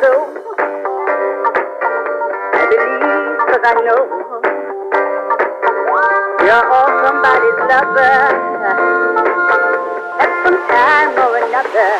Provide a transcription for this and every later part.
so. I believe 'cause I know you're all somebody's lover at some time or another.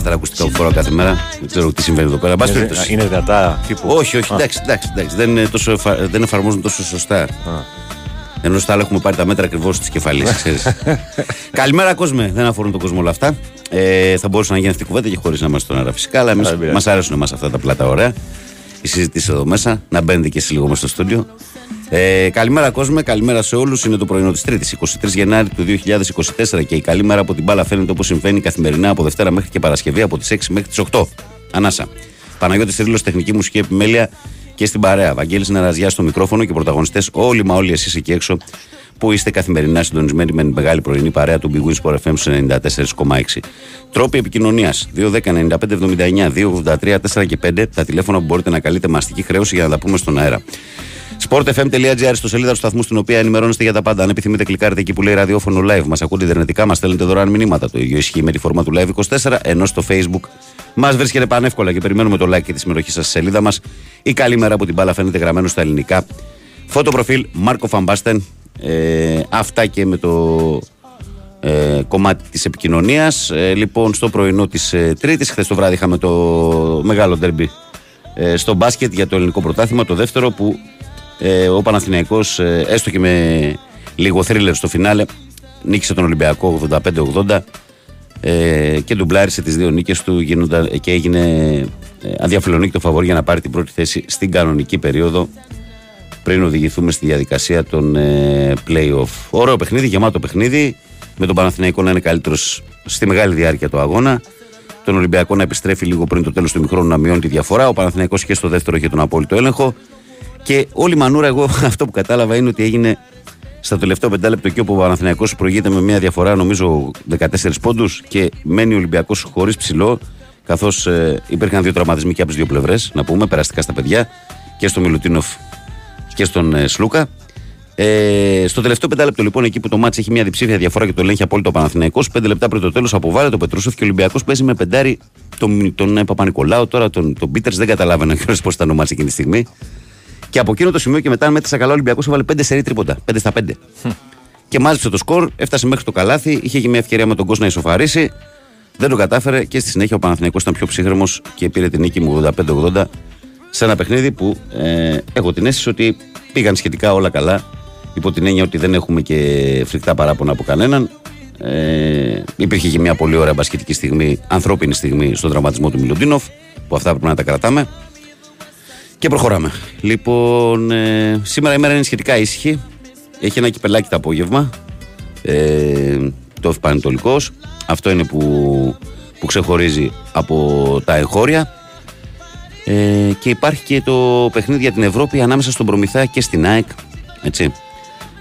Αυτά τα ακουστικά που φοράω κάθε μέρα. Δεν ξέρω τι συμβαίνει εδώ πέρα. Εν πάση Είναι, περιπτώσει. είναι δυνατά τύπου. Όχι, όχι, εντάξει, εντάξει, εντάξει. Δεν, είναι τόσο εφα... δεν εφαρμόζουν τόσο σωστά. Ενώ στα άλλα έχουμε πάρει τα μέτρα ακριβώς της κεφαλής, ξέρεις. Καλημέρα, κόσμε. Δεν αφορούν τον κόσμο όλα αυτά. Ε, θα μπορούσε να γίνει αυτή η κουβέντα και χωρίς να είμαστε στον αέρα φυσικά, αλλά δεν πειράζει. μας αρέσουν εμάς αυτά τα πλάτα ωραία. Η συζήτηση εδώ μέσα. Να μπαίνετε και εσύ λίγο μέσα στο στούντιο. Ε, καλημέρα, κόσμε. Καλημέρα σε όλους. Είναι το πρωινό της Τρίτης, 23 Γενάρη του 2024 και η καλή μέρα από την μπάλα φαίνεται όπως συμβαίνει καθημερινά από Δευτέρα μέχρι και Παρασκευή από τις 6 μέχρι τις 8. Ανάσα. Παναγιώτης Τρίλο, τεχνική μουσική επιμέλεια και στην παρέα. Βαγγέλης Νεραζιά στο μικρόφωνο και πρωταγωνιστές όλοι μα όλοι εσείς εκεί έξω που είστε καθημερινά συντονισμένοι με την μεγάλη πρωινή παρέα του Big Wins Sport FM στους 94,6. Τρόποι επικοινωνίας 210-95-79, 283, 4 και 5, τα τηλέφωνα που μπορείτε να καλείτε με αστική χρέωση για να τα πούμε στον αέρα. sportfm.gr στο σελίδα του σταθμού στην οποία ενημερώνεστε για τα πάντα. Αν επιθυμείτε, κλικάρετε εκεί που λέει ραδιόφωνο live. Μας ακούτε ιντερνετικά, μας στέλνετε δωρεάν μηνύματα. Το ίδιο ισχύει με τη φόρμα του live 24, ενώ στο facebook μας βρίσκεται πανεύκολα και περιμένουμε το like και τη συμμετοχή σας στη σελίδα μας. Η καλή μέρα από την μπάλα φαίνεται γραμμένο στα ελληνικά. Φωτοπροφίλ Μάρκο Φαμπάστεν. Ε, αυτά και με το ε, κομμάτι της επικοινωνίας. Ε, λοιπόν, στο πρωινό της ε, Τρίτης, χθες το βράδυ είχαμε το μεγάλο ντέρμπι ε, στο μπάσκετ για το ελληνικό πρωτάθλημα, το δεύτερο που ε, ο Παναθηναϊκός, ε, έστω και με λίγο θρίλερ στο φινάλε, νίκησε τον Ολυμπιακό 85-80 ε, και ντουμπλάρισε τις δύο νίκες του γίνοντα, και έγινε ε, αδιαφιλονίκητο φαβόρ για να πάρει την πρώτη θέση στην κανονική περίοδο πριν οδηγηθούμε στη διαδικασία των ε, play-off. Ωραίο παιχνίδι, γεμάτο παιχνίδι, με τον Παναθηναϊκό να είναι καλύτερος στη μεγάλη διάρκεια του αγώνα. Τον Ολυμπιακό να επιστρέφει λίγο πριν το τέλος του ημιχρόνου να μειώνει τη διαφορά. Ο Παναθηναϊκός και στο δεύτερο είχε τον απόλυτο έλεγχο. Και όλη η μανούρα, εγώ αυτό που κατάλαβα είναι ότι έγινε στα τελευταίο πεντάλεπτο εκεί όπου ο Παναθηναϊκός προηγείται με μια διαφορά νομίζω 14 πόντους και μένει ο Ολυμπιακός χωρίς ψηλό. Καθώς ε, υπήρχαν δύο τραυματισμοί και από τις δύο πλευρές, να πούμε, περαστικά στα παιδιά και στο Μιλουτίνοφ και στον ε, Σλούκα. Ε, στο τελευταίο πεντάλεπτο λοιπόν, εκεί που το μάτι έχει μια διψήφια διαφορά και το ελέγχει απόλυτο ο Παναθηναϊκός, πέντε λεπτά πριν το τέλος αποβάλλεται ο Πετρούσοφ και ο Ολυμπιακός παίζει με πεντάρι τον, τον ε, Παπα-Νικολάου, τώρα τον, τον Πίτερς, δεν καταλάβαινα κιόλας πώς ήταν ο μάτι εκείνη τη στιγμή. Και από εκείνο το σημείο και μετά, αν μέτρησα καλά, ο Ολυμπιακός έβαλε 5 σερή τρίποτα. 5 στα 5. και μάζεψε το σκορ, έφτασε μέχρι το καλάθι, είχε και μια ευκαιρία με τον κόσμο να ισοφαρίσει. Δεν το κατάφερε και στη συνέχεια ο Παναθηναϊκός ήταν πιο ψύχρεμος και πήρε την νίκη μου 85-80 σε ένα παιχνίδι που ε, έχω την αίσθηση ότι πήγαν σχετικά όλα καλά. Υπό την έννοια ότι δεν έχουμε και φρικτά παράπονα από κανέναν. Ε, υπήρχε και μια πολύ ωραία μπασκετική στιγμή, ανθρώπινη στιγμή στον τραυματισμό του Μιλοντίνοφ, που αυτά πρέπει να τα κρατάμε. Και προχωράμε. Λοιπόν, ε, σήμερα η μέρα είναι σχετικά ήσυχη. Έχει ένα κυπελάκι το απόγευμα. Ε, το Ευπανετολικό. Αυτό είναι που, που ξεχωρίζει από τα εγχώρια. Ε, και υπάρχει και το παιχνίδι για την Ευρώπη ανάμεσα στον Προμηθέα και στην ΑΕΚ. Έτσι.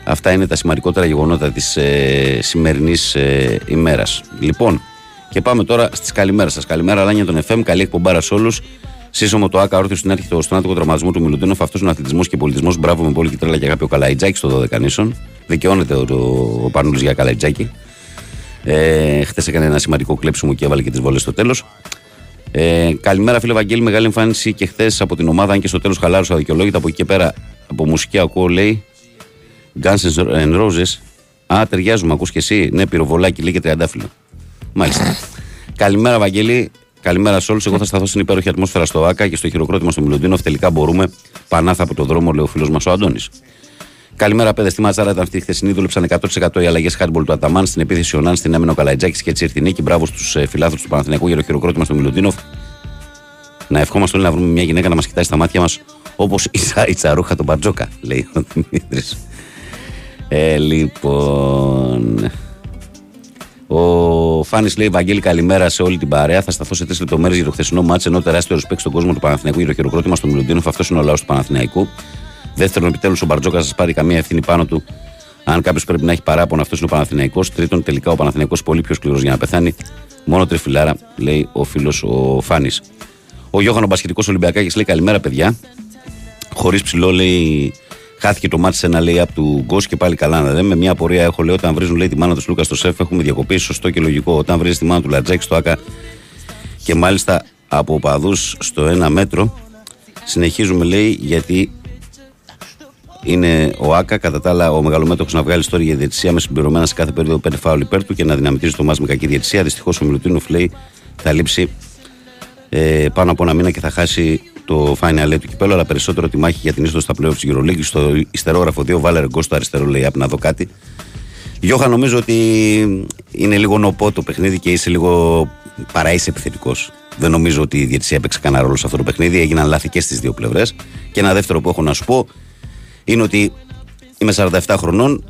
Αυτά είναι τα σημαντικότερα γεγονότα της ε, σημερινής ε, ημέρας. Λοιπόν, Και πάμε τώρα στις καλημέρες σας. Καλημέρα, Λάνια των FM. Καλή εκπομπάρα σε όλους. Σύσσωμο το ΑΚΑ όρθιος στην έρχεται στον άτομο τραυματισμό του Μιλουτίνοφ. Αυτός είναι ο αθλητισμός και πολιτισμός. Μπράβο με πολύ και τρέλα και αγάπη ο Καλαϊτζάκης στο 12 νήσων. Δικαιώνεται ο, ο, ο Πανούλης για Καλαϊτζάκη. Ε, Χθες έκανε ένα σημαντικό κλέψιμο και έβαλε και τις βολέ στο τέλος. Ε, καλημέρα, φίλε Βαγγέλη. Μεγάλη εμφάνιση και χθες από την ομάδα, αν και στο τέλος χαλάρωσα δικαιολόγητα. Από εκεί και πέρα από μουσική ακούω, λέει Guns N' Roses. Α, ταιριάζουμε, ακούς και εσύ. Ναι, πυροβολάκι, λέει και τριαντάφυλλο. Μάλιστα. Καλημέρα, Βαγγέλη. Καλημέρα σε όλους. Εγώ θα σταθώ στην υπέροχη ατμόσφαιρα στο ΑΚΑ και στο χειροκρότημα στο Μιλοντίνο. Τελικά μπορούμε. Πανάθα από το δρόμο, λέει ο φίλος μας ο Αντώνης. Καλημέρα, παιδε. Στη Ματσάρα ήταν αυτή η χθεσινή. Δούλεψαν 100% οι αλλαγές χάρμπολ του Αταμάν στην επίθεση ο Νάνς, στην έμενο Καλαϊτζάκης και έτσι ήρθε η νίκη. Μπράβο στους ε, φιλάθρου του Παναθηναϊκού για το χειροκρότημα στο Μιλοντίνο. Να ευχόμαστε όλοι να βρούμε μια γυναίκα να μας κοιτάει στα μάτια μας όπως η, Τσα- η Τσαρούχα τον Μπαρτζόκα, λέει ο Δημήτρης. Ε, λοιπόν. Ο Φάνης λέει: Βαγγέλη, καλημέρα σε όλη την παρέα. Θα σταθώ σε τρεις λεπτομέρειες για το χθεσινό μάτσο. Ενώ τεράστιο respect στον κόσμο του Παναθηναϊκού για το χειροκρότημα στο Μιλοντίνο. Αυτός είναι ο λαός του Παναθηναϊκού. Δεύτερον, επιτέλους ο Μπαρτζόκα σας πάρει καμία ευθύνη πάνω του. Αν κάποιος πρέπει να έχει παράπονο, αυτός είναι ο Παναθηναϊκός. Τρίτον, τελικά ο Παναθηναϊκός πολύ πιο σκληρός για να πεθάνει. Μόνο τριφυλάρα, λέει ο φίλος ο Φάνης. Ο Γιώχανο Μπασχετικός Ολυμπιακάκης λέει: Καλημέρα, παιδιά. Χωρίς ψηλό, λέει, χάθηκε το μάτι σε ένα λέει από του Γκος και πάλι καλά να λέμε. Μια απορία έχω λέει: Όταν βρίζουν λέει, τη μάνα τους Λούκα στο σεφ, έχουμε διακοπή. Σωστό και λογικό. Όταν βρίζεις τη μάνα του Λατζάκη στο ΑΚΑ και μάλιστα από οπαδούς στο ένα μέτρο, συνεχίζουμε λέει γιατί είναι ο ΑΚΑ. Κατά τα άλλα, ο μεγαλομέτωχος να βγάλει ιστορία για διαιτησία με συμπληρωμένα σε κάθε περίοδο 5 φάουλ υπέρ του και να δυναμητίζει το μάτς με κακή διαιτησία. Δυστυχώς ο Μιλουτίνοφ λέει θα λείψει ε, πάνω από ένα μήνα και θα χάσει το final του κυπέλου, αλλά περισσότερο τη μάχη για την είσοδο στα πλέον της Euroleague. Στο ιστερόγραφο 2, βάλε ρεγκό στο αριστερό, λέει, απ' να δω κάτι. Γιώχα, νομίζω ότι είναι λίγο νοπό το παιχνίδι και είσαι λίγο παρά είσαι επιθετικός. Δεν νομίζω ότι η διαιτησία έπαιξε κανένα ρόλο σε αυτό το παιχνίδι. Έγιναν λάθη και στις δύο πλευρές. Και ένα δεύτερο που έχω να σου πω είναι ότι είμαι 47 χρονών.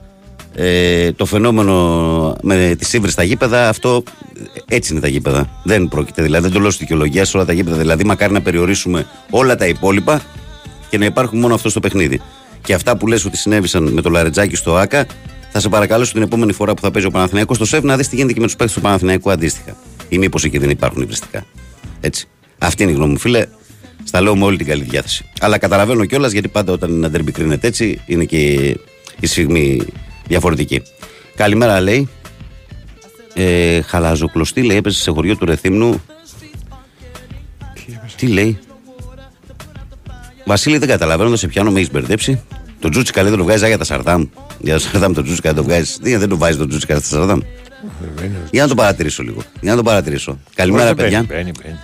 Ε, το φαινόμενο με τη σύμβρη στα γήπεδα, αυτό έτσι είναι τα γήπεδα. Δεν πρόκειται δηλαδή, δεν το λέω στη δικαιολογία σε όλα τα γήπεδα. Δηλαδή, μακάρι να περιορίσουμε όλα τα υπόλοιπα και να υπάρχουν μόνο αυτό στο παιχνίδι. Και αυτά που λες ότι συνέβησαν με το Λαρετζάκι στο ΑΚΑ, θα σε παρακαλέσω την επόμενη φορά που θα παίζει ο Παναθηναϊκός στο ΣΕΒ να δεις τι γίνεται και με τους παίκτες του Παναθηναϊκού αντίστοιχα. Ή μήπως εκεί δεν υπάρχουν υβριστικά. Έτσι. Αυτή είναι η γνώμη μου, φίλε. Στα λέω με όλη την καλή διάθεση. Αλλά καταλαβαίνω κιόλας γιατί πάντα όταν ένα ντερμπι κρίνεται έτσι είναι και η στιγμή διαφορετική. Καλημέρα, λέει. Ε, χαλαζοκλωστή, λέει, έπεσε σε χωριό του Ρεθύμνου. Τι λέει; Βασίλη, δεν καταλαβαίνω, σε πιάνω, με έχεις μπερδέψει. Το Τζούτσικα λέει δεν το βγάζει για τα Σαρδάμ. Για το Σαρδάμ το Τζούτσικα δεν το βγάζει. Τι, δεν το βάζει το Τζούτσικα στα Σαρδάμ; Για να το παρατηρήσω λίγο. Για να το παρατηρήσω. Καλημέρα, παιδιά. Μπαίνει, μπαίνει.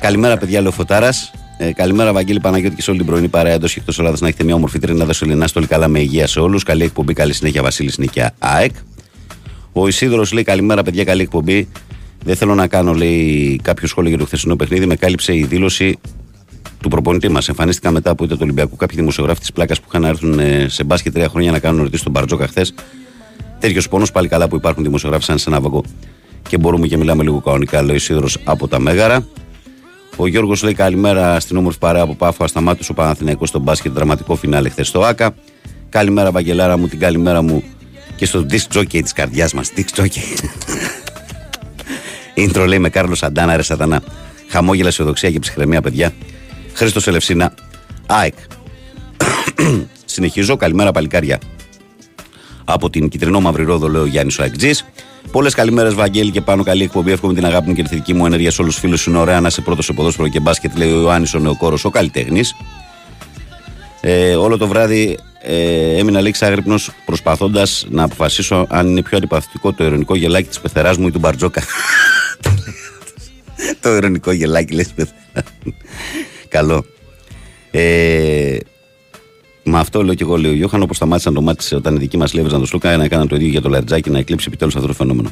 Καλημέρα, παιδιά, λέει ο Φωτάρα. Ε, καλημέρα, Βαγγέλη Παναγιώτη και σε όλη την πρωινή παρέα εντός και εκτός Ελλάδας. Να έχετε μια όμορφη τρίνα δεσολινά. Όλοι καλά με υγεία σε όλους. Καλή εκπομπή, καλή συνέχεια, Βασίλη Νίκια ΑΕΚ. Ο Ισίδωρος λέει καλημέρα, παιδιά, καλή εκπομπή. Δεν θέλω να κάνω, λέει, κάποιο σχόλιο για το χθεσινό παιχνίδι. Με κάλυψε η δήλωση του προπονητή μας. Εμφανίστηκαν μετά από είτε του Ολυμπιακού κάποιοι δημοσιογράφοι της πλάκας που είχαν να έρθουν ε, σε μπάσκετ τρία χρόνια να κάνουν ερωτήσεις στον Μπαρτζόκα χθες. Τέτοιος πόνος πάλι καλά που υπάρχουν δημοσιογράφοι σαν σε ένα βαγκό. Και μπορούμε και μιλάμε λίγο κανονικά, λέει ο Ισίδωρος από τα Μέγαρα. Ο Γιώργος λέει καλημέρα στην όμορφη παρέα από Πάφο. Ασταμάτησε ο Παναθηναϊκός στο μπάσκετ. Δραματικό φινάλε χθες στο ΑΚΑ. Καλημέρα, Βαγγελάρα μου, την καλημέρα μου και στο disc jockey της καρδιάς μας. Disc jockey. Ίντρο λέει με Κάρλος Σαντάνα, ρε Σατανά. Χαμόγελα, αισιοδοξία και ψυχραιμία, παιδιά. Χρήστος Ελευσίνα, ΑΕΚ. Συνεχίζω, καλημέρα παλικάρια. Από την κυτρινό μαύρη ρόδο, λέει ο Γιάννης ο Αεκτζή. Πολλές καλημέρες, Βαγγέλη, και πάνω καλή εκπομπή. Εύχομαι την αγάπη μου και τη θετική μου ενέργεια σε όλους τους φίλους. Είναι ωραία να είσαι πρώτος σε ποδόσφαιρο και μπάσκετ, λέει ο Ιωάννης ο Νεοκόρος, ο καλλιτέχνης. Ε, όλο το βράδυ ε, έμεινα λίγο άγρυπνο προσπαθώντας να αποφασίσω αν είναι πιο αντιπαθητικό το ειρωνικό γελάκι της πεθεράς μου ή του Μπαρτζόκα. το ειρωνικό γελάκι, λες πεθερά. Καλό. Ε, με αυτό λέω και εγώ, λέει ο Γιώχαν, όπως σταμάτησαν το μάτι όταν οι δικοί μας λέβαιζαν το Σλούκα, να έκαναν το ίδιο για το Λαρτζάκι να εκλείψει επιτέλους αυτό το φαινόμενο.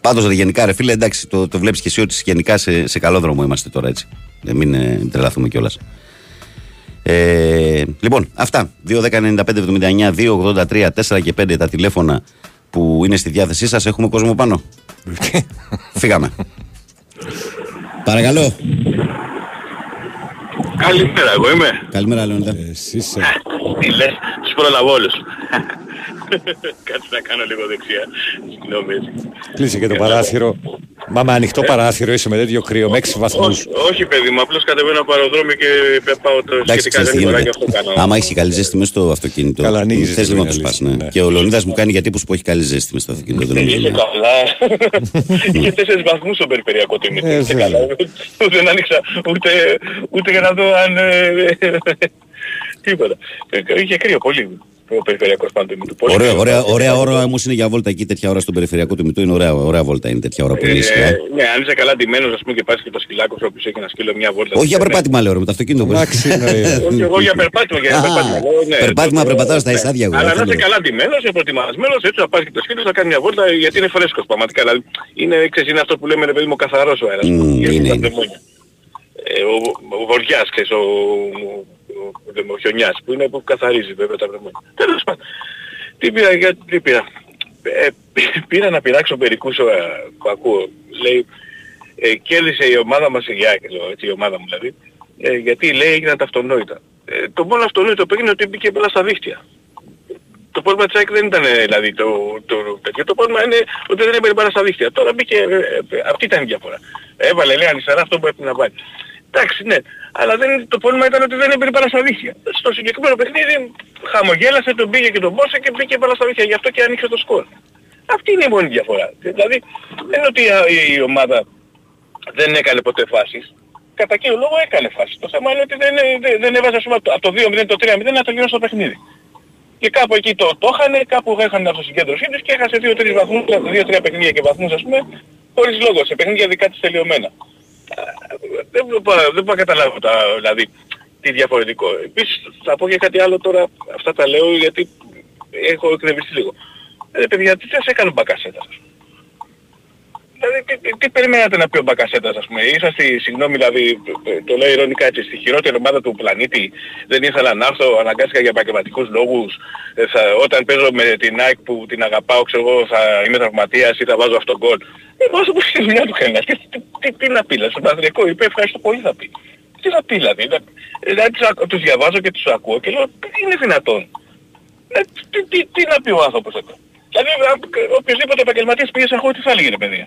Πάντως, γενικά, ρε φίλε, εντάξει, το, το βλέπεις και εσύ ότι γενικά σε, σε καλό δρόμο είμαστε τώρα έτσι. Ε, μην, ε, μην τρελαθούμε κιόλας. Ε, λοιπόν, αυτά. 2.195.79, 2.83, 4 και 5 τα τηλέφωνα που είναι στη διάθεσή σας. Έχουμε κόσμο πάνω. Φύγαμε. Παρακαλώ. Καλημέρα, εγώ είμαι. Καλημέρα, Λεωνίδα. Εσύ είσαι. Τι λες, τους προλαβώ όλους. Κάτσε να κάνω λίγο δεξιά. Συγγνώμη έτσι. Κλείσε και το παράθυρο. Μα με ανοιχτό παράθυρο είσαι με τέτοιο κρύο με 6 βαθμούς. Όχι, όχι παιδί μου, απλώς κατεβαίνω από αεροδρόμιο και πάω το Εντάξει, σχετικά ξέρεις τι γρήγορα και γίνεται. αυτό κάνω. Άμα έχει καλή ζέστη μέσα στο αυτοκίνητο. Καλά, ανοίγεις η Θες ζέστη, λίγο να είναι το σπάς, αλήθεια, ναι. ναι. Και ο Λεωνίδας μου κάνει για τύπους που έχει καλή ζέστη μέσα στο αυτοκίνητο. δεν νομίζω. Είσαι καλά. Είχε τέσσερις βαθμούς στο περιφερειακό του Ε, ημιτή. Είσαι βέβαια. καλά. Ούτε δεν άνοιξα ούτε, ούτε για να δω αν... ε, Τίποτα. Ε, Είχε κρύο πολύ ο περιφερειακός πάνω του ημιτού. Πολύ Ωραία, κρύο. ωραία, ωραία ώρα όμως είναι για βόλτα εκεί τέτοια ώρα στον περιφερειακό του Μητού. Είναι ωραία, ωραία βόλτα είναι τέτοια ώρα που είναι ήσυχα. Ε, ε. ναι, αν είσαι καλά ντυμένος ας πούμε και πας και το σκυλάκο σου όποιος έχει ένα σκύλο μια βόλτα. Όχι για Ναι. περπάτημα λέω, ρε, με το αυτοκίνητο. πώς. Εντάξει, εννοείται. Όχι εγώ για περπάτημα, για Α, περπάτημα. λέω, ναι. περπάτημα Το- περπατάω στα ναι. εισάδια εγώ, Αλλά αυτό να είσαι λέω. καλά ντυμένος, προετοιμασμένος, έτσι θα πας και το σκύλο θα κάνει μια βόλτα γιατί είναι φρέσκος πραγματικά. Δηλαδή είναι, ξέρεις, είναι αυτό που λέμε ρε παιδί μου καθαρός ο αέρας. Μμμ, Γιατί είναι, τα είναι. πνευμόνια. Ε, ο, ο Βοριάς, ξέρεις, ο, ο, ο, ο Χιονιάς που είναι που καθαρίζει βέβαια τα πνευμόνια. Τέλος πάντων. Τι πήρα, για, τι πήρα. Ε, πήρα να πειράξω μερικούς ε, που ακούω. Λέει, ε, κέρδισε η ομάδα μας, η ΑΕΚ, λέω, έτσι, η ομάδα μου δηλαδή, ε, γιατί λέει έγιναν τα αυτονόητα. Ε, το μόνο αυτονόητο που έγινε είναι ότι μπήκε μπάλα στα δίχτυα. Το πρόβλημα της ΑΕΚ δεν ήταν ε, δηλαδή το, το, τέτοιο. Το πρόβλημα είναι ότι δεν έμπαινε μπάλα στα δίχτυα. Τώρα μπήκε, ε, ε, αυτή ήταν η διαφορά. Έβαλε λέει αριστερά αυτό που έπρεπε να βάλει. Εντάξει, ναι. Αλλά δεν, το πρόβλημα ήταν ότι δεν έμπαινε μπάλα στα δίχτυα. Στο συγκεκριμένο παιχνίδι χαμογέλασε, τον πήγε και τον μπόσε και μπήκε μπάλα στα δίχτυα. Γι' αυτό και άνοιξε το σκορ. Αυτή είναι η μόνη διαφορά. Δηλαδή δεν είναι ότι η, η ομάδα δεν έκανε ποτέ φάσεις. Κατά κύριο λόγο έκανε φάσεις. Το θέμα είναι ότι δεν, δεν, δεν έβαζε ας πούμε, από το 2-0 το 3-0 να τελειώσει το παιχνίδι. Και κάπου εκεί το, το είχανε, κάπου έχανε αυτοσυγκέντρωσή τους και έχασε 2-3 βαθμούς, 2-3 παιχνίδια και βαθμούς ας πούμε, χωρίς λόγο, σε παιχνίδια δικά της τελειωμένα. Α, Δεν μπορώ, δεν μπορώ να καταλάβω τα, δηλαδή, τι διαφορετικό. Επίσης θα πω και κάτι άλλο τώρα, αυτά τα λέω γιατί έχω εκνευριστεί λίγο. Ε, παιδιά, τι σας έκανε ο Μπακασέτας; Ας πούμε. Δηλαδή, τι, τι, τι περιμένατε να πει ο Μπακασέτας, ας πούμε; Είσαστε, συγγνώμη, δηλαδή, το λέω ειρωνικά έτσι, στη χειρότερη ομάδα του πλανήτη. Δεν ήθελα να έρθω, αναγκάστηκα για επαγγελματικούς λόγους. Ε, θα, όταν παίζω με την ΑΕΚ που την αγαπάω, ξέρω εγώ, θα είμαι τραυματίας ή θα βάζω αυτό γκολ. Ε, βάζω που στη δουλειά του κανένα. Τι, τι, τι, τι να πει, δηλαδή, στον Παναθηναϊκό είπε ευχαριστώ πολύ θα πει. Τι να πει, δηλαδή. Δηλαδή, δηλαδή τους, ακ- τους διαβάζω και τους ακούω και λέω, τι είναι δυνατόν. Ε, τι, τι, τι να πει ο άνθρωπος εδώ. Δηλαδή, α- οποιοδήποτε επαγγελματίας πήγε σε χώρο, τι θα έλεγε ρε παιδιά.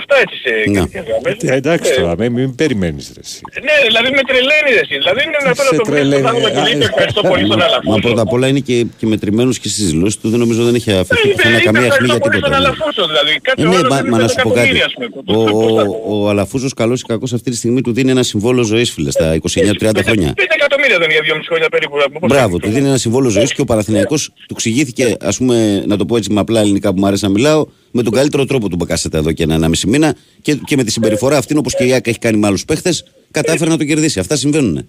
Αυτά έτσι σε Ναι. κάποιες γραμμές. Ε, Εντάξει Ε, τώρα, μην, μην περιμένεις ρε εσύ. Ναι, δηλαδή με τρελαίνει ρε εσύ. Δηλαδή είναι να Σε θέλω να το τρελαίνει. βρεις, να δούμε Α, και ε, λίγο ευχαριστώ πολύ στον Μα Αλαφούσο. πρώτα απ' όλα είναι και, και μετρημένος και στις δηλώσεις του. Δεν νομίζω δεν έχει αφαιρεθεί Ε, είπε- πουθενά είπε καμία αιχμή ευχαριστώ για πολύ στον τίποτα. ναι. Αλαφούσο δηλαδή. Ε, Κάποιο ναι, άλλο μα, δεν μα είπε να σου πω κάτι. εκατομμύρια, ας πούμε. Ο, Πώς- πώς θα- ο, ο Αλαφούζος καλός ή κακός αυτή τη στιγμή του δίνει ένα συμβόλο ζωής φίλε στα 29-30 χρόνια. 5 εκατομμύρια δεν είναι για 2,5 χρόνια περίπου. πώς Μπράβο, θα- του δίνει ένα συμβόλο ζωής και ο Παναθηναϊκός του εξηγήθηκε, ας πούμε, να το πω έτσι με απλά ελληνικά που μου αρέσει να μιλάω, με τον καλύτερο τρόπο του Μπακασέτα εδώ και ένα, ένα μισή μήνα και, και με τη συμπεριφορά αυτή, όπως και η Άκη έχει κάνει με άλλους παίχτες, κατάφερε να το κερδίσει. Αυτά συμβαίνουν.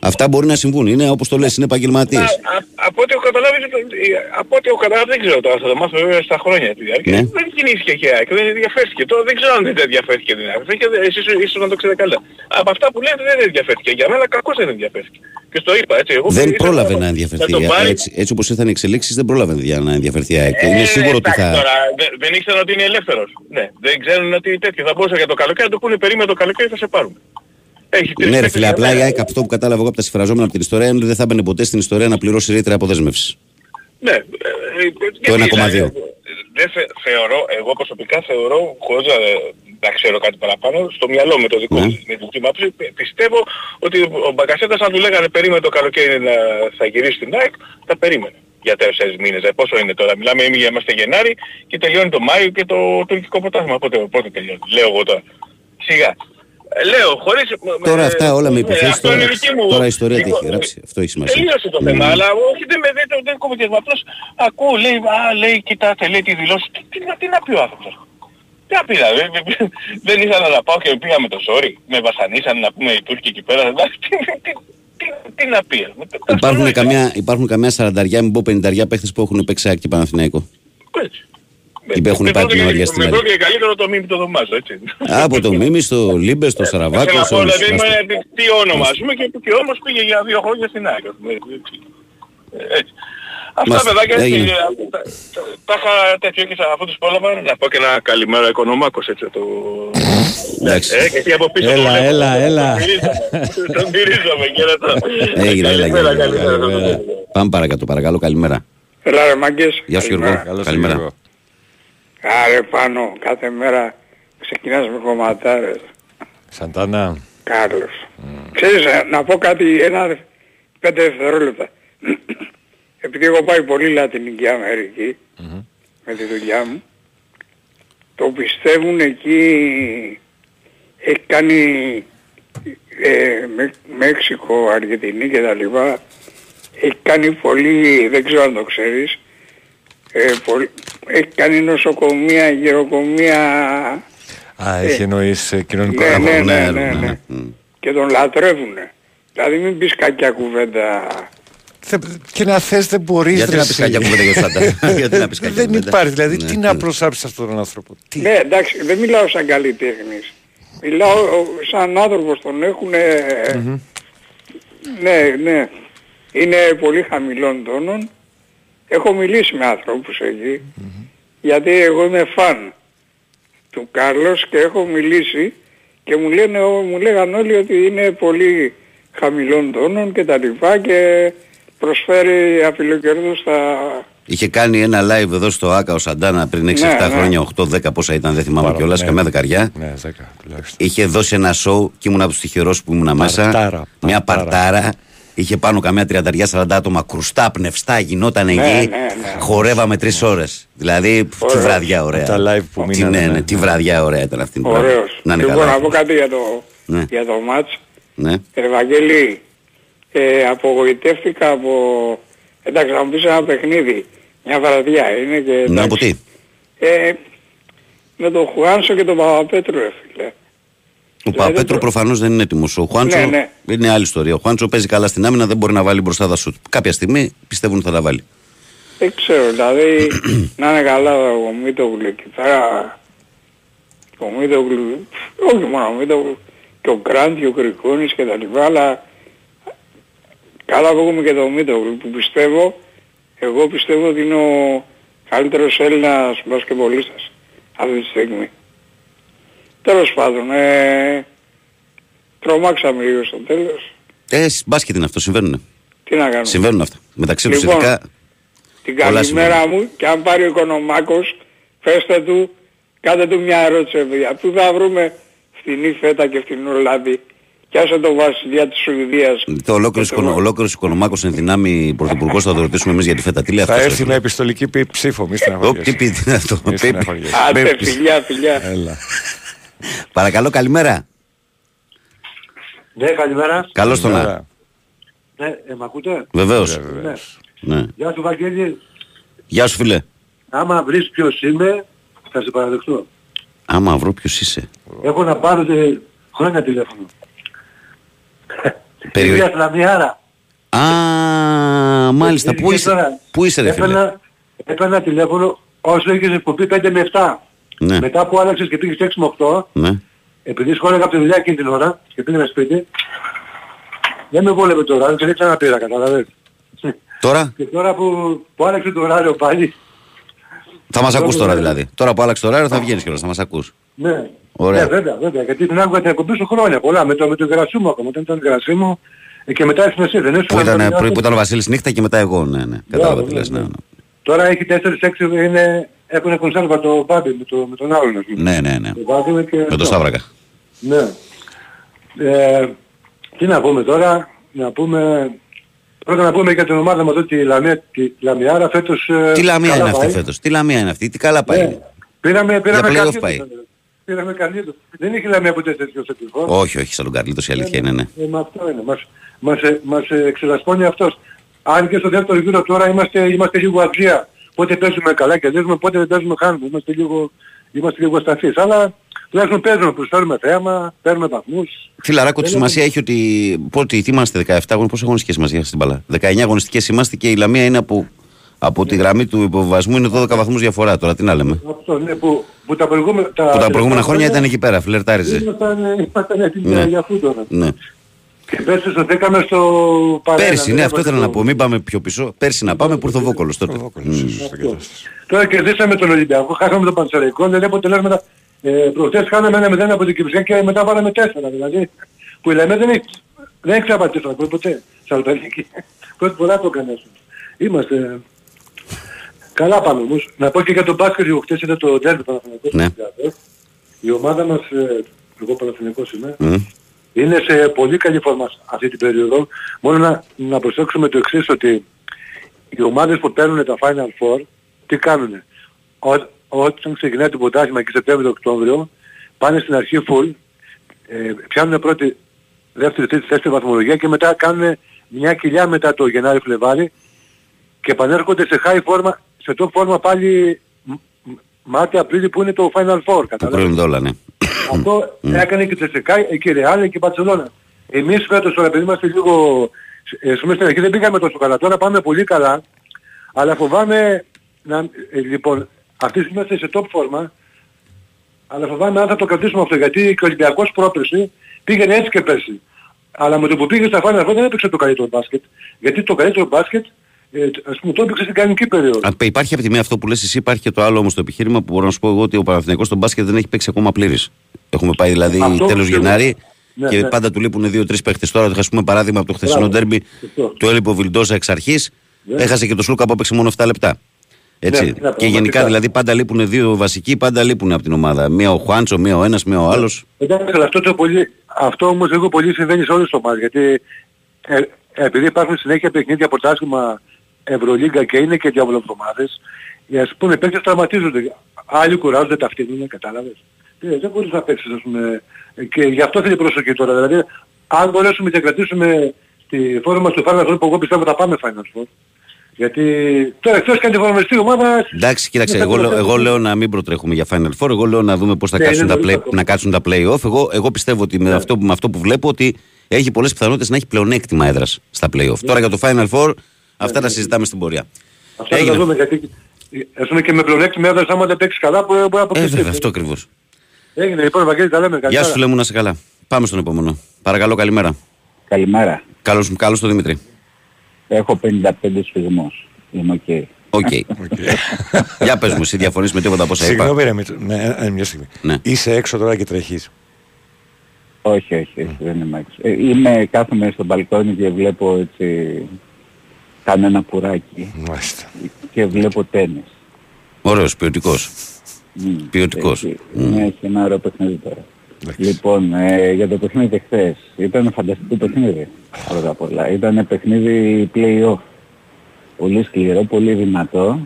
Αυτά μπορεί να συμβούν. Είναι όπως το λες, είναι επαγγελματίες. Α- α- Από ό,τι έχω καταλάβει, το- ε, από ό,τι έχω καταλάβει δεν ξέρω τώρα, θα το μάθω βέβαια στα χρόνια τη διάρκεια. Ναι. Δεν κινήθηκε και η ΑΕΚ, δεν ενδιαφέρθηκε. Τώρα δεν ξέρω αν δεν ενδιαφέρθηκε την ΑΕΚ. Δεν- Εσείς ίσως να το ξέρετε καλά. Από αυτά που λέτε δεν ενδιαφέρθηκε. Για μένα κακώς δεν ενδιαφέρθηκε. Και στο είπα έτσι. Εγώ Δεν ήθελα πρόλαβε το- να ενδιαφερθεί. το πάρει. Έτσι, έτσι όπως ήρθαν οι εξελίξεις, δεν πρόλαβε για να ενδιαφερθεί η ΑΕΚ. Ε, Είναι σίγουρο ότι εντάξει, θα. Τώρα, δεν, δεν ήξεραν ότι είναι ελεύθερος. Ναι, δεν ξέρουν ότι τέτοιο. Θα μπορούσα για το καλοκαίρι να του πούνε περίμενε το καλοκαίρι θα σε πάρουμε. Έχει τρεις Ναι, ρε παίκτες φίλε, για απλά η μένα. ΑΕΚ αυτό που κατάλαβα εγώ από τα συμφραζόμενα από την ιστορία είναι ότι δεν θα έμπαινε ποτέ στην ιστορία να πληρώσει ρήτρα αποδέσμευσης. Ναι. ε, ε, γιατί, 1,2. δηλαδή, Δεν θε, θεωρώ, εγώ προσωπικά θεωρώ, χωρίς να, να ξέρω κάτι παραπάνω, στο μυαλό με το δικό Ναι. μου, με τη δική μου άποψη, πι- πιστεύω ότι ο Μπαγκασέτας αν του λέγανε περίμενε το καλοκαίρι να θα γυρίσει στην ΑΕΚ, θα περίμενε. Για τέσσερις μήνες, ε, πόσο είναι τώρα. Μιλάμε, εμείς είμαστε Γενάρη και τελειώνει το Μάιο και το τουρκικό πρωτάθλημα. Πότε, πότε τελειώνει. Λέω εγώ τώρα. Σιγά. Ε, Λέω, χωρίς... Τώρα ε, αυτά όλα με ε, υποθέσεις, αυτό τώρα- είναι δική μου- τώρα η ιστορία τι δικό- έχει γράψει. Αυτό έχει σημασία. Τελείωσε το Ναι. θέμα, αλλά όχι δεν με δεν, δεν κομμωτιάζουμε. Απλώς ακούω, λέει, α, λέει, κοιτάτε, λέει τη δηλώση. Τι, τι, να- τι να πει ο άνθρωπος; Τι να πει, δηλαδή, δεν ήθελα να πάω και πήγα με το sorry. Με βασανίσαν να πούμε οι Τούρκοι εκεί πέρα. εντάξει, Τι, τι, τι, τι να πει. ας πούμε. Υπάρχουν Αυτό καμιά, υπάρχουν καμιά σαρανταριά, μην πω πενηνταριά παίχτες που έχουν παίξει ΑΕΚ και Παναθηναϊκό. Έτσι. Ή που έχουν Με πάει πρώτο την και- μεριά στην Με άλλη. πρώτο και καλύτερο το μήνυμα το δωμάζω, έτσι. Από το Μίμη στο Λίμπε, στο Σαραβάκο. Θέλω να σε πω, όλους. δηλαδή, Άστο. με- τι- τι όνομα, ας πούμε, και, και όμως πήγε για δύο χρόνια στην ΑΕΚ. ας πούμε, έτσι. Ε, έτσι. Αυτά Μάλιστα, παιδάκια, έτσι, έγινε. ε, τα- τα- τα είχα τέτοιο και σε- αφού τους πρόλαβα, να πω και ένα καλημέρα οικονομάκος, έτσι, το... Εντάξει. Ε, και εσύ από πίσω Έλα, το βλέπω. έλα, Τον έλα. μυρίζομαι. Τον μυρίζομαι, χαίρετο. Έγινε, έλα, Καλημέρα, έγινε, καλημέρα. καλημέρα. Πάμε παρακάτω, παρακαλώ, καλημέρα. Ελά ρε μάγκες. Γεια σου Γιώργο. Καλημέρα. Καλώς Καλημέρα. Γιώργο. Άρε πάνω, κάθε μέρα ξεκινάς με κομματάρες. Σαντάνα. Κάρλος. Ξέρεις, ε, να πω κάτι, ένα πέντε δευτερόλεπτα. Επειδή εγώ πάει πολύ Λατινική Αμερική, με τη δουλειά μου, το πιστεύουν εκεί, έχει κάνει ε, με, Μέξικο, Αργεντινή και τα λοιπά, έχει κάνει πολύ, δεν ξέρω αν το ξέρεις, ε, πολύ, έχει κάνει νοσοκομεία, γεροκομεία Α, έχει εννοείς ε, κοινωνικό ναι, αγώνα. ναι, ναι, ναι, ναι, ναι. ναι. Και τον λατρεύουνε. Δηλαδή μην πεις κακιά κουβέντα. Θε- Και να θες δεν μπορείς Γιατί ρε, να πεις εσύ. κακιά κουβέντα για τον Σαντάνα. Γιατί να πεις κακιά Δεν κουβέντα; υπάρχει, δηλαδή Ναι, τι ναι. να προσάψεις αυτόν τον άνθρωπο; Τι; Ναι εντάξει δεν μιλάω σαν καλλιτέχνης. Μιλάω ο, σαν άνθρωπος τον έχουν... Ναι, ναι. Είναι πολύ χαμηλών τόνων. Έχω μιλήσει με ανθρώπους εκεί. Γιατί εγώ είμαι φαν του Κάρλος και έχω μιλήσει και μου, λένε, ο- μου λέγαν όλοι ότι είναι πολύ χαμηλών τόνων και τα λοιπά και προσφέρει απειλοκερδούς στα... Είχε κάνει ένα live εδώ στο ΆΚΑ ο Σαντάνα πριν 6-7 Ναι, ναι. χρόνια, 8-10 πόσα ήταν, δεν θυμάμαι Πάρα- κιόλας, ναι. καμιά δεκαριά. Ναι, δέκα τουλάχιστον. Είχε δώσει ένα show και ήμουν από τους τυχερούς που ήμουν μέσα. Παρτάρα, Μια παρτάρα. παρτάρα. Είχε πάνω καμιά τριανταριά 40 άτομα κρουστά, πνευστά, γινόταν εκεί. Ναι, ναι, ναι. Χορεύαμε τρεις ώρες. Δηλαδή, τι Ωραίο. βραδιά ωραία. Τα live που Τι, μείνανε, ναι, ναι. ναι, τι βραδιά ωραία ήταν αυτή. Ωραίος. Να είναι λοιπόν, καλά. να πω κάτι για το, Ναι. για το μάτς. Ναι. Ευαγγέλη, ε, απογοητεύτηκα από... Εντάξει, θα μου πεις ένα παιχνίδι. Μια βραδιά είναι και... Ναι, εντάξει. από τι; Ε, με τον Χουάνσο και τον Παπαπέτρου, ρε φίλε. Ο Δηλαδή, Παπέτρο το- προφανώς δεν είναι έτοιμος. Ο Χουάντσο Ναι, ναι. είναι άλλη ιστορία. Ο Χουάντσο παίζει καλά στην άμυνα, δεν μπορεί να βάλει μπροστά τα σουτ. Κάποια στιγμή πιστεύουν ότι θα τα βάλει. Δεν ξέρω, δηλαδή να είναι καλά ο Μίτογλου εκεί πέρα. Ο Μίτογλου, όχι μόνο ο Μίτογλου, και ο Γκραντ και ο Κρικόνης και τα λοιπά, αλλά καλά που έχουμε και τον Μίτογλου που πιστεύω, εγώ πιστεύω ότι είναι ο καλύτερος Έλληνας μπασκετμπολίστας αυτή τη στιγμή. Τέλος πάντων, ε, τρομάξαμε λίγο στο τέλος. Ε, μπάσκετ είναι αυτό, συμβαίνουν. Τι να κάνουμε; Συμβαίνουν αυτά. Μεταξύ τους Λοιπόν, ειδικά. Την Πολλά καλημέρα συμβαίνουν. μου και αν πάρει ο Οικονομάκος, πέστε του, κάντε του μια ερώτηση παιδιά. Πού θα βρούμε φτηνή φέτα και φτηνό λάδι. Κι άσε το βασιλιά της Σουηδίας. Το ολόκληρος Και το- ολόκληρος οικονομάκος εν δυνάμει πρωθυπουργός θα το ρωτήσουμε εμείς για τη φέτα. Τι λέει Θα αυτός, έρθει ρε με φίλε; επιστολική πι- ψήφο, μη Ωπ, στεναχωριέσαι. τι πει, τι είναι αυτό. Μη Πει- στεναχωριέσαι. Άντε με- φιλιά φιλιά. Έλα. Παρακαλώ, καλημέρα. Ναι, καλημέρα. Καλώς τον Καλημέρα. να. Ναι, ε, μ' ακούτε; Βεβαίως. Βέβαια. Ναι. Γεια σου Βαγγέλη. Γεια σου φίλε. Άμα βρεις ποιος είμαι, θα σε παραδεχτώ. Άμα βρω ποιος είσαι. Έχω να πάρω τε... χρόνια τηλέφωνο. Περιο- Κυρία Σλαμιάρα. Α, μάλιστα. Πού Και είσαι, τώρα πού είσαι ρε φίλε; Έπαιρνα, έπαιρνα τηλέφωνο όσο είχες εκπομπή 5 με 7. Ναι, Μετά που άλλαξες και πήγες 6 με 8, ναι. επειδή σχόλεγα από τη δουλειά εκείνη την ώρα και πήγαινα σπίτι, δεν με βόλευε το ράδιο και δεν ξαναπήρα, καταλαβαίνεις. Τώρα; Και τώρα που, που άλλαξε το ωράριο πάλι, θα μας ακούς τώρα ναι. δηλαδή. Τώρα που άλλαξε το ωράριο θα βγαίνεις κιόλας, θα μας ακούς. ναι. Ωραία. Ναι, βέβαια, βέβαια. Γιατί την άκουγα την εκπομπή σου χρόνια πολλά. Με το, με το γρασίμο ακόμα. Όταν ήταν γρασίμο ε, και μετά ήρθες εσύ. Δεν ήσουν Που ήταν, αυτό, που, που ήταν ο Βασίλης νύχτα και μετά εγώ, ναι, ναι. Κατάλαβα τι ναι, λες, ναι, ναι. ναι. Τώρα έχει 4-6 είναι, έχουν κονσέρβα το μπάμπι με, το, με τον άλλον. ας πούμε. Ναι, ναι, ναι. Το βάζουμε και... Με το Σταύρακα. Ναι. Ε, τι να πούμε τώρα, να πούμε... Πρώτα να πούμε για την ομάδα μας ότι η Λαμία, τη Λαμιάρα φέτος... ε, Τι λαμία καλά είναι αυτή πάει. φέτος, τι λαμία είναι αυτή, τι καλά πάει; Ναι. Πήραμε, πήραμε play-off Καρλίτος, πάει. ε, Πήραμε Καρλίτος. Δεν είχε Λαμία ποτέ τέτοιο θετικό. Όχι, όχι, σαν τον Καρλίτος η αλήθεια είναι, ναι. Ε, μα αυτό είναι. Μας, μας, ε, μας ε, εξελασπώνει αυτός. Αν και στο δεύτερο γύρο τώρα είμαστε, είμαστε λίγο αγκία. Πότε παίζουμε καλά και κερδίζουμε, πότε δεν παίζουμε χάνουμε. Είμαστε λίγο, είμαστε λίγο σταθείς. Αλλά τουλάχιστον παίζουμε, προσφέρουμε θέαμα, παίρνουμε βαθμούς. Φιλαράκο, τη Δεν σημασία έχει ότι πότε τι είμαστε 17 αγώνες, πόσο αγωνιστικές είμαστε στην μπαλά. 19 αγωνιστικές είμαστε και η Λαμία είναι από, από τη γραμμή του υποβασμού είναι 12 βαθμούς διαφορά. Τώρα τι να λέμε; Αυτό, ναι, που, που τα προηγούμενα, τα, Που τα προηγούμενα χρόνια ήταν εκεί πέρα, φλερτάριζε. Ήμασταν, ε, ήμασταν έτοιμοι Ναι. για αυτό τώρα. Ναι. Και πέρσι σωθήκαμε στο παρένα. Πέρσι, δεν ναι, αυτό έβαζε ήθελα να το- πω. Μην πάμε πιο πίσω. Πέρσι να πάμε που ήρθε ο Βόκολος τότε. Βόκολος, Μμ. στην κατάσταση. Τώρα κερδίσαμε τον Ολυμπιακό, χάσαμε τον Πανσεραϊκό, δεν αποτελέσματα. Ε, προχτές κάναμε ένα μηδέν από την Κυψιά και μετά βάλαμε τέσσερα. Δηλαδή, που η Λεμέ δεν έχει, δεν έχει ξαναπάρει τέσσερα γκολ ποτέ. Σαν Αλπαϊκή. Πρώτη φορά το έκανε αυτό. Είμαστε... Καλά πάμε όμως. Να πω και για τον μπάσκετ, εγώ χτες είδα το Ντέρμπι Παναθηναϊκός. Ναι. Η ομάδα μας, ε, εγώ Παναθηναϊκός είμαι, Μμ. Είναι σε πολύ καλή φόρμα αυτή την περίοδο. Μόνο να, να προσέξουμε το εξής ότι οι ομάδες που παίρνουν τα Final Four, τι κάνουνε; Ό, όταν ξεκινάει το ποτάσμα και Σεπτέμβριο-Οκτώβριο, πάνε στην αρχή full, ε, πιάνουν πρώτη, δεύτερη, τρίτη, θέση βαθμολογία και μετά κάνουν μια κοιλιά μετά το Γενάρη-Φλεβάρι και επανέρχονται σε high φόρμα, σε top φόρμα πάλι Μάρτιο-Απρίλιο που είναι το Final Four. Που Καταλάβεις. κρίνονται όλα, ναι. Αυτό έκανε και η Τσεσεκάη, και η Ρεάλ και η Μπαρτσελώνα. Εμείς φέτος τώρα επειδή είμαστε λίγο, ε, πούμε στην αρχή δεν πήγαμε τόσο καλά, τώρα πάμε πολύ καλά, αλλά φοβάμαι, να, ε, λοιπόν, αυτή τη στιγμή είμαστε σε top φόρμα, αλλά φοβάμαι αν θα το κρατήσουμε αυτό, γιατί και ο Ολυμπιακός πρόπερση πήγαινε έτσι και πέρσι. Αλλά με το που πήγε στα Final Four δεν έπαιξε το καλύτερο μπάσκετ, γιατί το καλύτερο μπάσκετ, ε, ας πούμε, το έπαιξε στην κανονική περίοδο. Α, Υπάρχει από τη μία αυτό που λες εσύ, υπάρχει και το άλλο όμως το επιχείρημα που μπορώ να σου πω εγώ ότι ο Παναθηναϊκός στον μπάσκετ δεν έχει παίξει ακόμα πλήρης. Έχουμε πάει δηλαδή Αυτό τέλος πιστεύω. Γενάρη Ναι, και ναι. πάντα του λείπουν δύο-τρεις παίχτες. Τώρα, ας πούμε παράδειγμα από το χθεσινό Μπράβο. ντέρμπι, Σωστό. του έλειπε ο Βιλντόσα εξ αρχής, Ναι. έχασε και το Σλούκα που έπαιξε μόνο 7 λεπτά. Έτσι. Ναι, ναι, και πραγματικά. γενικά δηλαδή πάντα λείπουν δύο βασικοί, πάντα λείπουν από την ομάδα. Μία ο Χουάντσο, μία ο ένας, μία ο άλλος. Εντάξει, αλλά αυτό, το πολύ, αυτό όμως λίγο πολύ συμβαίνει σε όλες τις ομάδες, γιατί ε, επειδή υπάρχουν συνέχεια παιχνίδια πρωτάθλημα Ευρωλίγκα και είναι και διαβολοβδομάδες, οι ας πούμε παίκτες τραυματίζονται. Άλλοι κουράζονται, ταυτίζουν, κατάλαβες. Ε, δεν μπορείς να παίξεις, ας πούμε, και γι' αυτό θέλει προσοχή τώρα. Δηλαδή, αν μπορέσουμε και κρατήσουμε τη φόρμα στο Final Four που εγώ πιστεύω θα πάμε Final Four. Γιατί τώρα εκτός και αν τη φορμαριστεί ομάδα... Εντάξει, κοίταξε, Ναι, εγώ, θα λέω- το εγώ λέω να μην προτρέχουμε για Final Four. Εγώ λέω να δούμε πώς θα Ναι, κάτσουν είναι τα, νωρίς play, ακόμα. να κάτσουν τα play-off. Εγώ, εγώ πιστεύω ότι με, αυτό, με αυτό που βλέπω ότι έχει πολλές πιθανότητες να έχει πλεονέκτημα έδρας στα play-off. Τώρα για το Final Four, αυτά τα συζητάμε στην πορεία. Αυτά θα Έγινε. τα δούμε γιατί ας πούμε και με πλεονέκτημα έδρας άμα δεν παίξεις καλά μπορεί μπορεί να Ε, αποκλειστεί. βέβαια, αυτό ακριβώς. Έγινε λοιπόν Βαγγέλη τα λέμε. Γεια Καλησπέρα. σου, φίλε μου, να είσαι καλά. Πάμε στον επόμενο. Παρακαλώ, καλημέρα. Καλημέρα. Καλώς καλώς τον Δημήτρη. Έχω 55 σφυγμούς. Είμαι οκ. Οκ. Για πες μου, εσύ διαφωνείς με τίποτα από όσα είπα. Συγγνώμη ρε Μήτρο, ναι, ε, μια στιγμή. Ναι. Είσαι έξω τώρα και τρέχεις. Όχι, όχι, όχι, δεν είμαι έξω. Ε, είμαι, κάθομαι στο μπαλκόνι και βλέπω έτσι, κάνω ένα πουράκι Μάλιστα. και βλέπω τέννις. Ωραίος, ποιοτικός. Μμ, Ποιοτικός. έχει- Μμ. Ναι, έχει ένα ωραίο παιχνίδι τώρα. Εντάξει. Λοιπόν, ε, για το παιχνίδι χθες. Ήταν φανταστικό παιχνίδι. Πρώτα απ' όλα. Ήταν παιχνίδι play-off. Πολύ σκληρό, πολύ δυνατό.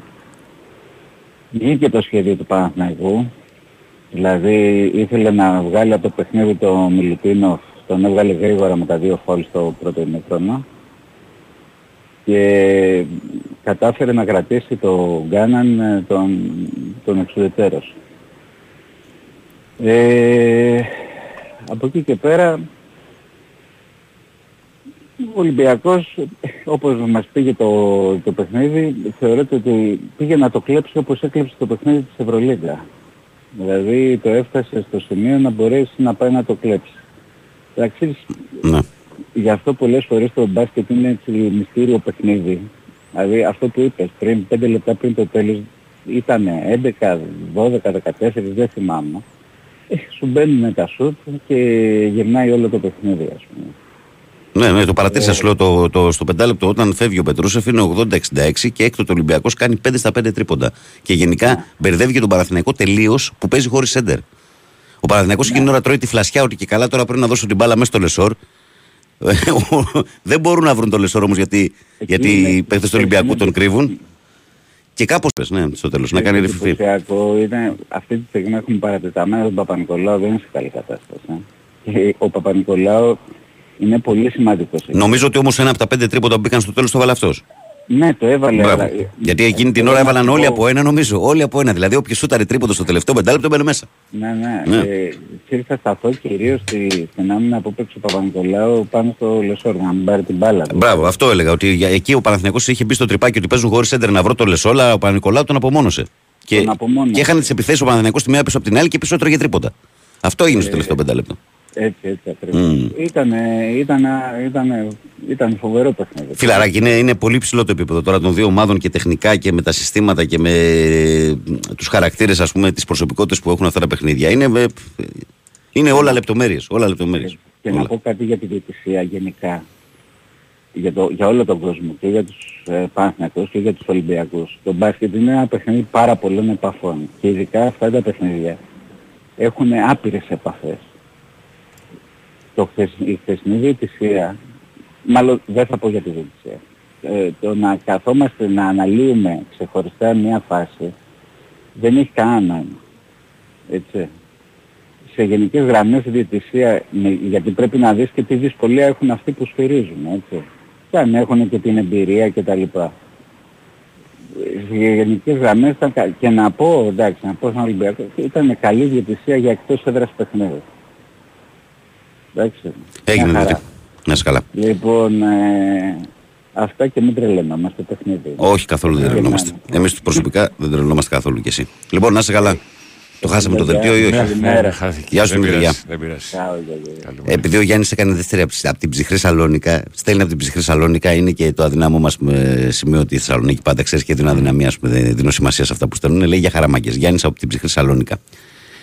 Βγήκε το σχέδιο του Παναθηναϊκού. Δηλαδή ήθελε να βγάλει από το παιχνίδι το Μιλουτίνοφ. Τον έβγαλε γρήγορα με τα δύο φόλ στο πρώτο ημίχρονο. Και κατάφερε να κρατήσει το Γκάναν ε, τον, τον εξουδετέρως. Ε, από εκεί και πέρα ο Ολυμπιακός όπως μας πήγε το, το παιχνίδι θεωρείται ότι πήγε να το κλέψει όπως έκλεψε το παιχνίδι της Ευρωλίγκα. Δηλαδή το έφτασε στο σημείο να μπορέσει να πάει να το κλέψει. Εντάξει, Ναι. Γι' αυτό πολλές φορές το μπάσκετ είναι έτσι μυστήριο παιχνίδι. Δηλαδή αυτό που είπες πριν, 5 λεπτά πριν το τέλος ήταν 11, 12, 14, δεν θυμάμαι. Ε, σου μπαίνουν τα σουτ και γυρνάει όλο το παιχνίδι ας πούμε. Ναι, ναι, το παρατήρησα σου λέω το, το, στο πεντάλεπτο όταν φεύγει ο Πετρούσεφ είναι 80-66 και έκτοτε ο Ολυμπιακός κάνει 5 στα 5 τρίποντα. Και γενικά μπερδεύει και τον Παναθηναϊκό τελείως που παίζει χωρίς σέντερ. Ο Παναθηναϊκός εκείνη την ώρα τρώει τη φλασιά ότι και καλά τώρα πρέπει να δώσω την μπάλα μέσα στο Λεσόρ. Δεν μπορούν να βρουν το Λεσόρ όμως γιατί, γιατί είναι- οι παίχτες του Ολυμπιακού είναι- τον κρύβουν. Και κάπως πες, ναι, στο τέλος, να κάνει Το ριφιφί. εντυπωσιακό είναι αυτή τη στιγμή έχουμε παρατεταμένο τον Παπα-Νικολάου δεν είναι σε καλή κατάσταση. ε. Και ο Παπα-Νικολάου είναι πολύ σημαντικός. εκεί. Νομίζω ότι όμως ένα από τα πέντε τρίποντα που μπήκαν στο τέλος το βάλε αυτός. Ναι, το έβαλε. Μπράβο. αλλά- Γιατί εκείνη την Θέλω ώρα να έβαλαν σου όλοι πω- από ένα, νομίζω. Όλοι από ένα. Δηλαδή, όποιος σούταρε τρίποντο στο τελευταίο πεντάλεπτο μπαίνει μέσα. Ναι, ναι. Ναι. Ε, και θα σταθώ κυρίως στη, στην άμυνα που παίξει ο Παπα-Νικολάου πάνω στο Λεσόρ να μην πάρει την μπάλα. του. Μπράβο, αυτό έλεγα. Ότι για- εκεί ο Παναθηναϊκός είχε μπει στο τρυπάκι ότι παίζουν χωρίς έντερ να βρω το Λεσόλα, ο Πανικολάου τον απομόνωσε. Και, Τον απομόνωσε. και είχαν τις επιθέσεις ο Παναθηναϊκός τη μία πίσω από την άλλη και πίσω έτρωγε τρίποντα. Αυτό έγινε Ε, στο τελευταίο πεντάλεπτο. Έτσι, έτσι ακριβώς. Μμ. Ήτανε, ήτανε, ήτανε, ήταν φοβερό παιχνίδι. Φιλαράκι, είναι, είναι πολύ ψηλό το επίπεδο τώρα των δύο ομάδων και τεχνικά και με τα συστήματα και με τους χαρακτήρες, ας πούμε, τι προσωπικότητε που έχουν αυτά τα παιχνίδια. Είναι, ε, είναι όλα λεπτομέρειες. Όλα λεπτομέρειες. Και να πω κάτι για τη διαιτησία γενικά. για, το, για όλο τον κόσμο και για τους ε, Παναθηναϊκούς και για τους Ολυμπιακούς. Το μπάσκετ είναι ένα παιχνίδι πάρα πολλών επαφών και ειδικά αυτά τα παιχνίδια έχουν άπειρες επαφές. Το χθες, η χθεσινή διαιτησία, μάλλον δεν θα πω για τη διαιτησία, ε, το να καθόμαστε να αναλύουμε ξεχωριστά μια φάση δεν έχει κανένα νόημα. Έτσι. Σε γενικές γραμμές η διαιτησία, με- γιατί πρέπει να δεις και τι δυσκολία έχουν αυτοί που σφυρίζουν, έτσι. Και αν έχουν και την εμπειρία και τα λοιπά. Σε γενικές γραμμές ήταν κα- και να πω, εντάξει, να πω στον Ολυμπιακός, ήταν καλή διαιτησία για εκτός έδρας παιχνίδι. Εντάξει. Έγινε μια χαρά. δηλαδή. Να είσαι καλά. Λοιπόν, ε, αυτά και μην τρελαινόμαστε παιχνίδι. Όχι καθόλου δεν Ε, τρελνόμαστε. ναι. Εμείς προσωπικά δεν τρελνόμαστε καθόλου κι εσύ. Λοιπόν, να είσαι καλά. Το χάσαμε το δελτίο ή όχι; Καλημέρα. χάθηκε. Γεια σου, Δεν Δημητρία. πειράζει, Δεν πειράζει. Ciao, γεια, γεια. Επειδή ο Γιάννης έκανε δεύτερη από από την ψυχρή Σαλόνικα, στέλνει από την ψυχρή Σαλόνικα, είναι και το αδυνάμο μας σημείο ότι η Θεσσαλονίκη πάντα ξέρεις και την αδυναμία, ας πούμε, δεν δίνω σημασία σε αυτά που στέλνουν. Λέει για χαραμάγκε. Γιάννης από την ψυχρή Σαλόνικα.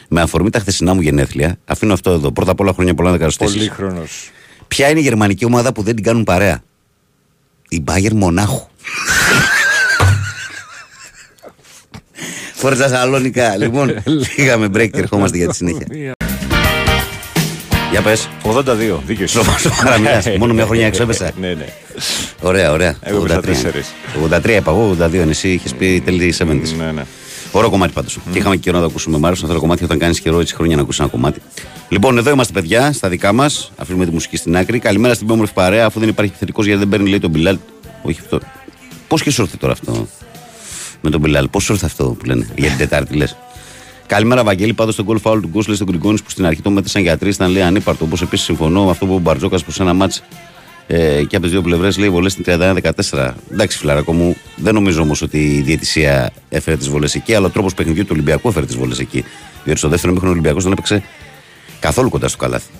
Με αφορμή τα χθεσινά μου γενέθλια, αφήνω αυτό εδώ. Πρώτα απ' όλα χρόνια πολλά να καροστήσει. Πολύχρονος. Ποια είναι η γερμανική ομάδα που δεν την κάνουν παρέα, Η Μπάγκερ Μονάχου. Φόρτσα Σαλόνικα. λοιπόν, πήγαμε break και ερχόμαστε για τη συνέχεια. Για πες. 82, δίκιος σου. Στο Χαραμιάς. Μόνο μια χρονιά έξω έπεσα. Ναι, ναι. Ωραία, ωραία. Εγώ έπεσα τέσσερις. 83 είπα εγώ, 82 είναι εσύ, είχες πει τέλη 70. Ναι, ναι. Ωραίο κομμάτι πάντως. Και είχαμε και καιρό να το ακούσουμε. Μ' άρεσε αυτό το κομμάτι όταν κάνεις καιρό έτσι χρόνια να ακούσει ένα κομμάτι. Λοιπόν, εδώ είμαστε παιδιά, στα δικά μας. Αφήνουμε τη μουσική στην άκρη. Καλημέρα στην πιο όμορφη παρέα, αφού δεν υπάρχει επιθετικό γιατί δεν παίρνει λέει τον Μπιλάλ. Όχι αυτό. Πώς και σου ήρθε τώρα αυτό με τον Μπιλάλ, πώς σου ήρθε αυτό που λένε για την Τετάρτη λες; Καλημέρα, Βαγγέλη. Πάντως στον γκολ φάουλ του Γκόσλε στον Γκριγκόνη που στην αρχή το μέτρησαν για τρει ήταν λέει ανύπαρτο. Όπως επίσης συμφωνώ με αυτό που ο Μπαρτζόκας προ ένα μάτς ε, και από τις δύο πλευρές λέει βολές στην 31-14. Εντάξει, φιλαράκο μου, δεν νομίζω όμως ότι η διαιτησία έφερε τις βολές εκεί, αλλά ο τρόπος παιχνιδιού του Ολυμπιακού έφερε τις βολές εκεί. Διότι στο δεύτερο μήχρονο ο Ολυμπιακός δεν έπαιξε καθόλου κοντά στο καλάθι.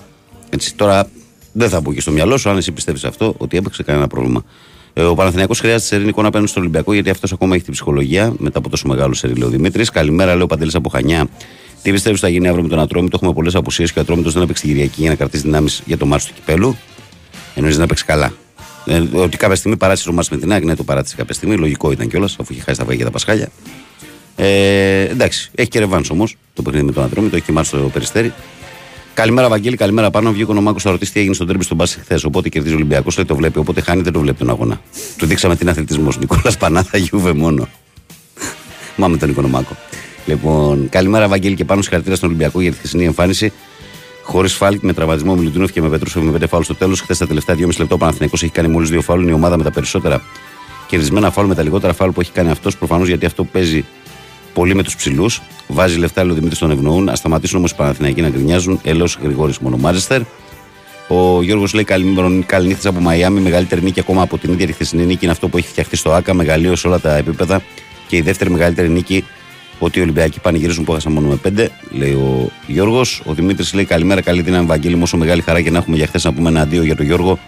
Έτσι, τώρα δεν θα πω και στο μυαλό σου, αν εσύ πιστεύεις αυτό, ότι έπαιξε κανένα πρόβλημα. Ε, ο Παναθηναϊκός χρειάζεται σερήν εικόνα απέναντι στον Ολυμπιακό, γιατί αυτός ακόμα έχει την ψυχολογία μετά από τόσο μεγάλο σερή, λέει ο Δημήτρης. Καλημέρα, λέει ο Παντελής από Χανιά. Τι πιστεύεις ότι θα γίνει αύριο με τον Ατρόμητο, έχουμε πολλές απουσίες και ο Ατρόμητος δεν έπαιξε την Κυριακή για να κρατήσει δυνάμεις για το μάτσο του κυπέλου. Εννοείς να παίξει καλά. Ε, ότι κάποια στιγμή παράτησε το μάτσο με την ΑΕΚ, ναι, το παράτησε κάποια στιγμή. Λογικό ήταν κιόλας, αφού είχε χάσει τα βαγιά τα Πασχάλια. Ε, εντάξει, έχει και ρεβάνς όμως το παιχνίδι με τον Ατρόμητο, έχει και μάτσο στο περιστέρι. Καλημέρα, Βαγγέλη, καλημέρα πάνω. Βγήκε ο Νομάκος να ρωτήσει τι έγινε στον τέρμπι στον Μπάσκετ χθες. Οπότε κερδίζει ο Ολυμπιακός, λέει το βλέπει. Οπότε χάνει, δεν το βλέπει τον αγώνα. Του δείξαμε τι είναι αθλητισμός. Νικόλας Πανάθα, Γιούβε μόνο. Μάμε τον Οικονομάκο. Λοιπόν, καλημέρα, Βαγγέλη, και πάνω συγχαρητήρια στον Ολυμπιακό για τη χθεσινή εμφάνιση. Χωρίς φάλκ, με τραυματισμό Μιλουτίνοφ και με Πετρούσο με πέντε φάουλ στο τέλος. Χθες τα τελευταία 2,5 λεπτά ο Παναθηναϊκός έχει κάνει μόλις δύο φάουλ. Είναι η ομάδα με τα περισσότερα κερδισμένα φάουλ με τα λιγότερα φάουλ που έχει κάνει αυτός. Προφανώς γιατί αυτό παίζει πολύ με τους ψηλούς. Βάζει λεφτά, λέει ο Δημήτρης τον ευνοούν. Α σταματήσουν όμως οι Παναθηναϊκοί να γκρινιάζουν. Ελό Γρηγόρης Μονομάζεστερ. Ο Γιώργος λέει καλή, καλή νύχτα από Μαϊάμι. Μεγαλύτερη νίκη ακόμα από την ίδια τη χθεσινή νίκη είναι αυτό που έχει φτιαχτεί στο ΑΚΑ. Μεγαλείο σε όλα τα επίπεδα. Και η δεύτερη μεγαλύτερη νίκη ότι οι Ολυμπιακοί πανηγυρίζουν που έχασαν μόνο με πέντε, λέει ο Γιώργος. Ο Δημήτρης λέει καλημέρα, καλή δύναμη, Βαγγέλη. Μου όσο μεγάλη χαρά και να έχουμε για χθες να πούμε ένα αντίο για τον Γιώργο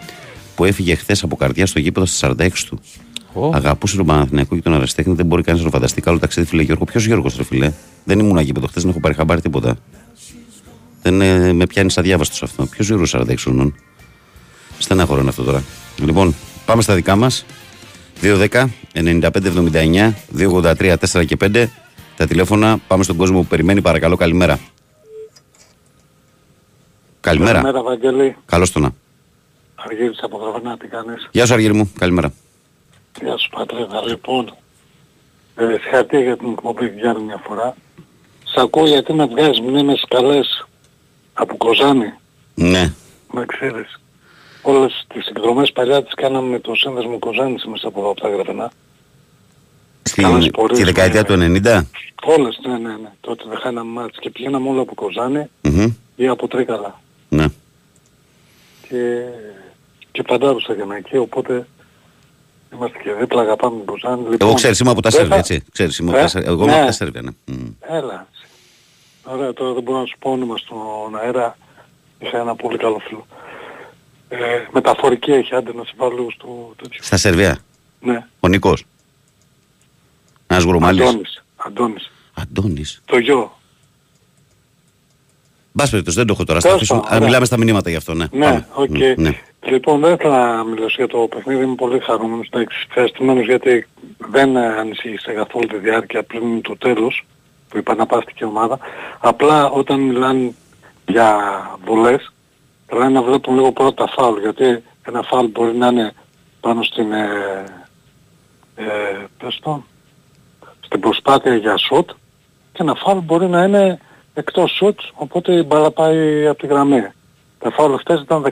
που έφυγε χθες από καρδιά στο γήπεδο στα 46 του. Ω. Αγαπούσε τον Παναθηναϊκό και τον Αραστέχνη, δεν μπορεί κανείς να το φανταστεί. Καλό ταξίδι, φίλε Γιώργο. Ποιος Γιώργος, ρε φίλε; Δεν ήμουν γήπεδο χθες, δεν έχω πάρει χαμπάρι τίποτα. Δεν ε, με πιάνεις αδιάβαστος αυτό. Ποιος Γιώργος 46 χρονών; Στενάχωρο είναι αυτό τώρα. Λοιπόν, πάμε στα δικά μας. 2-10, 95-79, 2-83, 4 και 5. Τα τηλέφωνα. Πάμε στον κόσμο που περιμένει. Παρακαλώ, καλημέρα. Καλημέρα. Καλημέρα Βαγγέλη. Καλώς το να. Αργύρης από Γραβανά, τι κάνεις; Γεια σου, Αργύρι μου. Καλημέρα. Γεια σου πατρίδα. Λοιπόν, ε, συγχαρητήρια για την εκπομπή για άλλη μια φορά. Σ' ακούω γιατί να βγάζεις μνήμες καλές από Κοζάνη, Ναι. με ξέρεις. Όλες τις εκδρομές παλιά τις κάναμε με το σύνδεσμο Κοζάνης μέσα από από τα Γραβανά. Καλές Στην, πορείες, τη δεκαετία ναι. του 90. Όλες, ναι, ναι, ναι. Τότε δεν χάναμε μάτς και πηγαίναμε όλα από Κοζάνη Μμμ. ή από Τρίκαλα. Ναι. και, και παντάρουσα για να εκεί, οπότε είμαστε και δίπλα, αγαπάμε την Κοζάνη. Λοιπόν, Εγώ ξέρει, είμαι από τα δεν Σέρβια, θα- έτσι. Ξέρεις, είμαι από Ε, τα Σέρβια. Εγώ είμαι ναι. από τα Σέρβια, ναι. Μμ. Έλα. Ωραία, τώρα δεν μπορώ να σου πω όνομα στον αέρα. Είχα ένα πολύ καλό φίλο. Ε, μεταφορική έχει, άντε να σε βάλω στο τέτοιο. Στα Σερβία. Ναι, Ο Νικό. Ένα γουρμάλη. Αντώνης. Αντώνης. Αντώνης. Το γιο. Μπας περιπτώσει, δεν το έχω τώρα. Στα Τέλος αφήσουμε. πάντων, Α, ωραία. Μιλάμε στα μηνύματα γι' αυτό, ναι. Ναι, Πάμε. οκ. Μ, ναι. Λοιπόν, δεν θα μιλήσω για το παιχνίδι, είμαι πολύ χαρούμενος, εντάξει, ευχαριστημένος γιατί δεν ε, ανησύχησε καθόλου τη διάρκεια πριν το τέλος που επαναπάστηκε η ομάδα. Απλά όταν μιλάνε για βολές, πρέπει να βλέπουν λίγο πρώτα φάουλ, γιατί ένα φάουλ μπορεί να είναι πάνω στην, ε, ε, πες το, στην προσπάθεια για σουτ και ένα φάουλ μπορεί να είναι εκτός σουτ, οπότε η μπάλα πάει από τη γραμμή. Τα φάουλ αυτές ήταν 16-24.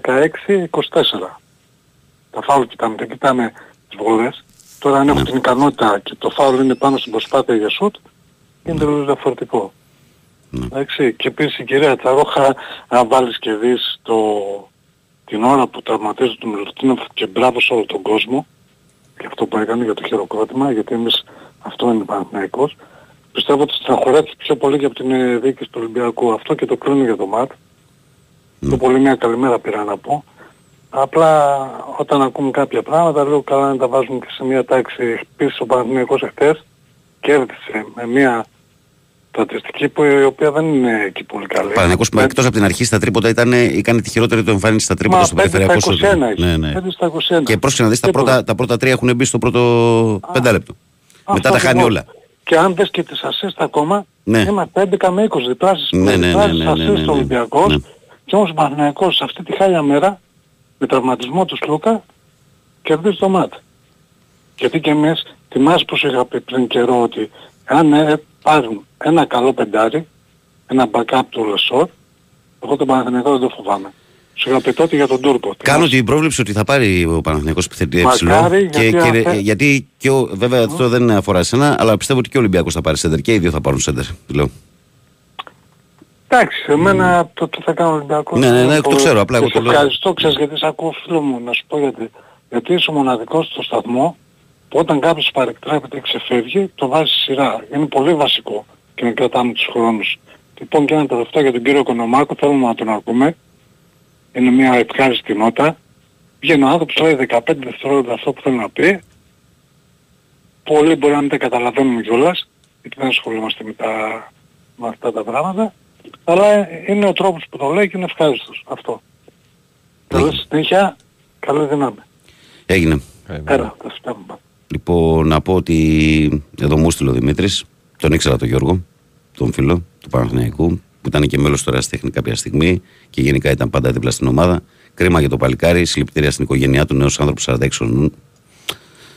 Τα φάουλ κοιτάμε, δεν κοιτάμε τις βολές. Τώρα αν έχω την ικανότητα και το φάουλ είναι πάνω στην προσπάθεια για σουτ, είναι τελείως διαφορετικό. Εντάξει, και επίσης η κυρία Τσαρόχα, αν βάλεις και δεις το, την ώρα που τραυματίζει τον Μιλουτίνοφ και μπράβο σε όλο τον κόσμο, και αυτό που έκανε για το χειροκρότημα, γιατί εμείς αυτό είναι Παναθηναϊκός, πιστεύω ότι στεναχωρέθηκε πιο πολύ και από την ε, διοίκηση του Ολυμπιακού. Αυτό και το κρίνω για το ΜΑΤ. Το πολύ μια καλημέρα πήρα να πω. Απλά όταν ακούμε κάποια πράγματα λέω καλά να τα βάζουμε και σε μια τάξη. Επίσης ο Παναθηναϊκός εχθές κέρδισε με μια στατιστική που η οποία δεν είναι εκεί πολύ καλή. Ο Παναγενικό που εκτός από την αρχή στα τρίποτα ήταν, έκανε τη χειρότερη του εμφάνιση στα τρίποτα Μα, στο πέντε περιφερειακό στα 21 σώμα. έχει. Ναι, ναι. Πέντε στα 21. Και πρόσεχε να δεις τα Τίποτα. πρώτα, τα πρώτα τρία έχουν μπει στο πρώτο πεντάλεπτο. Μετά τα χάνει ακριβώς. όλα. Και αν δες και τις assist ακόμα, Ναι. είμαστε 11 με 20 διπλάσεις Ναι, ναι, ναι, διπλάσεις ναι, ναι, ναι, assist ναι. ο Ολυμπιακός. Ναι. Και όμως ο Παναθηναϊκός σε αυτή τη χάλια μέρα, με τραυματισμό του Σλούκα, κερδίζει το μάτ. Γιατί και εμείς, θυμάσαι πως είχα πει πριν καιρό ότι αν ε, πάρουν ένα καλό πεντάρι, ένα backup του Λεσόρ, εγώ τον Παναθηναϊκό δεν το φοβάμαι. Σου είχα πει τότε για τον Τούρκο. Κάνω την πρόβλεψη ότι θα πάρει ο Παναθηναϊκός επιθετή Μακάρι, υψηλό. Και, γιατί και, αυτά- γιατί και ο, βέβαια αυτό δεν αφορά εσένα, αλλά πιστεύω ότι και ο Ολυμπιακός θα πάρει σέντερ και οι δύο θα πάρουν σέντερ. Λέω. Εντάξει, εμένα το τι θα κάνω Ολυμπιακός. Ναι, ναι, ναι, είναι το πολύ- ξέρω, απλά εγώ και το σε λέω. Ευχαριστώ, ξέρεις γιατί σε ακούω φίλο μου, να σου πω γιατί. Γιατί είσαι ο μοναδικός στο σταθμό που όταν κάποιος παρεκτρέπεται και ξεφεύγει, το βάζει στη σειρά. Είναι πολύ βασικό και να κρατάμε τους χρόνους. Λοιπόν και ένα τελευταίο για τον κύριο Κονομάκο, θέλουμε να τον ακούμε. Είναι μια ευχάριστη νότα. Βγαίνει ο άνθρωπος, λέει 15 δευτερόλεπτα αυτό που θέλει να πει. Πολλοί μπορεί να μην τα καταλαβαίνουμε κιόλας, γιατί δεν ασχολούμαστε με, τα, με αυτά τα πράγματα. Αλλά είναι ο τρόπος που το λέει και είναι ευχάριστος. Αυτό. Καλή συνέχεια, καλή δύναμη. Έγινε. Έλα, τα σπέμπα. Λοιπόν, να πω ότι εδώ μου στείλε ο Δημήτρης, τον ήξερα τον Γιώργο, τον φίλο του Παναθηναϊκού, που ήταν και μέλος του Εραστέχνη κάποια στιγμή και γενικά ήταν πάντα δίπλα στην ομάδα. Κρίμα για το παλικάρι, συλληπιτήρια στην οικογένειά του, νέος άνθρωπος 46 χρονών.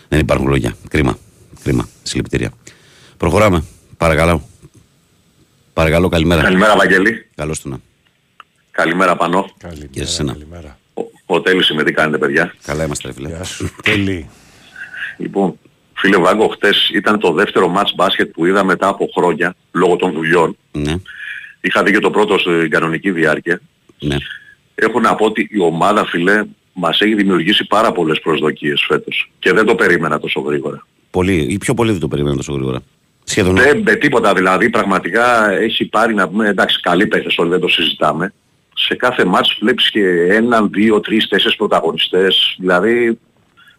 Δεν υπάρχουν λόγια. Κρίμα. Κρίμα. Συλληπιτήρια. Προχωράμε. Παρακαλώ. Παρακαλώ, καλημέρα. Καλημέρα Βαγγέλη. Καλώς του να. Καλημέρα Πανώ. Και σε εσένα. Ο, ο Τέλης είμαι, τι κάνετε παιδιά; Καλά είμαστε, ρε φίλε. Τέλει. Λοιπόν, φίλε Βάγκο, χτες ήταν το δεύτερο match μπάσκετ που είδα μετά από χρόνια, λόγω των δουλειών. Ναι, Είχα δει και το πρώτο στην κανονική διάρκεια. ναι. Έχω να πω ότι η ομάδα, φίλε, μας έχει δημιουργήσει πάρα πολλές προσδοκίες φέτος. Και δεν το περίμενα τόσο γρήγορα. Πολύ, ή πιο πολύ δεν το περίμενα τόσο γρήγορα. Σχεδόν. Δεν με τίποτα δηλαδή, πραγματικά έχει πάρει να πούμε, εντάξει καλή παίχτες όλοι δεν το συζητάμε. Σε κάθε μάτς βλέπεις και έναν, δύο, τρεις, τέσσερις πρωταγωνιστές. Δηλαδή,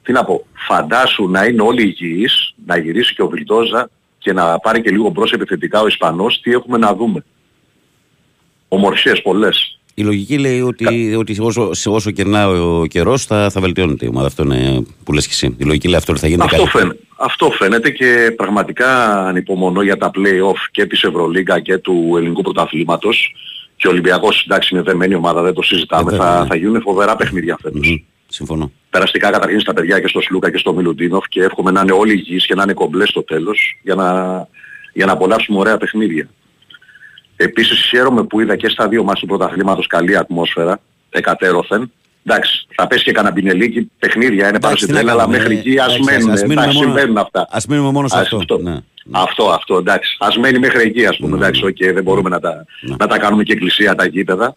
τι να πω, φαντάσου να είναι όλοι υγιείς, να γυρίσει και ο Βιλτόζα και να πάρει και λίγο μπρος επιθετικά ο Ισπανός, τι έχουμε να δούμε. Ομορφιές πολλές. Η λογική λέει ότι, ότι όσο, σε όσο κερνά ο καιρός θα, θα βελτιώνεται η ομάδα. Αυτό είναι που λες και εσύ. Η λογική λέει αυτό ότι θα γίνεται Αυτό, καλύτερα. φαίνεται, αυτό φαίνεται και πραγματικά ανυπομονώ για τα play-off και της Ευρωλίγκα και του ελληνικού πρωταθλήματος. Και ο Ολυμπιακός εντάξει είναι δεμένη ομάδα, δεν το συζητάμε. Ε, βέβαια, θα, ναι. θα γίνουν φοβερά παιχνίδια φέτος. Μμμ. Συμφωνώ. Περαστικά καταρχήν στα παιδιά και στο Σλούκα και στο Μιλουτίνοφ και εύχομαι να είναι όλοι υγιείς και να είναι κομπλές στο τέλος για να, για να απολαύσουμε ωραία παιχνίδια. Επίσης χαίρομαι που είδα και στα δύο μας του πρωταθλήματος καλή ατμόσφαιρα, εκατέρωθεν. Εντάξει, θα πέσει και κανένα μπινελίκι, παιχνίδια είναι πάνω Εντάξει, στην τι να τρέλα, αλλά κάνουμε, μέχρι ε, εκεί ας εντάξει, μένουν. ας μείνουμε Εντάξει, μόνο- συμβαίνουν αυτά. Ας μείνουμε μόνο σε Ας αυτό. αυτό. Ναι. Αυτό, αυτό, εντάξει. Ας μένει μέχρι εκεί ας πούμε. Εντάξει, οκ, δεν μπορούμε να τα, να τα κάνουμε και εκκλησία τα γήπεδα.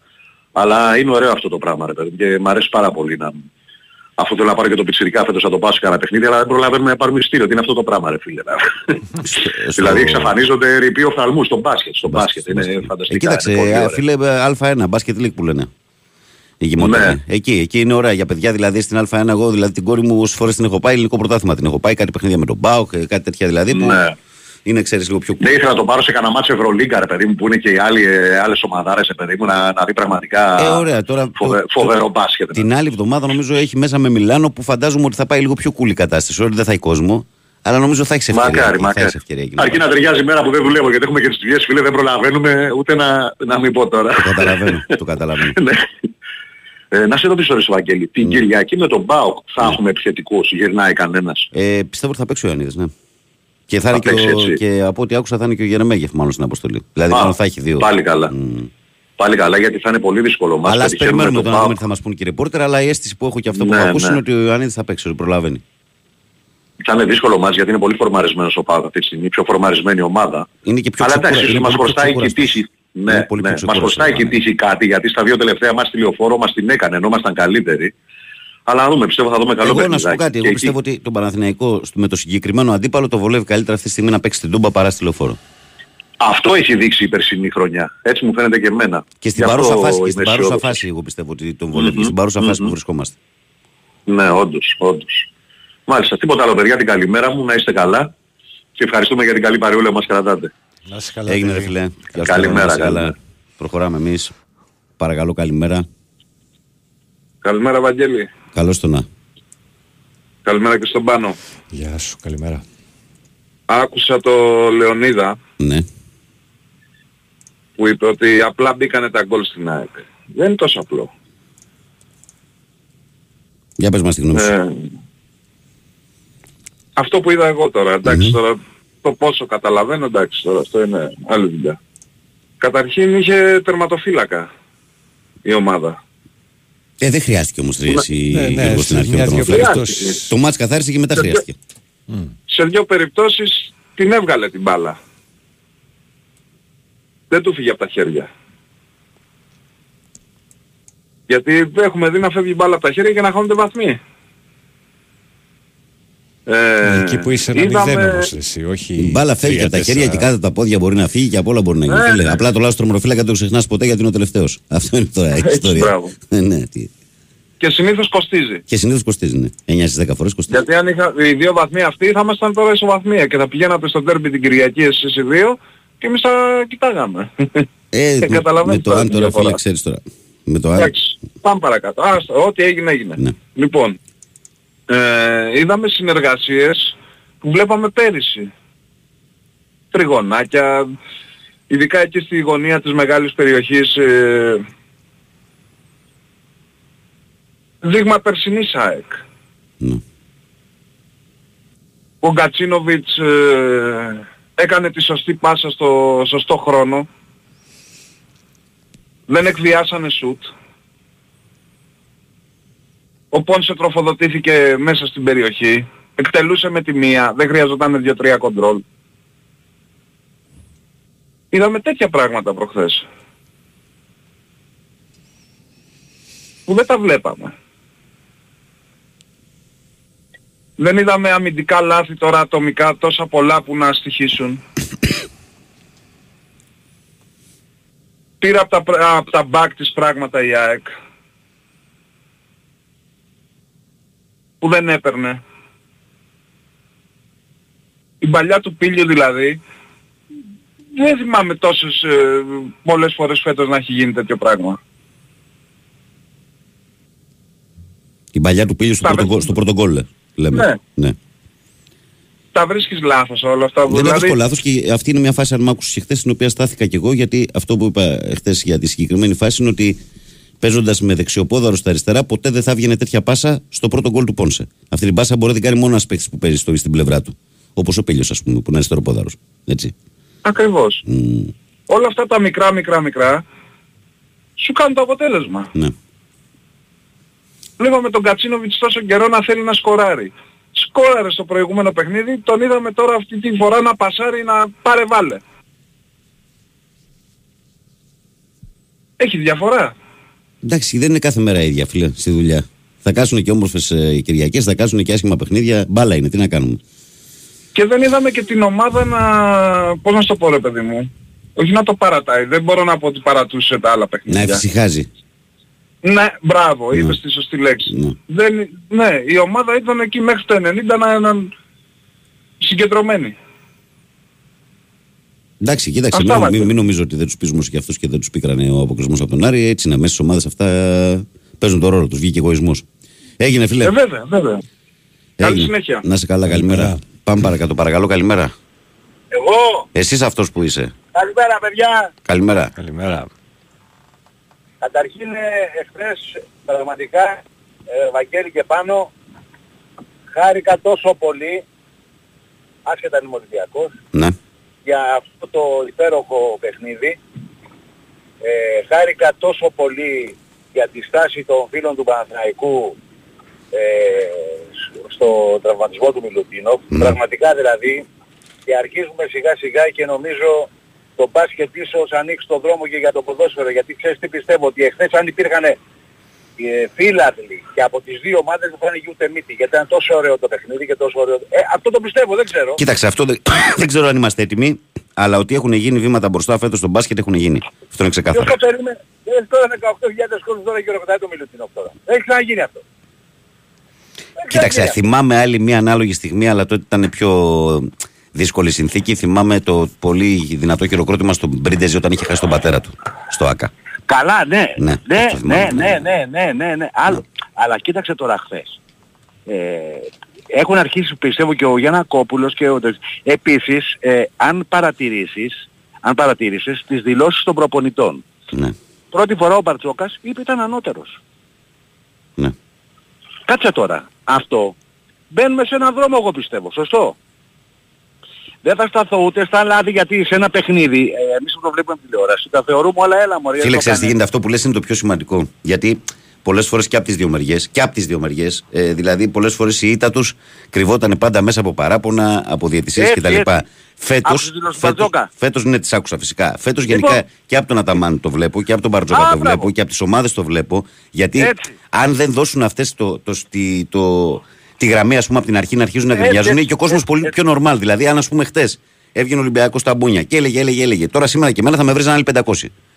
Αλλά είναι ωραίο αυτό το πράγμα ρε παιδί. Και μου αρέσει πάρα πολύ να... Αφού θέλω να πάρω και το πιτσιρικά φέτος να το πάω σε κανένα παιχνίδι, αλλά δεν προλαβαίνουμε να πάρουμε εισιτήριο. Τι είναι αυτό το πράγμα ρε φίλε. δηλαδή εξαφανίζονται ρηποί οφθαλμού στο μπάσκετ. Στο μπάσκετ. Είναι Ε, φανταστικά. κοίταξε, είναι πολύ α, ωραίο. φίλε, Α1, μπάσκετ league που λένε. Η γεμότη. Ναι. Εκεί, εκεί είναι ωραία για παιδιά. Δηλαδή στην Α1, εγώ δηλαδή την κόρη μου όσε φορές την έχω πάει, ελληνικό πρωτάθλημα την έχω πάει, κάτι παιχνίδια με τον Μπάουκ, κάτι τέτοια δηλαδή. Που Ναι. Είναι, ξέρεις, λίγο πιο Δεν ήθελα να το πάρω σε κανένα μάτσο Ευρωλίγκα, ρε παιδί μου, που είναι και οι άλλοι, ε, άλλες ομαδάρες, ρε παιδί μου, να, να δει πραγματικά Ε, ωραία, τώρα φοβε- το- φοβερό το- μπάσκετ. Την άλλη εβδομάδα νομίζω έχει μέσα με Μιλάνο που φαντάζομαι ότι θα πάει λίγο πιο cool η κατάσταση. Όχι, δεν θα έχει κόσμο, αλλά νομίζω θα έχεις ευκαιρία. Μακάρι, εκεί, Θα μακάρι. έχεις ευκαιρία εκεί. Αρκεί να ταιριάζει η μέρα που δεν δουλεύω, γιατί έχουμε και τις δουλειές, φίλε, δεν προλαβαίνουμε ούτε να, να μην πω τώρα. Το καταλαβαίνω. το καταλαβαίνω. Ναι. Ε, να σε ρωτήσω, ρε Βαγγέλη, την Κυριακή με τον Μπάουκ θα έχουμε επιθετικούς, γυρνάει κανένας; Ε, πιστεύω ότι θα παίξει ο Ιωαννίδης, ναι. Και, θα Θα είναι και, παίξει ο, έτσι. και από ό,τι άκουσα θα είναι και ο Γερεμέγεφ μάλλον στην αποστολή. Δηλαδή Α, μάλλον θα έχει δύο. Πάλι καλά. Πάλι καλά γιατί θα είναι πολύ δύσκολο μας. αλλά ας γιατί ξέρουμε περιμένουμε τον το να δούμε ΠΑΟΚ. τι θα μας πούν και οι ρεπόρτερ, αλλά η αίσθηση που έχω και αυτό που Ναι, έχω ακούσει ναι. είναι ότι ο Ιωαννίδης θα παίξει, ότι προλαβαίνει. Θα είναι δύσκολο μας γιατί είναι πολύ φορμαρισμένος ο ΠΑΟΚ αυτή τη στιγμή, πιο φορμαρισμένη ομάδα. Είναι και πιο Αλλά εντάξει, ξεκούρα- ίσως είναι μας πολύ πιο χρωστάει και η ξεκούραστος. τύχη. Είναι Ναι, πολύ ναι. πιο Μας ξεκούραστος, χρωστάει και η ναι. τύχη κάτι γιατί στα δύο τελευταία μας στη λεωφόρο μας την έκανε ενώ ήμασταν καλύτεροι. Αλλά να δούμε, πιστεύω θα δούμε καλό Εγώ να σου πω παιχνιδάκι. κάτι, Και εγώ εκεί- πιστεύω ότι τον Παναθηναϊκό στο- με το συγκεκριμένο αντίπαλο το βολεύει καλύτερα αυτή τη στιγμή να παίξει την Τούμπα παρά στη λεωφόρο. Αυτό έχει δείξει η περσινή χρονιά. Έτσι μου φαίνεται και εμένα. Και στην Γι' αυτό παρούσα φάση, και είμαι στην παρούσα αισιόδοξος. φάση εγώ πιστεύω ότι τον βολεύει. Μμμ, Στην παρούσα φάση που μμμ. βρισκόμαστε. Ναι, όντως, όντως. Μάλιστα, τίποτα άλλο παιδιά, την καλημέρα μου, να είστε καλά και ευχαριστούμε για την καλή παρεούλα που μας κρατάτε. Να είσαι καλά. Έγινε ρε παιδί. φίλε. Γεια σου, Καλημέρα, να είσαι καλά. καλημέρα. Προχωράμε εμείς. Παρακαλώ καλημέρα. Καλημέρα Βαγγέλη. Καλώς το να. Καλημέρα και στον Πάνο. Γεια σου, καλημέρα. Άκουσα το Λεωνίδα Ναι. που είπε ότι απλά μπήκανε τα γκολ στην ΑΕΚ. Δεν είναι τόσο απλό. Για πες μας τη γνώμη σου. Ε, αυτό που είδα εγώ τώρα, εντάξει τώρα το πόσο καταλαβαίνω, εντάξει τώρα αυτό είναι άλλη δουλειά. Καταρχήν είχε τερματοφύλακα η ομάδα. Ε, δεν χρειάστηκε όμως ρε, εσύ Ναι, ναι, Γιώργος, σε στην αρχή. μια-δυο ο Τροματοφύλακας. περιπτώσεις. Το μάτς καθάρισε και μετά Σε χρειάστηκε. Σε δύο περιπτώσεις την έβγαλε την μπάλα. Δεν του φύγε από τα χέρια. Γιατί έχουμε δει να φεύγει η μπάλα από τα χέρια και να χάνονται βαθμοί. Ε, Εκεί που είσαι ένα είδαμε- μηδέν όμως εσύ, όχι... Η μπάλα φεύγει από τα τρία, χέρια και τέσσερα. κάτω από τα πόδια μπορεί να φύγει και από όλα μπορεί να γίνει. Ναι, Φίλε, ναι. Απλά το λάθος τρομορφύλακα δεν το ξεχνάς ποτέ γιατί είναι ο τελευταίος. Αυτό είναι τώρα η Έτσι, ιστορία. μπράβο. Ε, ναι, τι. Και συνήθως κοστίζει. Και συνήθως κοστίζει, ναι. 9 στις 10 φορές κοστίζει. Γιατί αν είχα, οι δύο βαθμοί αυτοί θα ήμασταν τώρα ισοβαθμία και θα πηγαίνατε στο τέρμπι την Κυριακή εσείς οι δύο και εμείς θα κοιτάγαμε. Ε, με, καταλαβαίνεις με το τώρα αν τη τώρα διαφορά. φίλε ξέρεις τώρα. Με το αν. Εντάξει, πάμε παρακάτω. Άστα, ό,τι έγινε έγινε. Ναι. Λοιπόν, ε, είδαμε συνεργασίες που βλέπαμε πέρυσι. Τριγωνάκια, ειδικά εκεί στη γωνία της μεγάλης περιοχής, ε, δείγμα περσινής ΑΕΚ. Ναι. Ο Γκατσίνοβιτς ε, έκανε τη σωστή πάσα στο σωστό χρόνο. Δεν εκβιάσανε σουτ. Ο Πόνσε τροφοδοτήθηκε μέσα στην περιοχή. Εκτελούσε με τη μία. Δεν χρειαζόταν δύο-τρία κοντρόλ. Είδαμε τέτοια πράγματα προχθές. Που δεν τα βλέπαμε. Δεν είδαμε αμυντικά λάθη τώρα ατομικά τόσα πολλά που να στοιχήσουν. Πήρα από τα, πρ- απ' τα back της πράγματα η ΑΕΚ. Που δεν έπαιρνε. Η παλιά του πύλιου δηλαδή. Δεν θυμάμαι τόσες ε, πολλές φορές φέτος να έχει γίνει τέτοιο πράγμα. Την παλιά του πύλη στο Τα πρώτο, γκολ- στο πρώτο γκολ, λέ- λέμε. Ναι. Τα βρίσκεις λάθος όλα αυτά. Δεν δηλαδή, είναι βρίσκω λάθος και αυτή είναι μια φάση, αν μ' άκουσες και χθες, στην οποία στάθηκα κι εγώ, γιατί αυτό που είπα χθες για τη συγκεκριμένη φάση είναι ότι παίζοντας με δεξιοπόδαρο στα αριστερά, ποτέ δεν θα έβγαινε τέτοια πάσα στο πρώτο γκολ του Πόνσε. Αυτή την πάσα μπορεί να την κάνει μόνος ένα παίκτης που παίζει στο, στην πλευρά του. Όπως ο Πέλιο, ας πούμε, που είναι αριστεροπόδαρο. Έτσι. Ακριβώς. Μμ, Όλα αυτά τα μικρά μικρά μικρά σου κάνουν το αποτέλεσμα. ναι. Βλέπαμε τον Κατσίνοβιτς τόσο καιρό να θέλει να σκοράρει. Σκόραρε στο προηγούμενο παιχνίδι, τον είδαμε τώρα αυτή τη φορά να πασάρει να πάρε βάλε. Έχει διαφορά. Εντάξει, δεν είναι κάθε μέρα ίδια, φίλε, στη δουλειά. Θα κάσουν και όμορφες ε, Κυριακές, θα κάσουν και άσχημα παιχνίδια. Μπάλα είναι, τι να κάνουμε. Και δεν είδαμε και την ομάδα να... Πώς να σου το πω ρε παιδί μου. Όχι να το παρατάει. Δεν μπορώ να πω ότι παρατούσε τα άλλα Να παιχνίδια. εφησυχάζει. Ναι, μπράβο, Ναι. είπες τη σωστή λέξη. Ναι. Δεν, ναι, η ομάδα ήταν εκεί μέχρι το 90 να, να συγκεντρωμένη. Εντάξει, κοίταξε. Αυτά Μην, είμαστε. μην, μην νομίζω ότι δεν τους πείσουμε και αυτούς και δεν τους πήκρανε ο αποκλεισμός από τον Άρη. Έτσι είναι. Μέσα στις ομάδες αυτά ε, παίζουν τον ρόλο τους. Βγήκε εγωισμός. Έγινε, φίλε. Ε, βέβαια, βέβαια. Καλή Έγινε. συνέχεια. Να είσαι καλά, καλημέρα. Καλημέρα. Πάμε παρακάτω, παρακαλώ, καλημέρα. Εγώ, Εσύ αυτός που είσαι. καλημέρα παιδιά. Καλημέρα. Καλημέρα. Καταρχήν ε, εχθές πραγματικά, ε, Βαγγέλη και πάνω, χάρηκα τόσο πολύ, άσχετα είμαι Ολυμπιακός, Ναι. Για αυτό το υπέροχο παιχνίδι. Ε, χάρηκα τόσο πολύ για τη στάση των φίλων του Παναθηναϊκού ε, σ- στο τραυματισμό του Μιλουτίνοφ. Ναι. Πραγματικά δηλαδή και αρχίζουμε σιγά σιγά και νομίζω το μπάσκετ ίσως ανοίξει τον δρόμο και για το ποδόσφαιρο γιατί ξέρεις τι πιστεύω ότι εχθές αν υπήρχαν ε, φίλαθλοι και από τις δύο ομάδες δεν θα είναι ούτε μύτη γιατί ήταν τόσο ωραίο το παιχνίδι και τόσο ωραίο. Ε, αυτό το πιστεύω, δεν ξέρω. Κοίταξε, αυτό δεν, δεν ξέρω αν είμαστε έτοιμοι, αλλά ότι έχουν γίνει βήματα μπροστά φέτος στον μπάσκετ έχουν γίνει. Αυτό είναι Ποιος ξεκάθαρο. το περίμενε; Ε, τώρα 18.000 κόσμος τώρα και ρωτάει το Μιλουτίνοφ τώρα. Έχει ξαναγίνει αυτό. Έχει Κοίταξε, ξαναγίνει θυμάμαι άλλη μια ανάλογη στιγμή, αλλά τότε ήταν πιο δύσκολη συνθήκη. Θυμάμαι το πολύ δυνατό χειροκρότημα στον Μπρίντεζι όταν είχε χάσει τον πατέρα του στο ΑΚΑ. Καλά, ναι. Ναι, Ναι, αυτό θυμάμαι. ναι, ναι, ναι, ναι, ναι, ναι. Άλλο. Αλλά κοίταξε τώρα χθες. Ε, έχουν αρχίσει πιστεύω και ο Γιάννα Κόπουλος και ο... Επίσης, ε, αν παρατηρήσεις, αν παρατηρήσεις τις δηλώσεις των προπονητών. Ναι, Πρώτη φορά ο Μπαρτζόκας είπε ήταν ανώτερος. ναι. Κάτσε τώρα. Αυτό μπαίνουμε σε έναν δρόμο εγώ πιστεύω. Σωστό. Δεν θα σταθώ ούτε στα λάθη γιατί σε ένα παιχνίδι, ε, εμείς που το βλέπουμε από τηλεόραση, τα θεωρούμε όλα έλα μωρέ. Φίλε, το ξέρεις τι κάνε. γίνεται, αυτό που λες είναι το πιο σημαντικό. Γιατί πολλές φορές και από τις δύο μεριές, και από τις δύο μεριές, ε, δηλαδή πολλές φορές η ήττα τους κρυβόταν πάντα μέσα από παράπονα, από διαιτησίες Έτσι, κτλ. έτσι. Φέτος. Άκουσες τη δηλώση του Μπαρτζόκα. Φέτος, ναι, τις άκουσα φυσικά. Φέτος Λοιπόν. γενικά και από τον Αταμάν το βλέπω και από τον Μπαρτζόκα Α, το μπράβο. βλέπω και από τις ομάδες το βλέπω. Γιατί Έτσι. αν δεν δώσουν αυτές το, το, το, το, τη γραμμή, ας πούμε, από την αρχή να αρχίζουν να Έτσι, γκρινιάζουν, έτσι, και ο κόσμος έτσι, πολύ έτσι. πιο νορμάλ. Δηλαδή, αν ας πούμε χτες έβγαινε ο Ολυμπιακός στα μπούνια και έλεγε, έλεγε, έλεγε. Τώρα σήμερα και εμένα θα με βρει άλλοι 500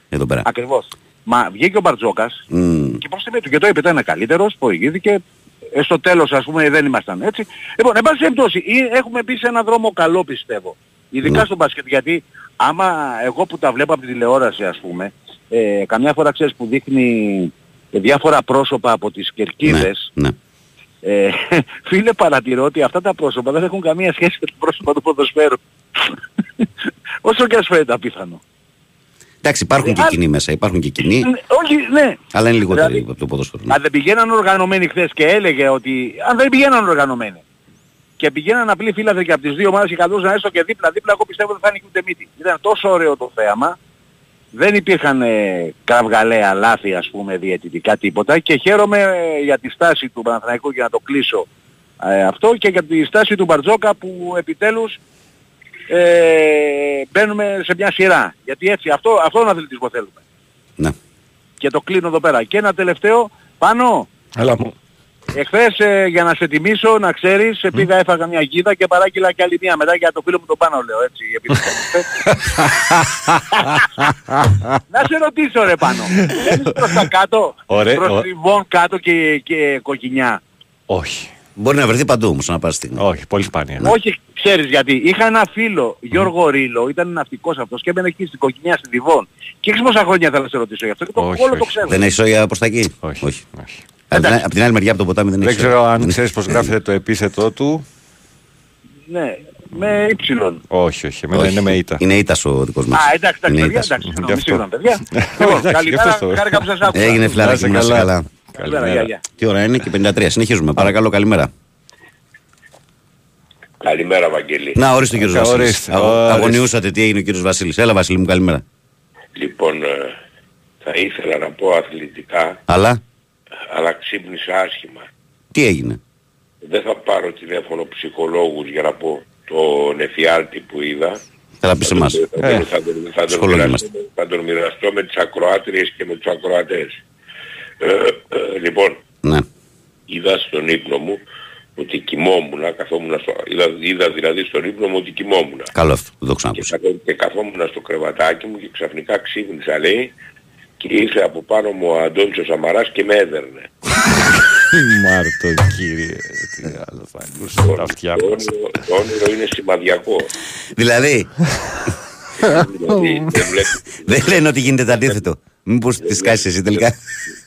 εδώ πέρα. Ακριβώς. Μα βγήκε ο Μπαρτζόκας Μμ. και προς τιμή του και το είπε ήταν καλύτερος, προηγήθηκε. Ε, στο τέλος ας πούμε δεν ήμασταν έτσι. Λοιπόν, εν πάση περιπτώσει, ή- έχουμε μπει σε έναν δρόμο καλό πιστεύω. Ειδικά Ναι. στο μπάσκετ γιατί άμα εγώ που τα βλέπω από τη τηλεόραση ας πούμε, ε, καμιά φορά ξέρεις που δείχνει ε, διάφορα πρόσωπα από τις κερκίδες, Ναι. Ε, φίλε παρατηρώ ότι αυτά τα πρόσωπα δεν έχουν καμία σχέση με τα πρόσωπα του ποδοσφαίρου. Όσο και ας φαίνεται απίθανο. Εντάξει, υπάρχουν και αν- κοινοί μέσα, υπάρχουν και κοινοί, Ε, Όχι, ναι. αλλά είναι λιγότεροι Δηλαδή, από το ποδόσφαιρο. ναι. Αν δεν πηγαίναν οργανωμένοι χθες και έλεγε ότι αν δεν πηγαίναν οργανωμένοι και πηγαίναν απλοί φύλαθροι και από τις δύο ομάδες και καλούσαν έστω και δίπλα-δίπλα, εγώ πιστεύω δεν θα είναι ούτε μύτη. Ήταν τόσο ωραίο το θέαμα, δεν υπήρχαν ε, κραυγαλαία λάθη ας πούμε διαιτητικά τίποτα και χαίρομαι ε, για τη στάση του Παναθηναϊκού για να το κλείσω ε, αυτό και για τη στάση του Μπαρτζόκα που επιτέλους ε, μπαίνουμε σε μια σειρά. Γιατί έτσι αυτό, αυτόν τον αθλητισμό θέλουμε. Ναι. Και το κλείνω εδώ πέρα. Και ένα τελευταίο, πάνω, Έλα μου. Εχθές ε, για να σε τιμήσω, να ξέρεις, σε πήγα έφαγα μια γίδα και παράγγειλα και άλλη μια μετά για το φίλο μου τον πάνω λέω έτσι. επειδή να σε ρωτήσω ρε πάνω. Έχεις προς τα κάτω, Ωραία, προς ω- τριβών κάτω και, και κοκκινιά. Όχι. Μπορεί να βρεθεί παντού όμως, να πάρει στιγμή. Όχι, πολύ σπάνια. Όχι, ξέρεις γιατί. Είχα ένα φίλο, Γιώργο Ρίλο, ήταν ναυτικός αυτός και έμπαινε εκεί στην κοκκινιά στη Διβών. Και έχεις πόσα χρόνια θα σε ρωτήσω γι' αυτό και το Όχι, όλο το όχι. ξέρω. Δεν έχεις σόγια προς τα εκεί; Όχι. όχι. όχι. Από την, απ' την άλλη μεριά από το ποτάμι δεν Δεν έχει ξέρω σόγια. αν ξέρεις πώς γράφεται το επίθετό του. Ναι, με ύψιλον. Όχι, όχι. Εμένα Όχι. είναι με ήττα. Είναι ήτας ο δικός μας. Α, εντάξει, εντάξει, Είναι παιδιά, ήτας. εντάξει, Γι' συγγνώμη, αυτό. συγγνώμη, παιδιά. Εντάξει, Λοιπόν, γι' καλημέρα, αυτό το- χάρηκα που σας άκουσα. Έγινε Να φιλαράκι είσαι μου, να είσαι καλά. καλά. Καλημέρα, γεια, γεια. Τι ώρα είναι και 53. Συνεχίζουμε. Παρακαλώ, καλημέρα. Καλημέρα Βαγγέλη. Να, ορίστε ο κύριος Κα- Βασίλης. ορίστε, Αγω- ορίστε. Αγωνιούσατε τι έγινε ο κύριος Βασίλης. Έλα Βασίλη μου, καλημέρα. Λοιπόν, ε, θα ήθελα να πω αθλητικά, Αλλά, αλλά ξύπνησα άσχημα. τι έγινε; Δεν θα πάρω τηλέφωνο ψυχολόγους για να πω τον εφιάλτη που είδα. Θα τα πεις εμάς. Θα τον- Ε, θα τον- θα τον ψυχολόγοι μοιραστώ- Θα τον μοιραστώ με τις ακροάτριες και με τους ακροατές. Ε, ε, λοιπόν, Ναι. είδα στον ύπνο μου ότι κοιμόμουν, καθόμουν στο, είδα, είδα δηλαδή στον ύπνο μου ότι κοιμόμουν. Καλό αυτό. Δεν το Και, ξανακούσα. καθό- και καθόμουν στο κρεβατάκι μου και ξαφνικά ξύπνησα λέει και ήρθε από πάνω μου ο Αντώνης ο Σαμαράς και με έδερνε. Μάρτο κύριε. Τι άλλο θα ακούσω τα αυτιά Το μας. όνειρο, το όνειρο είναι σημαδιακό. Δηλαδή, δηλαδή, δεν, βλέπεις, Δεν λένε ότι γίνεται το αντίθετο. Μήπως τη σκάσει εσύ τελικά;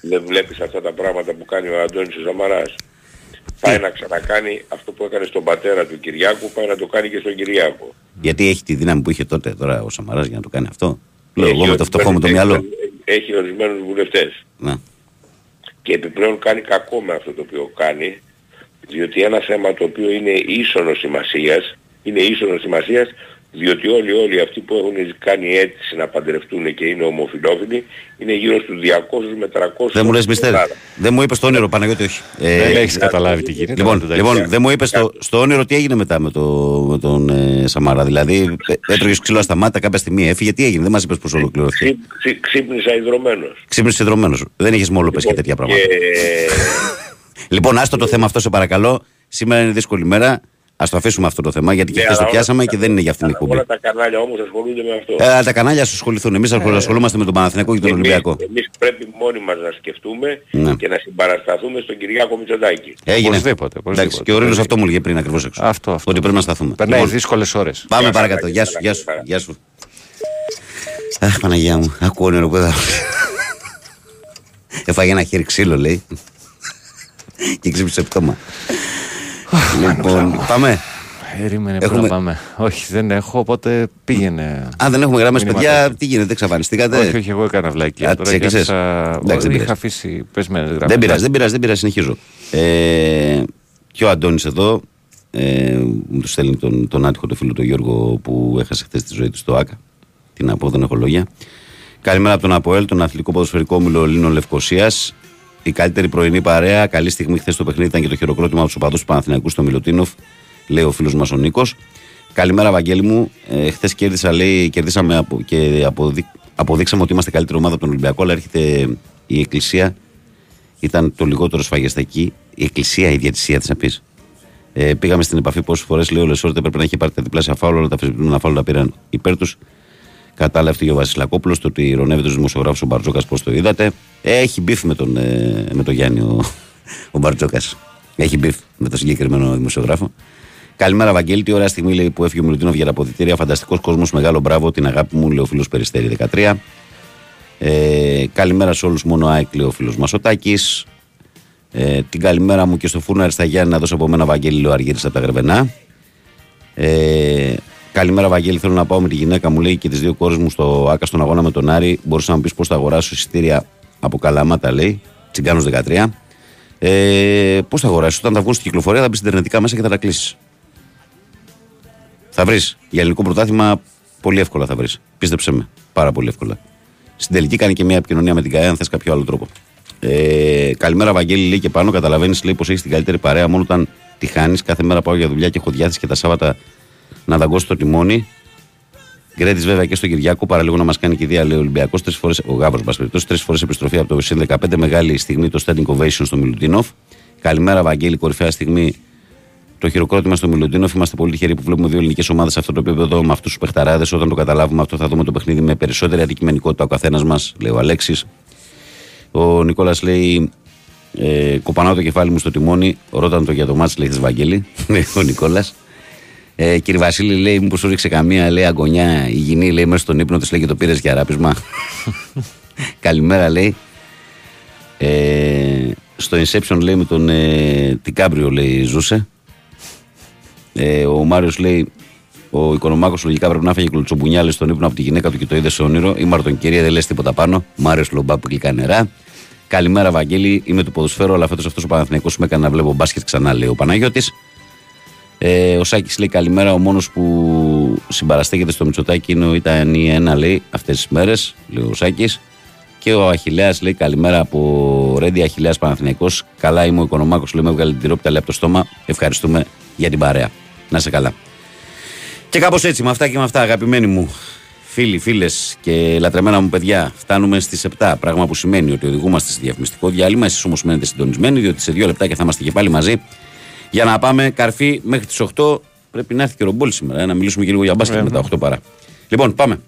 δεν βλέπεις αυτά τα πράγματα που κάνει ο Αντώνης ο Σαμαράς. Πάει να ξανακάνει αυτό που έκανε στον πατέρα του Κυριάκου, πάει να το κάνει και στον Κυριάκο. Γιατί έχει τη δύναμη που είχε τότε τώρα ο Σαμαράς για να το κάνει αυτό; Λέω Έχει εγώ με το φτωχό μου το ορισμένους- μυαλό. Έχει ορισμένους βουλευτές. Ναι. Και επιπλέον κάνει κακό με αυτό το οποίο κάνει, διότι ένα θέμα το οποίο είναι ίσονος σημασίας, είναι ίσονος σημασίας, διότι όλοι όλοι αυτοί που έχουν κάνει αίτηση να παντρευτούν και είναι ομοφιλόφιλοι, είναι γύρω στους 200 με 300 Δεν μου λες στην μυστέρι. Ελλάδα. Δεν μου είπες στο όνειρο Παναγιώτη όχι. Ε, Δεν έχεις καταλάβει τι γίνεται. Λοιπόν, με τον λοιπόν Τάκη. δεν μου είπες στο, στο όνειρο τι έγινε μετά με, το, με τον ε, Σαμάρα. Δηλαδή ε, έτρωγες ξύλο στα μάτια κάποια στιγμή, έφυγε. Τι έγινε, δεν μας είπες πώς ολοκληρώθηκε. Ξύ- ξύ- Ξύπνησα ιδρωμένος. Ξύπνησες δρομένο. Δεν είχες μόνο και τέτοια πράγματα. Και Λοιπόν, άστο το θέμα αυτό σε παρακαλώ. Σήμερα είναι δύσκολη μέρα. Α το αφήσουμε αυτό το θέμα γιατί και Ναι, χθες το αλλά πιάσαμε όλα- και δεν είναι για αυτήν την εκπομπή. όλα τα κανάλια όμως ασχολούνται με αυτό. Ε, τα κανάλια σου ασχοληθούν. Εμείς ασχολούμαστε με τον Παναθηναϊκό και τον Εμείς- Ολυμπιακό. Εμείς πρέπει μόνοι μας να σκεφτούμε Ναι. και να συμπαρασταθούμε στον Κυριάκο Μητσοτάκη. Έγινε. Οπωσδήποτε, οπωσδήποτε. Εντάξει, και ο Ρήλος αυτό μου έλεγε πριν ακριβώς έξω. Αυτό, αυτό. Ότι πρέπει να σταθούμε. Περνάει Λοιπόν, δύσκολες ώρες. Πάμε Γεια παρακάτω. χαρά, Γεια σου, καλά, γεια σου. καλά. Γεια σου. Αχ, Παναγία μου, ακούω όνειρο που έδα. Έφαγε ένα χέρι ξύλο, λέει. και ξύπνησε πτώμα. Λοιπόν, πάμε. Περίμενε Έχουμε- που να πάμε. Όχι, δεν έχω, οπότε πήγαινε. Αν δεν έχουμε γραμμές, παιδιά, Μηνύματα. τι γίνεται, εξαφανιστήκατε; Όχι, όχι, εγώ έκανα βλακία. Α, Τώρα τις και έκλεισες. άφησα- Εντάξει, δεν Όχι, πειράζει. Είχα αφήσει πεσμένες γραμμές. Δεν πειράζει, δεν πειράζει, δεν πειράζει, συνεχίζω. Ε, και ο Αντώνης εδώ ε, μου του στέλνει τον, τον άτυχο το φίλο του Γιώργο που έχασε χθες τη ζωή του στο ΑΚΑ. Τι να πω, δεν έχω λόγια. Καλημέρα από τον Αποέλ, τον αθλητικό ποδοσφαιρικό όμιλο Ελλήνων Λευκοσίας. Η καλύτερη πρωινή παρέα. Καλή στιγμή χθες το παιχνίδι ήταν και το χειροκρότημα από του οπαδούς του Παναθηναϊκού στο Μιλωτίνοφ, λέει ο φίλος μας ο Νίκος. Καλημέρα, Βαγγέλη μου. Ε, χθες κέρδισα, λέει, κερδίσαμε απο, και αποδει, αποδείξαμε ότι είμαστε καλύτερη ομάδα από τον Ολυμπιακό, αλλά έρχεται η Εκκλησία ήταν το λιγότερο σφαγεστακή. Η εκκλησία, η διατησία τη να πεις. Ε, πήγαμε στην επαφή πόσες φορές λέει ο Λεσόρτε πρέπει να έχει πάρει τα διπλάσια φάουλα, όλα τα αφισβητούμενα φάουλα τα πήραν υπέρ τους. Κατάλαβε ο Βασιλακόπουλο το ότι ειρωνεύεται τους δημοσιογράφους ο Μπαρτζόκας, πώς το είδατε. Ε, έχει beef με τον, ε, με τον Γιάννη ο, ο Μπαρτζόκας. Έχει beef με τον συγκεκριμένο δημοσιογράφο. Καλημέρα, Βαγγέλη. Τι ωραία στιγμή λέει, που έφυγε ο Μιλουτίνοφ για τα αποδυτήρια. Φανταστικός κόσμος, μεγάλο μπράβο. Την αγάπη μου, λέει ο φίλος Περιστέρη 13. Ε, καλημέρα σε όλους. Μόνο ΑΕΚ, λέει ο φίλος μας ο Τάκης. Ε, την καλημέρα μου και στο φούρνο Αρισταγιάννη να δώσω από μένα Βαγγέλη λέω Αργύρης από τα Γρεβενά. Ε, καλημέρα Βαγγέλη, θέλω να πάω με τη γυναίκα μου λέει και τις δύο κόρες μου στο ΆΚΑ στον αγώνα με τον Άρη. Μπορείς να μου πεις πώς θα αγοράσω εισιτήρια από Καλαμάτα λέει, Τσιγκάνος 13. Ε, πώς θα αγοράσεις, όταν τα βγουν στην κυκλοφορία θα μπεις ιντερνετικά μέσα και θα τα κλείσεις. Θα βρεις, για ελληνικό πρωτάθλημα πολύ εύκολα θα βρεις. Πίστεψε με, πάρα πολύ εύκολα. Στην τελική κάνει και μια επικοινωνία με την ΚΑΕ αν θες κάποιο άλλο τρόπο. Ε, καλημέρα, Βαγγέλη, λέει και πάνω. Καταλαβαίνεις, λέει, πως έχεις την καλύτερη παρέα μόνο όταν τη χάνεις. Κάθε μέρα πάω για δουλειά και έχω διάθεση και τα Σάββατα να δαγκώσω το τιμόνι. Γκρέτη βέβαια και στον Κυριάκο, παραλίγο να μας κάνει και ιδέα, λέει ο Ολυμπιακός. Ο Γάβρος, μα περιπτώσει, τρεις φορές επιστροφή από το ΣΥΝ 15. Μεγάλη στιγμή το standing ovation στο Μιλουτίνοφ. Καλημέρα, Βαγγέλη, κορυφαία στιγμή το χειροκρότημα στο Μιλουτίνοφ. Είμαστε πολύ τυχεροί που βλέπουμε δύο ελληνικές ομάδες σε αυτό το επίπεδο με αυτούς τους παιχταράδες. Όταν το καταλάβουμε αυτό, θα δούμε το παιχνίδι με περισσότερη αντικειμενικότητα ο καθένας μας, λέει ο Αλέξης. Ο Νικόλας λέει: ε, Κοπανάω το κεφάλι μου στο τιμόνι. Ρώταν το για το μάτι, λέει τη Βαγγέλη. Ναι, ο Νικόλας. Ε, κύριε Βασίλη, λέει: Μήπως σου ρίξε καμία λέει, αγωνιά υγιεινή, λέει μέσα στον ύπνο της, λέει και το πήρες για ράπισμα. Καλημέρα, λέει. Ε, στο Inception λέει με τον ε, Τικάμπριο λέει ζούσε. Ε, ο Μάριος λέει: Ο οικονομάκος λογικά πρέπει να φύγει κλουτσομπουνιάλε στον ύπνο από τη γυναίκα του και το είδε σε όνειρο. Ή Μαρτον δεν λες τίποτα πάνω. Μάριος Λομπά που γλυκά νερά. Καλημέρα, Βαγγέλη. Είμαι του ποδοσφαίρου, αλλά φέτος αυτός ο Παναθηναϊκός με έκανε να βλέπω μπάσκετ ξανά, λέει ο Παναγιώτης. Ε, ο Σάκης λέει καλημέρα. Ο μόνος που συμπαραστέκεται στο Μητσοτάκι είναι, ήταν η ένα, λέει, αυτές τις μέρες, λέει ο Σάκης. Και ο Αχηλέα λέει καλημέρα από Ρέντι Αχηλέα Παναθηναϊκός. Καλά είμαι ο Οικονομάκος, λέει με έβγαλε την τυρόπιτα λέει από το στόμα. Ευχαριστούμε για την παρέα. Να σε καλά. Και κάπως έτσι, με αυτά και με αυτά, αγαπημένοι μου φίλοι, φίλες και λατρεμένα μου παιδιά, φτάνουμε στις 7. Πράγμα που σημαίνει ότι οδηγούμαστε σε διαφημιστικό διάλειμμα. Εσείς όμως μένετε συντονισμένοι, διότι σε δύο λεπτάκια θα είμαστε και πάλι μαζί για να πάμε καρφί μέχρι τις 8. Πρέπει να έρθει και ο Ρομπόλ σήμερα, ε, να μιλήσουμε και λίγο για μπάσκετ μετά 8 παρά. Λοιπόν, πάμε.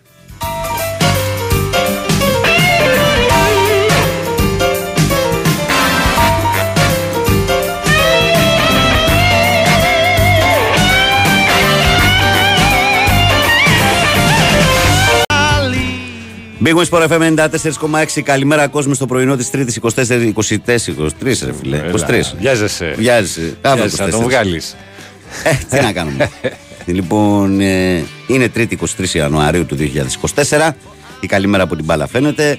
Big Wings Sport FM 94,6. Καλημέρα κόσμο στο πρωινό της Τρίτης 24, 24, 23, ρε φίλε. 23. Βιάζεσαι. Βιάζεσαι. Αύριο Βιάζεσαι να τον 24. βγάλεις. Ε, τι να κάνουμε. λοιπόν, ε, είναι Τρίτη 23 Ιανουαρίου του 2024. Η καλημέρα από την μπάλα φαίνεται.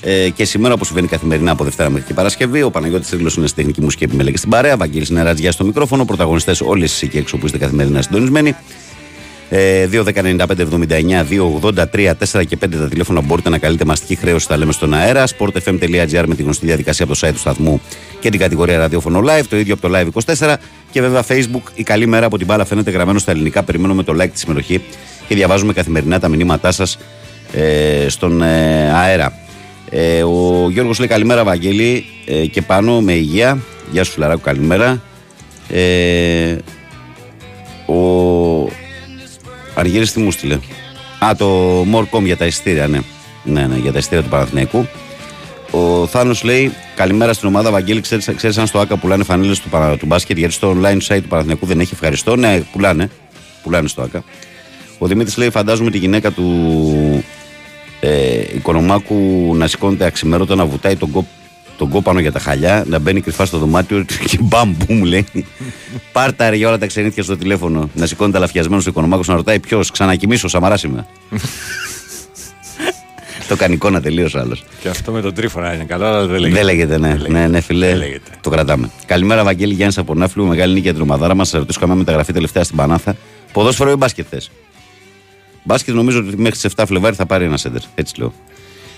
Ε, και σήμερα, όπως συμβαίνει καθημερινά από Δευτέρα μέχρι και Παρασκευή, ο Παναγιώτης Τρίγλος είναι στη τεχνική μουσική επιμέλεια στην παρέα. Βαγγέλης Νερατζιά στο μικρόφωνο. Πρωταγωνιστές όλες εσείς εκεί έξω που είστε καθημερινά συντονισμένοι. Ε, 2.195.79, 2.83, 4 και 5 τα τηλέφωνα που μπορείτε να καλείτε μαστική χρέωση, τα λέμε στον αέρα. sportfm.gr με τη γνωστή διαδικασία από το site του σταθμού και την κατηγορία ραδιόφωνο live. Το ίδιο από το live 24. Και βέβαια Facebook, η καλή μέρα από την μπάλα φαίνεται γραμμένο στα ελληνικά. Περιμένουμε το like τη συμμετοχή και διαβάζουμε καθημερινά τα μηνύματά σας ε, στον ε, αέρα. Ε, ο Γιώργος λέει καλημέρα Βαγγέλη ε, και πάνω με υγεία. Γεια σου Φλαράκου καλημέρα. Ε, ο Αργύρης τι μου στείλε. Α, το Morcom για τα ειστήρια, ναι. Ναι, ναι, για τα ειστήρια του Παναθηναϊκού. Ο Θάνος λέει: Καλημέρα στην ομάδα Βαγγέλη. Ξέρεις αν στο ΑΚΑ πουλάνε φανέλε του, παρα- του μπάσκετ, γιατί στο online site του Παναθηναϊκού δεν έχει ευχαριστώ. Ναι, πουλάνε. Πουλάνε στο ΑΚΑ. Ο Δημήτρης λέει: Φαντάζομαι τη γυναίκα του ε, Οικονομάκου να σηκώνεται αξιμέρωτα να βουτάει τον, κο, τον κόπανο για τα χαλιά, να μπαίνει κρυφά στο δωμάτιο και μπαμ μου λέει. Πάρτα ρε για όλα τα ξενύχια στο τηλέφωνο. Να σηκώνεται αλαφιασμένο ο Οικονομάκος να ρωτάει ποιος, ξανακοιμήσω, Σαμαρά είμαι. το κάνει εικόνα τελείω άλλος. Και αυτό με τον τρίφωνα είναι καλό, αλλά δεν λέγεται. Δεν λέγεται, ναι. ναι, ναι, φιλέ. Το κρατάμε. Καλημέρα, Βαγγέλη Γιάννη από Νάφλου. Μεγάλη νίκη για την ομαδάρα μας. Σε ρωτήσω καμία μεταγραφή τελευταία στην Πανάθα. Ποδόσφαιρο ή μπάσκετ θες; Μπάσκετ νομίζω ότι μέχρι τις 7 Φλεβάρι θα πάρει ένα σέντερ. Έτσι λέω.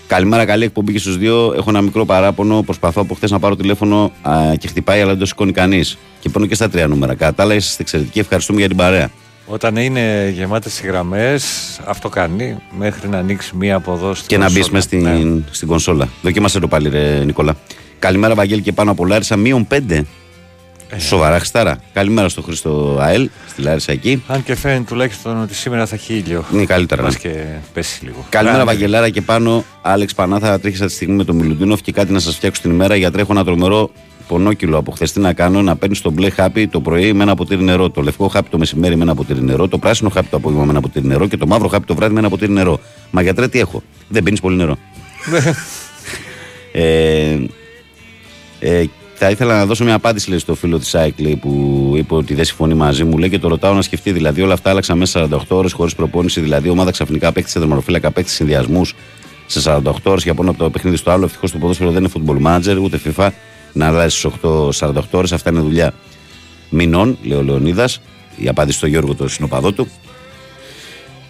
Καλημέρα, καλή εκπομπή και στους δύο. Έχω ένα μικρό παράπονο. Προσπαθώ από χθες να πάρω τηλέφωνο α, και χτυπάει, αλλά δεν το σηκώνει κανείς. Και παίρνω και στα τρία νούμερα. Κατά τα άλλα, είσαστε εξαιρετικοί. Ευχαριστούμε για την παρέα. Όταν είναι γεμάτες οι γραμμές, αυτό κάνει μέχρι να ανοίξει μία από εδώ στην Και να μπεις κονσόλα. μέσα στην, Ναι. στην κονσόλα. Δοκίμασε το πάλι, ρε Νικόλα. Καλημέρα, Βαγγέλη, και πάνω από Λάρισα. Μείον 5. Ε. Σοβαρά χστάρα. Καλημέρα στο Χρήστο ΑΕΛ, στη Λάρισα εκεί. Αν και φαίνεται τουλάχιστον ότι σήμερα θα έχει ήλιο. Είναι καλύτερα, Μας ναι. και πέσει λίγο. Καλημέρα, Ράνι. Βαγγελάρα και πάνω. Άλεξ Πανάθα, τρίχησα τη στιγμή με τον Μιλουτίνοφ και κάτι να σας φτιάξω την ημέρα. Γιατί έχω ένα τρομερό πονόκυλο από χθες. Τι να κάνω, να παίρνεις το μπλε χάπι το πρωί με ένα ποτήρι νερό, το λευκό χάπι το μεσημέρι με ένα ποτήρι νερό, το πράσινο χάπι το απόγευμα με ένα ποτήρι νερό και το μαύρο χάπι το βράδυ με ένα ποτήρι νερό. Μα γιατρέ, τι έχω. Δεν πίνεις πολύ νερό. ε, ε, θα ήθελα να δώσω μια απάντηση λέει, στο φίλο της Cycle που είπε ότι δεν συμφωνεί μαζί μου. Λέει και το ρωτάω να σκεφτεί. Δηλαδή, όλα αυτά άλλαξαν μέσα σε 48 ώρες χωρίς προπόνηση. Δηλαδή, η ομάδα ξαφνικά απέκτησε δερματοφύλακα, απέκτησε συνδυασμούς σε 48 ώρες για πάνω από το παιχνίδι στο άλλο. Ευτυχώς το ποδόσφαιρο δεν είναι football manager ούτε FIFA να αλλάζει στις 48 ώρες. Αυτά είναι δουλειά μηνών, λέει ο Λεωνίδας. Η απάντηση στο Γιώργο, το συνοπαδό του.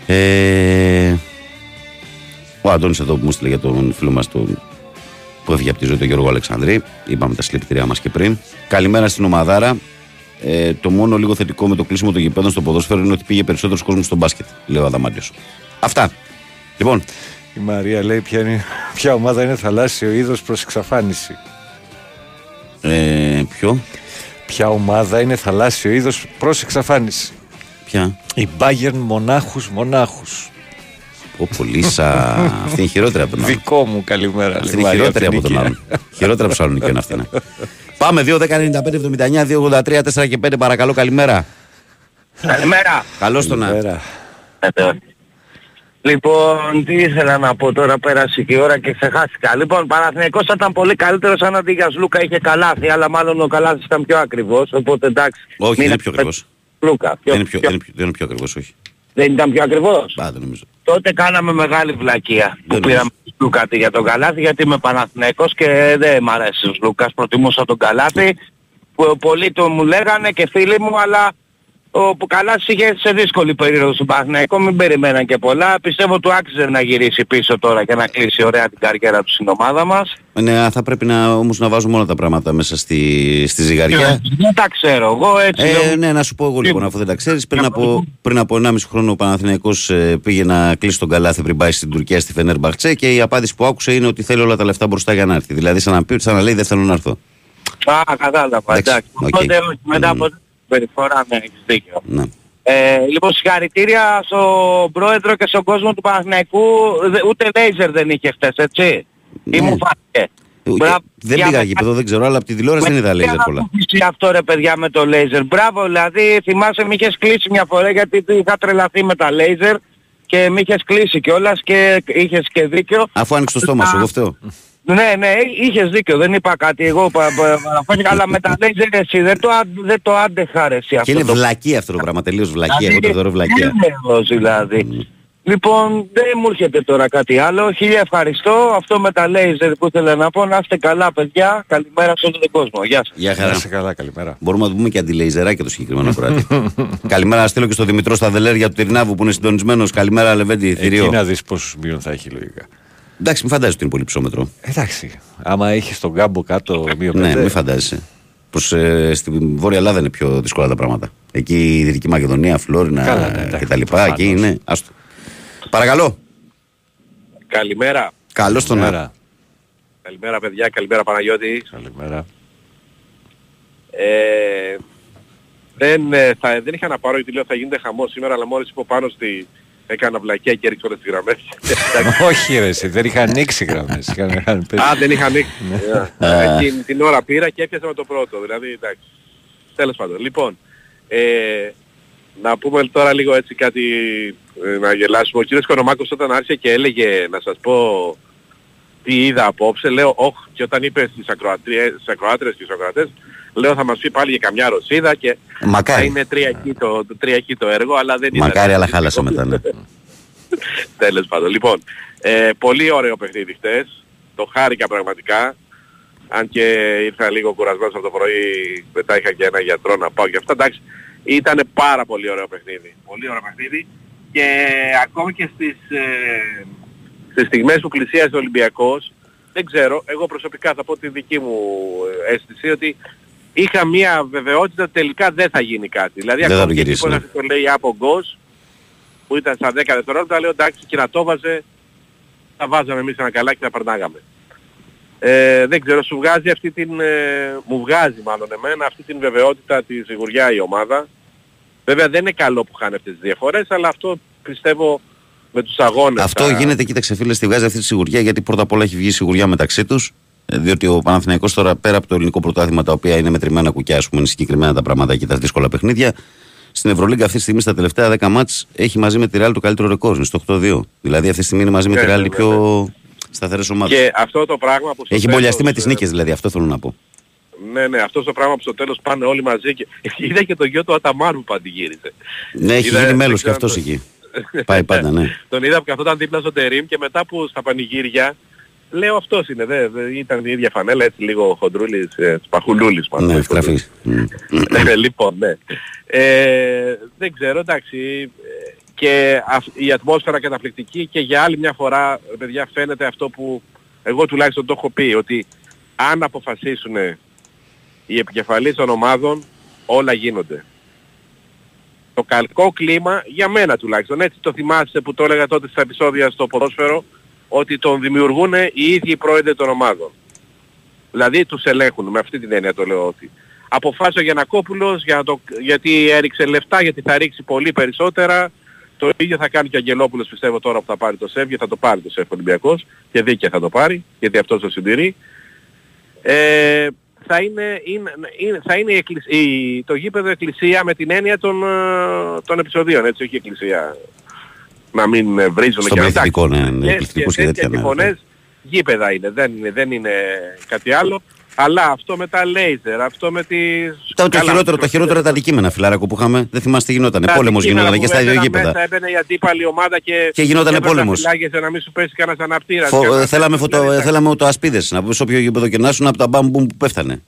Ε, ο Αντώνης εδώ που μου στείλε για τον φίλο μας τον που έφυγε από τη ζωή του Γιώργο Αλεξανδρή. Είπαμε τα συλληπιτήριά μας και πριν. Καλημέρα στην ομαδάρα. Ε, το μόνο λίγο θετικό με το κλείσιμο των γηπέδων στο ποδόσφαιρο είναι ότι πήγε περισσότερος κόσμος στο μπάσκετ, λέει ο Αδαμάντιο. Αυτά. Λοιπόν, Η Μαρία λέει ποια, είναι, ποια ομάδα είναι θαλάσσιο είδος προς εξαφάνιση. ε, ποιο, Ποια ομάδα είναι θαλάσσιο είδος προς εξαφάνιση. ποια; Η Bayern μονάχους μονάχους. Ο πολύ σα. Αυτή είναι χειρότερη από τον άλλον. Δικό μου καλημέρα. Αυτή λέει είναι Μαρία χειρότερη από τον Νίκη. άλλον. χειρότερη από τους άλλους είναι αυτή. Ναι. Πάμε 2, 10, 95, 79, 2, 83, 4 και 5. Παρακαλώ, καλημέρα. Καλημέρα. Καλώς τον να. Καλημέρα. Λοιπόν, τι ήθελα να πω τώρα, πέρασε και η ώρα και ξεχάστηκα. Λοιπόν, Παναθηναϊκός θα ήταν πολύ καλύτερος αν αντί για Λούκα είχε καλάθι, αλλά μάλλον ο καλάθις ήταν πιο ακριβώς, οπότε εντάξει. Όχι, μην δεν είναι πιο ακριβώ. Λούκα. Πιο, Δεν είναι πιο, πιο- δεν είναι πιο, δεν είναι πιο ακριβώ, όχι. Δεν ήταν πιο ακριβώς. Πά, δεν νομίζω. Τότε κάναμε μεγάλη βλακεία. Που Δεν πήραμε τον Λούκα αντί για τον Καλάθι γιατί είμαι Παναθηναϊκός και δεν μ' αρέσει ο Λούκας, προτιμούσα τον Καλάθι. Που πολλοί το μου λέγανε και φίλοι μου αλλά ο Καλάθης είχε σε δύσκολη περίοδο στον Παναθηναϊκό, μην περιμέναν και πολλά. Πιστεύω του άξιζε να γυρίσει πίσω τώρα και να κλείσει ωραία την καριέρα του στην ομάδα μας. Ναι, θα πρέπει να, όμως να βάζουμε όλα τα πράγματα μέσα στη, στη ζυγαριά. Δεν τα ξέρω εγώ έτσι. Ε, νομίζω. ναι, να σου πω εγώ λοιπόν, αφού δεν τα ξέρεις. Πριν από, πριν από 1,5 χρόνο ο Παναθηναϊκός ε, πήγε να κλείσει τον καλάθι πριν πάει στην Τουρκία στη Φενέρ Μπαχτσέ και η απάντηση που άκουσε είναι ότι θέλει όλα τα λεφτά μπροστά για να έρθει. Δηλαδή, σαν να, πει, σαν να λέει δεν θέλω να έρθω. Α, κατάλαβα, Εντάξει, εντάξει. οκ. Οπότε όχι, μετά από την περιφορά ναι, έχεις δίκιο. Ναι. Ε, λοιπόν, συγχαρητήρια στον πρόεδρο και στον κόσμο του Παναθηναϊκού. Δε- Ούτε λέιζερ δεν είχε χτες, έτσι. Ή μου φάνηκε. Μπράβο, Ε, Δεν για πήγα με- γήπεδο, δεν ξέρω, αλλά από τη τηλεόραση δεν είδα λέιζερ πολλά. Εσύ αυτό ρε παιδιά με το λέιζερ. Μπράβο, δηλαδή θυμάσαι με είχες κλείσει μια φορά γιατί είχα τρελαθεί με τα λέιζερ και με είχες κλείσει κιόλας και είχες και δίκιο. Αφού άνοιξε το στόμα σου, εγώ φταίω. Ναι, ναι, είχες δίκιο, δεν είπα κάτι. Εγώ πα- πα- παραφάνηκα, αλλά με τα λέιζερ εσύ δεν το, αν- δεν το άντεχα ρε εσύ Και αυτό είναι το βλακία αυτό το πράγμα, τελείως βλακία. Εγώ το θεωρώ βλακία. Έλεος δηλαδή. Λοιπόν, δεν μου έρχεται τώρα κάτι άλλο. Χίλια ευχαριστώ. Αυτό με τα λέιζερ που ήθελα να πω. Να είστε καλά παιδιά. Καλημέρα σε όλο τον κόσμο. Γεια σας. Γεια Να χαρά. είσαι καλά, καλημέρα. Μπορούμε να το πούμε και αντιλεϊζεράκι το συγκεκριμένο κράτη. Καλημέρα να στείλω και στο Δημητρό Σταδελέρια του Τυρνάβου που είναι συντονισμένος. Καλημέρα, Λεβέντι, Εκεί θηρίο. να δεις πόσους μείον θα έχει λογικά. Εντάξει, μην φαντάζεσαι ότι είναι πολύ ψώμετρο. Εντάξει, άμα έχεις τον κάμπο κάτω μείον Ναι, πέντε, μην φαντάζεσαι. Προς, ε, στην Βόρεια Ελλάδα είναι πιο δύσκολα τα πράγματα. Εκεί η Δυτική Μακεδονία, Φλόρινα Καλά, ναι, εντάξει, κτλ. προφανώς. Εκεί είναι. Άστο. Παρακαλώ. Καλημέρα. Καλώς τον αέρα. Καλημέρα. Καλημέρα παιδιά, καλημέρα Παναγιώτη. Καλημέρα. Ε, δεν, ε, θα, δεν είχα να πάρω γιατί λέω θα γίνεται χαμός σήμερα, αλλά μόλις είπα πάνω στη... Έκανα βλακιά και έριξα όλες τις γραμμές. Εντάξει. Όχι ρε εσύ, δεν είχα ανοίξει γραμμές. Είχαν- είχαν πέσει. Α, δεν είχα ανοίξει. Α. Ε, Εκείνη την ώρα πήρα και έπιασα με το πρώτο. Δηλαδή, εντάξει. Τέλος πάντων. Λοιπόν, ε, να πούμε τώρα λίγο έτσι κάτι ε, να γελάσουμε. Ο κύριος Κονομάκος όταν άρχισε και έλεγε να σας πω τι είδα απόψε, λέω όχ και όταν είπε στις, ακροατρίες, στις ακροάτρες και στους ακροατές, λέω θα μας πει πάλι για καμιά ρωσίδα και θα Μακάρι. είναι τρία εκεί το, το, τρία εκεί το έργο, αλλά δεν ήταν. Μακάρι, αλλά χάλασε μετά. Ναι. Τέλος πάντων. Λοιπόν, ε, πολύ ωραίο παιχνίδι χτες. Το χάρηκα πραγματικά. Αν και ήρθα λίγο κουρασμένος από το πρωί, μετά είχα και ένα γιατρό να πάω και αυτά. Εντάξει, ήταν πάρα πολύ ωραίο παιχνίδι. Πολύ ωραίο παιχνίδι. Και ακόμη και στις, ε, στις στιγμές που πλησίαζε ο Ολυμπιακός, δεν ξέρω, εγώ προσωπικά θα πω τη δική μου ε, αίσθηση ότι είχα μια βεβαιότητα ότι τελικά δεν θα γίνει κάτι. Δηλαδή Δεν θα ακόμη το και γυρίσει, εκεί που ναι. το λέει από γκος, που ήταν στα 10 δευτερόλεπτα, λέω εντάξει και να το βάζε, θα βάζαμε εμείς ένα καλά και θα περνάγαμε. Ε, δεν ξέρω, σου βγάζει αυτή την, ε, μου βγάζει μάλλον εμένα αυτή την βεβαιότητα, τη σιγουριά η ομάδα. Βέβαια δεν είναι καλό που χάνει αυτές τις διαφορές, αλλά αυτό πιστεύω με τους αγώνες. Αυτό θα- γίνεται, κοίταξε φίλε, στη βγάζει αυτή τη σιγουριά γιατί πρώτα απ' όλα έχει βγει σιγουριά μεταξύ τους. Διότι ο Παναθηναϊκός τώρα πέρα από το ελληνικό πρωτάθλημα, τα οποία είναι μετρημένα κουκιά, ας πούμε, είναι συγκεκριμένα τα πράγματα και τα δύσκολα παιχνίδια. Στην Ευρωλίγκα αυτή τη στιγμή στα τελευταία 10 μάτς έχει μαζί με τη Real το καλύτερο ρεκόρ, είναι στο 8-2. Δηλαδή αυτή τη στιγμή είναι μαζί με Ναι, τη ναι, Real οι ναι, πιο σταθερές ομάδες. Και αυτό το πράγμα που στο Έχει τέλος, μπολιαστεί με τις ε, νίκες, δηλαδή, αυτό θέλω να πω. Ναι, ναι, αυτό το πράγμα που στο τέλος πάνε όλοι μαζί και είδα και το γιο του Αταμάρου που πανηγύριζε. Ναι, έχει Είδα- γίνει δεν μέλο ξέρω και αυτός αν το- εκεί. Πάει πάντα, ναι. Τον είδα που καθόταν δίπλα στο τερίμ και μετά που στα πανηγύρια λέω αυτός είναι, δε, δε, ήταν η ίδια φανέλα έτσι λίγο χοντρούλης, ε, σπαχουλούλης μάλλον. Ναι, όχι στραφή. Ε, λοιπόν, ναι. Ε, δεν ξέρω, εντάξει. ε, Και αυ- η ατμόσφαιρα καταπληκτική και για άλλη μια φορά, ρε παιδιά, φαίνεται αυτό που εγώ τουλάχιστον το έχω πει, ότι αν αποφασίσουν οι επικεφαλείς των ομάδων, όλα γίνονται. Το καλκό κλίμα, για μένα τουλάχιστον, έτσι το θυμάσαι που το έλεγα τότε στα επεισόδια στο ποδόσφαιρο, ότι τον δημιουργούν οι ίδιοι οι πρόεδροι των ομάδων. Δηλαδή τους ελέγχουν, με αυτή την έννοια το λέω ότι. Αποφάσισε ο Γιανακόπουλος για το, γιατί έριξε λεφτά, γιατί θα ρίξει πολύ περισσότερα. Το ίδιο θα κάνει και ο Αγγελόπουλος πιστεύω τώρα που θα πάρει το ΣΕΒ, γιατί θα το πάρει το ΣΕΒ Ολυμπιακός και δίκαια θα το πάρει, γιατί αυτός το συντηρεί. Ε, θα είναι, είναι, είναι, θα είναι η εκκλησ- η- το γήπεδο εκκλησία με την έννοια των, ε, των επεισοδίων, έτσι, όχι εκκλησία να μην ε, βρίζουν Στον και πληθυντικό, ναι, ναι, και- πληθυντικούς και και τέτοια τέτοια, ναι, φωνές, γήπεδα είναι, δεν είναι, δεν είναι κάτι άλλο. Αλλά αυτό με τα λέιζερ, αυτό με τις... Το, το, Καλά, χειρότερο, το χειρότερο τα αντικείμενα, φιλάρακο που είχαμε. Δεν θυμάστε τι γινόταν. τα Πόλεμος αντικείμενα γινόταν που και στα δύο έμπαιναν γήπεδα. Μέσα έμπαινε η αντίπαλη ομάδα και, Και γινότανε έπρεπε να πόλεμος. φυλάγεσαι να μην σου πέσει κανένας αναπτήρας. Φο, Κανένας- ε, θέλαμε, φωτο, δηλαδή, ε, θέλαμε οτοασπίδες να πούμε σε όποιο γήπεδο και να ήσουν από τα μπαμπούμ που πέφτανε.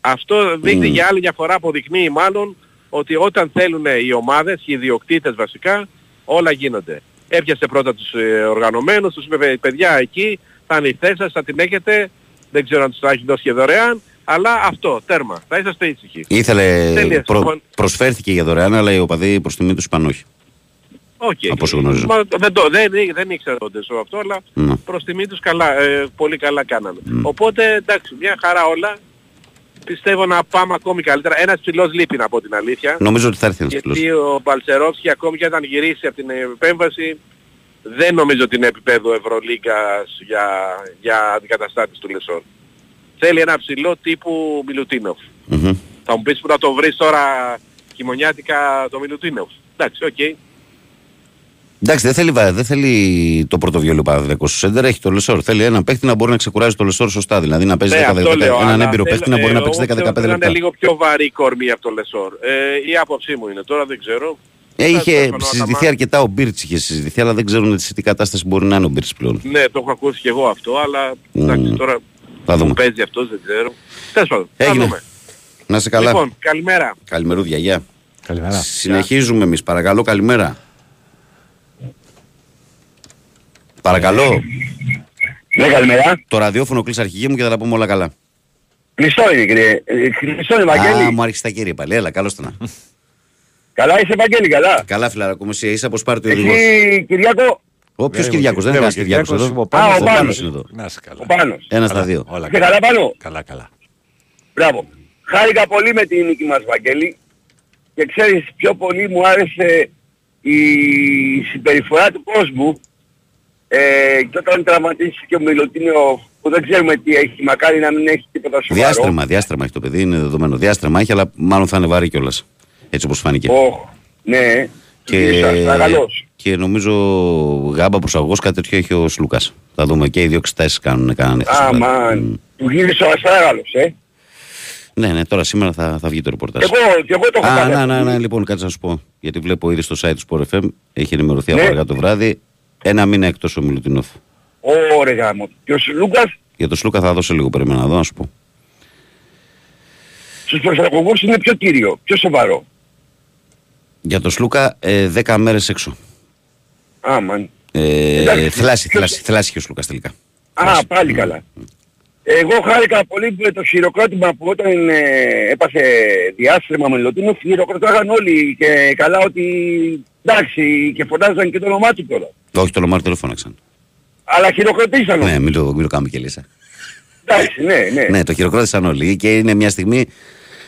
Αυτό δείχνει Μμ. για άλλη μια φορά, αποδεικνύει μάλλον ότι όταν θέλουν οι ομάδες, οι ιδιοκτήτες βασικά, όλα γίνονται. Έπιασε πρώτα τους ε, οργανωμένους, τους είπε παιδιά εκεί, θα είναι η θέση σας, θα την έχετε, δεν ξέρω αν τους τα έχει δώσει και δωρεάν, αλλά αυτό, τέρμα, θα είσαστε ήσυχοι. Ήθελε, Τέλεια, προ, λοιπόν. προσφέρθηκε για δωρεάν, αλλά οι οπαδοί προς τιμή τους είπαν όχι. Οκ. Από όσο γνωρίζω. Μα δεν, το, δεν, δεν ήξερα τότε στο αυτό, αλλά Ναι. προς τιμή τους καλά, ε, πολύ καλά κάνανε. Οπότε εντάξει, μια χαρά όλα. Πιστεύω να πάμε ακόμη καλύτερα. Ένας ψηλός λείπει να πω την αλήθεια. Νομίζω ότι θα έρθει ένας Γιατί ο Μπαλτσερόφσκι ακόμη και όταν γυρίσει από την επέμβαση δεν νομίζω ότι είναι επίπεδο Ευρωλίγκας για, για αντικαταστάτης του Λεσόρ. Θέλει ένα ψηλό τύπου Μιλουτίνοφ. Μμμ. Θα μου πεις που να το βρεις τώρα χειμωνιάτικα το Μιλουτίνοφ. Εντάξει, οκ. Εντάξει, δεν θέλει, βα- δεν θέλει το πρώτο βιολί ο Παναθηναϊκός. Στο σέντερ έχει το Λεσόρ. Θέλει έναν παίχτη να μπορεί να ξεκουράζει το Λεσόρ σωστά. Δηλαδή να παίζει Ναι, 10, αυτό 10, λέω, έναν αλλά έμπειρο θέλω- παίχτη να μπορεί ε, να παίξει εγώ 10-15 θεωρώ ότι λεπτά. Είναι λίγο πιο βαρύ κορμί από το Λεσόρ. Ε, η άποψή μου είναι. Τώρα δεν ξέρω. Ε, Θα είχε συμφωνώ, συζητηθεί Αταμάν. αρκετά ο Μπίρτς, είχε συζητηθεί, αλλά δεν ξέρουν σε τι κατάσταση μπορεί να είναι ο Μπίρτς πλέον. Ναι, το έχω ακούσει και εγώ αυτό, αλλά εντάξει, τώρα Θα δούμε. που παίζει αυτός δεν ξέρω. Τέλος πάντων, θα Έγινε. δούμε. Να σε καλά. Λοιπόν, καλημέρα. Καλημερούδια, γεια. Καλημέρα. Συνεχίζουμε εμείς. Παρακαλώ, καλημέρα. Παρακαλώ. Ναι, καλημέρα. Το ραδιόφωνο κλείσει αρχηγή μου και θα τα πούμε όλα καλά. Κλειστό είναι, κύριε. Ε, Κλειστό είναι, Βαγγέλη. Α, μου άρχισε τα κύρια πάλι. Έλα, καλώς το να. Καλά είσαι, Βαγγέλη, καλά. Καλά, φιλαράκο μου, εσύ είσαι από Σπάρτιο οδηγό. Εσύ, Κυριάκο, Ο ποιος Ναι, Κυριάκος, δεν ναι, είναι ο κανένα Κυριάκος Κυριάκος εδώ; είμαι ο Α, Πάνος, ο δεν Πάνος. είναι εδώ. Να είσαι καλά. ο Πάνος. Ένας Καλά, στα δύο. Όλα Είσαι καλά πάνω. Καλά, καλά. Μπράβο. Χάρηκα πολύ με την νίκη μας, Βαγγέλη. Και ξέρεις, πιο πολύ μου άρεσε η συμπεριφορά του κόσμου. Ε, και όταν τραυματίστηκε ο Μιλωτίνιο, που δεν ξέρουμε τι έχει, μακάρι να μην έχει τίποτα σοβαρό. Διάστρεμα, διάστρεμα έχει το παιδί, είναι δεδομένο. Διάστρεμα έχει, αλλά μάλλον θα είναι βαρύ κιόλας. Έτσι όπως φάνηκε. Ωχ, ναι. Και, Παρακαλώς. και νομίζω γάμπα προσαγωγός κάτι τέτοιο έχει ο Σλούκα. Θα δούμε και οι δύο εξετάσεις κάνουν. Κάνανε χθες το βράδυ. Αμάν. Του γύρισε ο Αστράγαλος, ε. Ναι, ναι, τώρα σήμερα θα, θα βγει το ρεπορτάζ. Εγώ, και εγώ το έχω Α, πάρει ναι, αυτό. ναι, ναι, λοιπόν, κάτσε να σου πω. Γιατί βλέπω ήδη στο site του Sport FM, έχει ενημερωθεί Ναι. από αργά το βράδυ. Ένα μήνα εκτός ο Μιλουτινόφ. Ωραία γάμο. Και ο Λούκας Για το Σλούκα θα δώσω λίγο, περίμενα να δω, να σου πω. στους προσαγωγούς είναι πιο κύριο, πιο σοβαρό. Για το Σλούκα, ε, 10 μέρες έξω. Άμαν. Ε, Εντάξει, θλάση, ποιος- θλάση, θλάση και ο Σλούκας τελικά. Α, πάλι καλά. Εγώ χάρηκα πολύ με το χειροκρότημα που όταν ε, έπασε διάστημα με Λωτίνο, χειροκροτάγαν όλοι και καλά ότι εντάξει και φωνάζαν και το όνομά του τώρα. Όχι, το Λομάρ δεν φώναξαν. Αλλά χειροκροτήσαν όλοι. Ναι, μην το, μην το κάνουμε και λύσα. Εντάξει, ναι, ναι. Ναι, το χειροκρότησαν όλοι και είναι μια στιγμή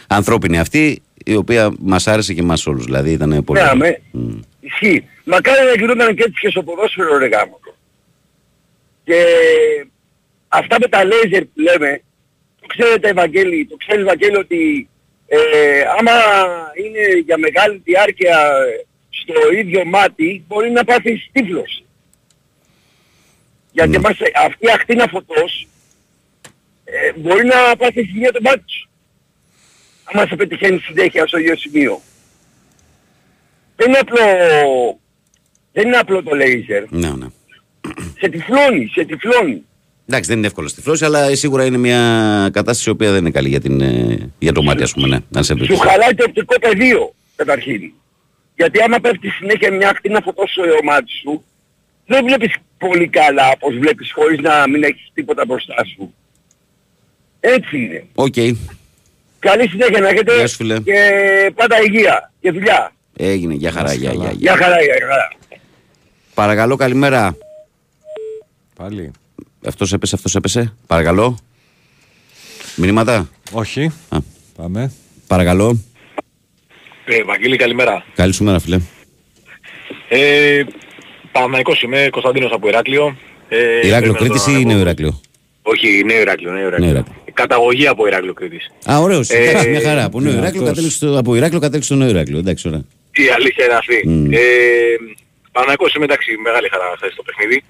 ανθρώπινη αυτή η οποία μας άρεσε και εμάς όλους. Δηλαδή ήταν πολύ. Ναι, ωραία. αμέ. Μμ. Ισχύει. Μακάρι να γινόταν και έτσι και στο ποδόσφαιρο ρε γάμο. Και αυτά με τα λέιζερ που λέμε, το ξέρετε Ευαγγέλη, το ξέρεις Ευαγγέλη ότι ε, άμα είναι για μεγάλη διάρκεια στο ίδιο μάτι, μπορεί να πάθεις τύφλος. Γιατί μας, αυτή η ακτίνα φωτός ε, μπορεί να πάθεις ζημιά το μάτι σου. Άμα σε πετυχαίνει συνέχεια στο ίδιο σημείο. Δεν είναι απλό, δεν είναι απλό το λέιζερ. Ναι, ναι. Σε τυφλώνει, σε τυφλώνει. Εντάξει, δεν είναι εύκολο στη φλόση, αλλά σίγουρα είναι μια κατάσταση η οποία δεν είναι καλή για, την, ε, για το μάτι, ας πούμε. Ναι, να σε Σου επιτύχει. χαλάει το οπτικό πεδίο καταρχήν. Γιατί άμα πέφτει συνέχεια μια ακτίνα φωτός στο μάτι σου, δεν βλέπεις πολύ καλά όπως βλέπεις χωρίς να μην έχεις τίποτα μπροστά σου. Έτσι είναι. Οκ. Καλή συνέχεια να έχετε Γεια σου, φίλε. και πάντα υγεία και δουλειά. Έγινε, για χαρά, για, για, για. Γεια χαρά, γεια χαρά. Παρακαλώ, καλημέρα. Πάλι. Αυτός έπεσε, αυτός έπεσε. Παρακαλώ. Μηνύματα. Όχι. Α. Πάμε. Παρακαλώ. Ε, Βαγγέλη, καλημέρα. Καλή σου μέρα, φίλε. Ε, Παναμαϊκός είμαι, Κωνσταντίνος από Ηράκλειο. Ε, Ηράκλειο πρέπει να Κρήτης το ή αναπώ. Νέο Ηράκλειο; Όχι, νέο Ηράκλειο, νέο Ηράκλειο. Νέο Ηράκλειο. Καταγωγή από Ηράκλειο Κρήτης. Α, ωραίος. Ε, Εντάξει, μια χαρά. Από, Νέο δυνατός. Ηράκλειο κατέληξε στο, από Ηράκλειο κατέληξε στο Νέο Ηράκλειο. Εντάξει, ωραία. Η αλήθεια είναι αυτή. Μμ. Ε, Παναμαϊκός είμαι, εντάξει, μεγάλη χαρά χθες το παιχνίδι.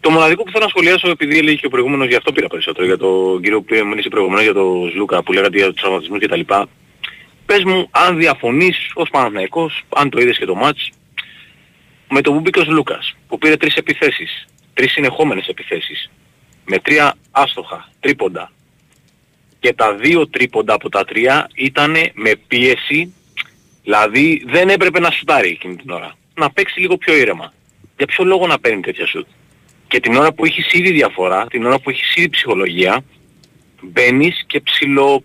Το μοναδικό που θέλω να σχολιάσω, επειδή έλεγε και ο προηγούμενος, γι' αυτό πήρα περισσότερο, για τον κύριο που πήρε μίλησε προηγουμένως για τον Σλούκα που λέγατε για τους τραυματισμούς κτλ. Πες μου αν διαφωνείς ως Παναθηναϊκός, αν το είδες και το μάτς, με το που μπήκε ο Λούκας, που πήρε τρεις επιθέσεις, τρεις συνεχόμενες επιθέσεις, με τρία άστοχα, τρίποντα. Και τα δύο τρίποντα από τα τρία ήταν με πίεση, δηλαδή δεν έπρεπε να σουτάρει εκείνη την ώρα. Να παίξει λίγο πιο ήρεμα. Για ποιο λόγο να παίρνει τέτοια σουτ; Και την ώρα που έχεις ήδη διαφορά, την ώρα που έχεις ήδη ψυχολογία, μπαίνεις και ψηλο...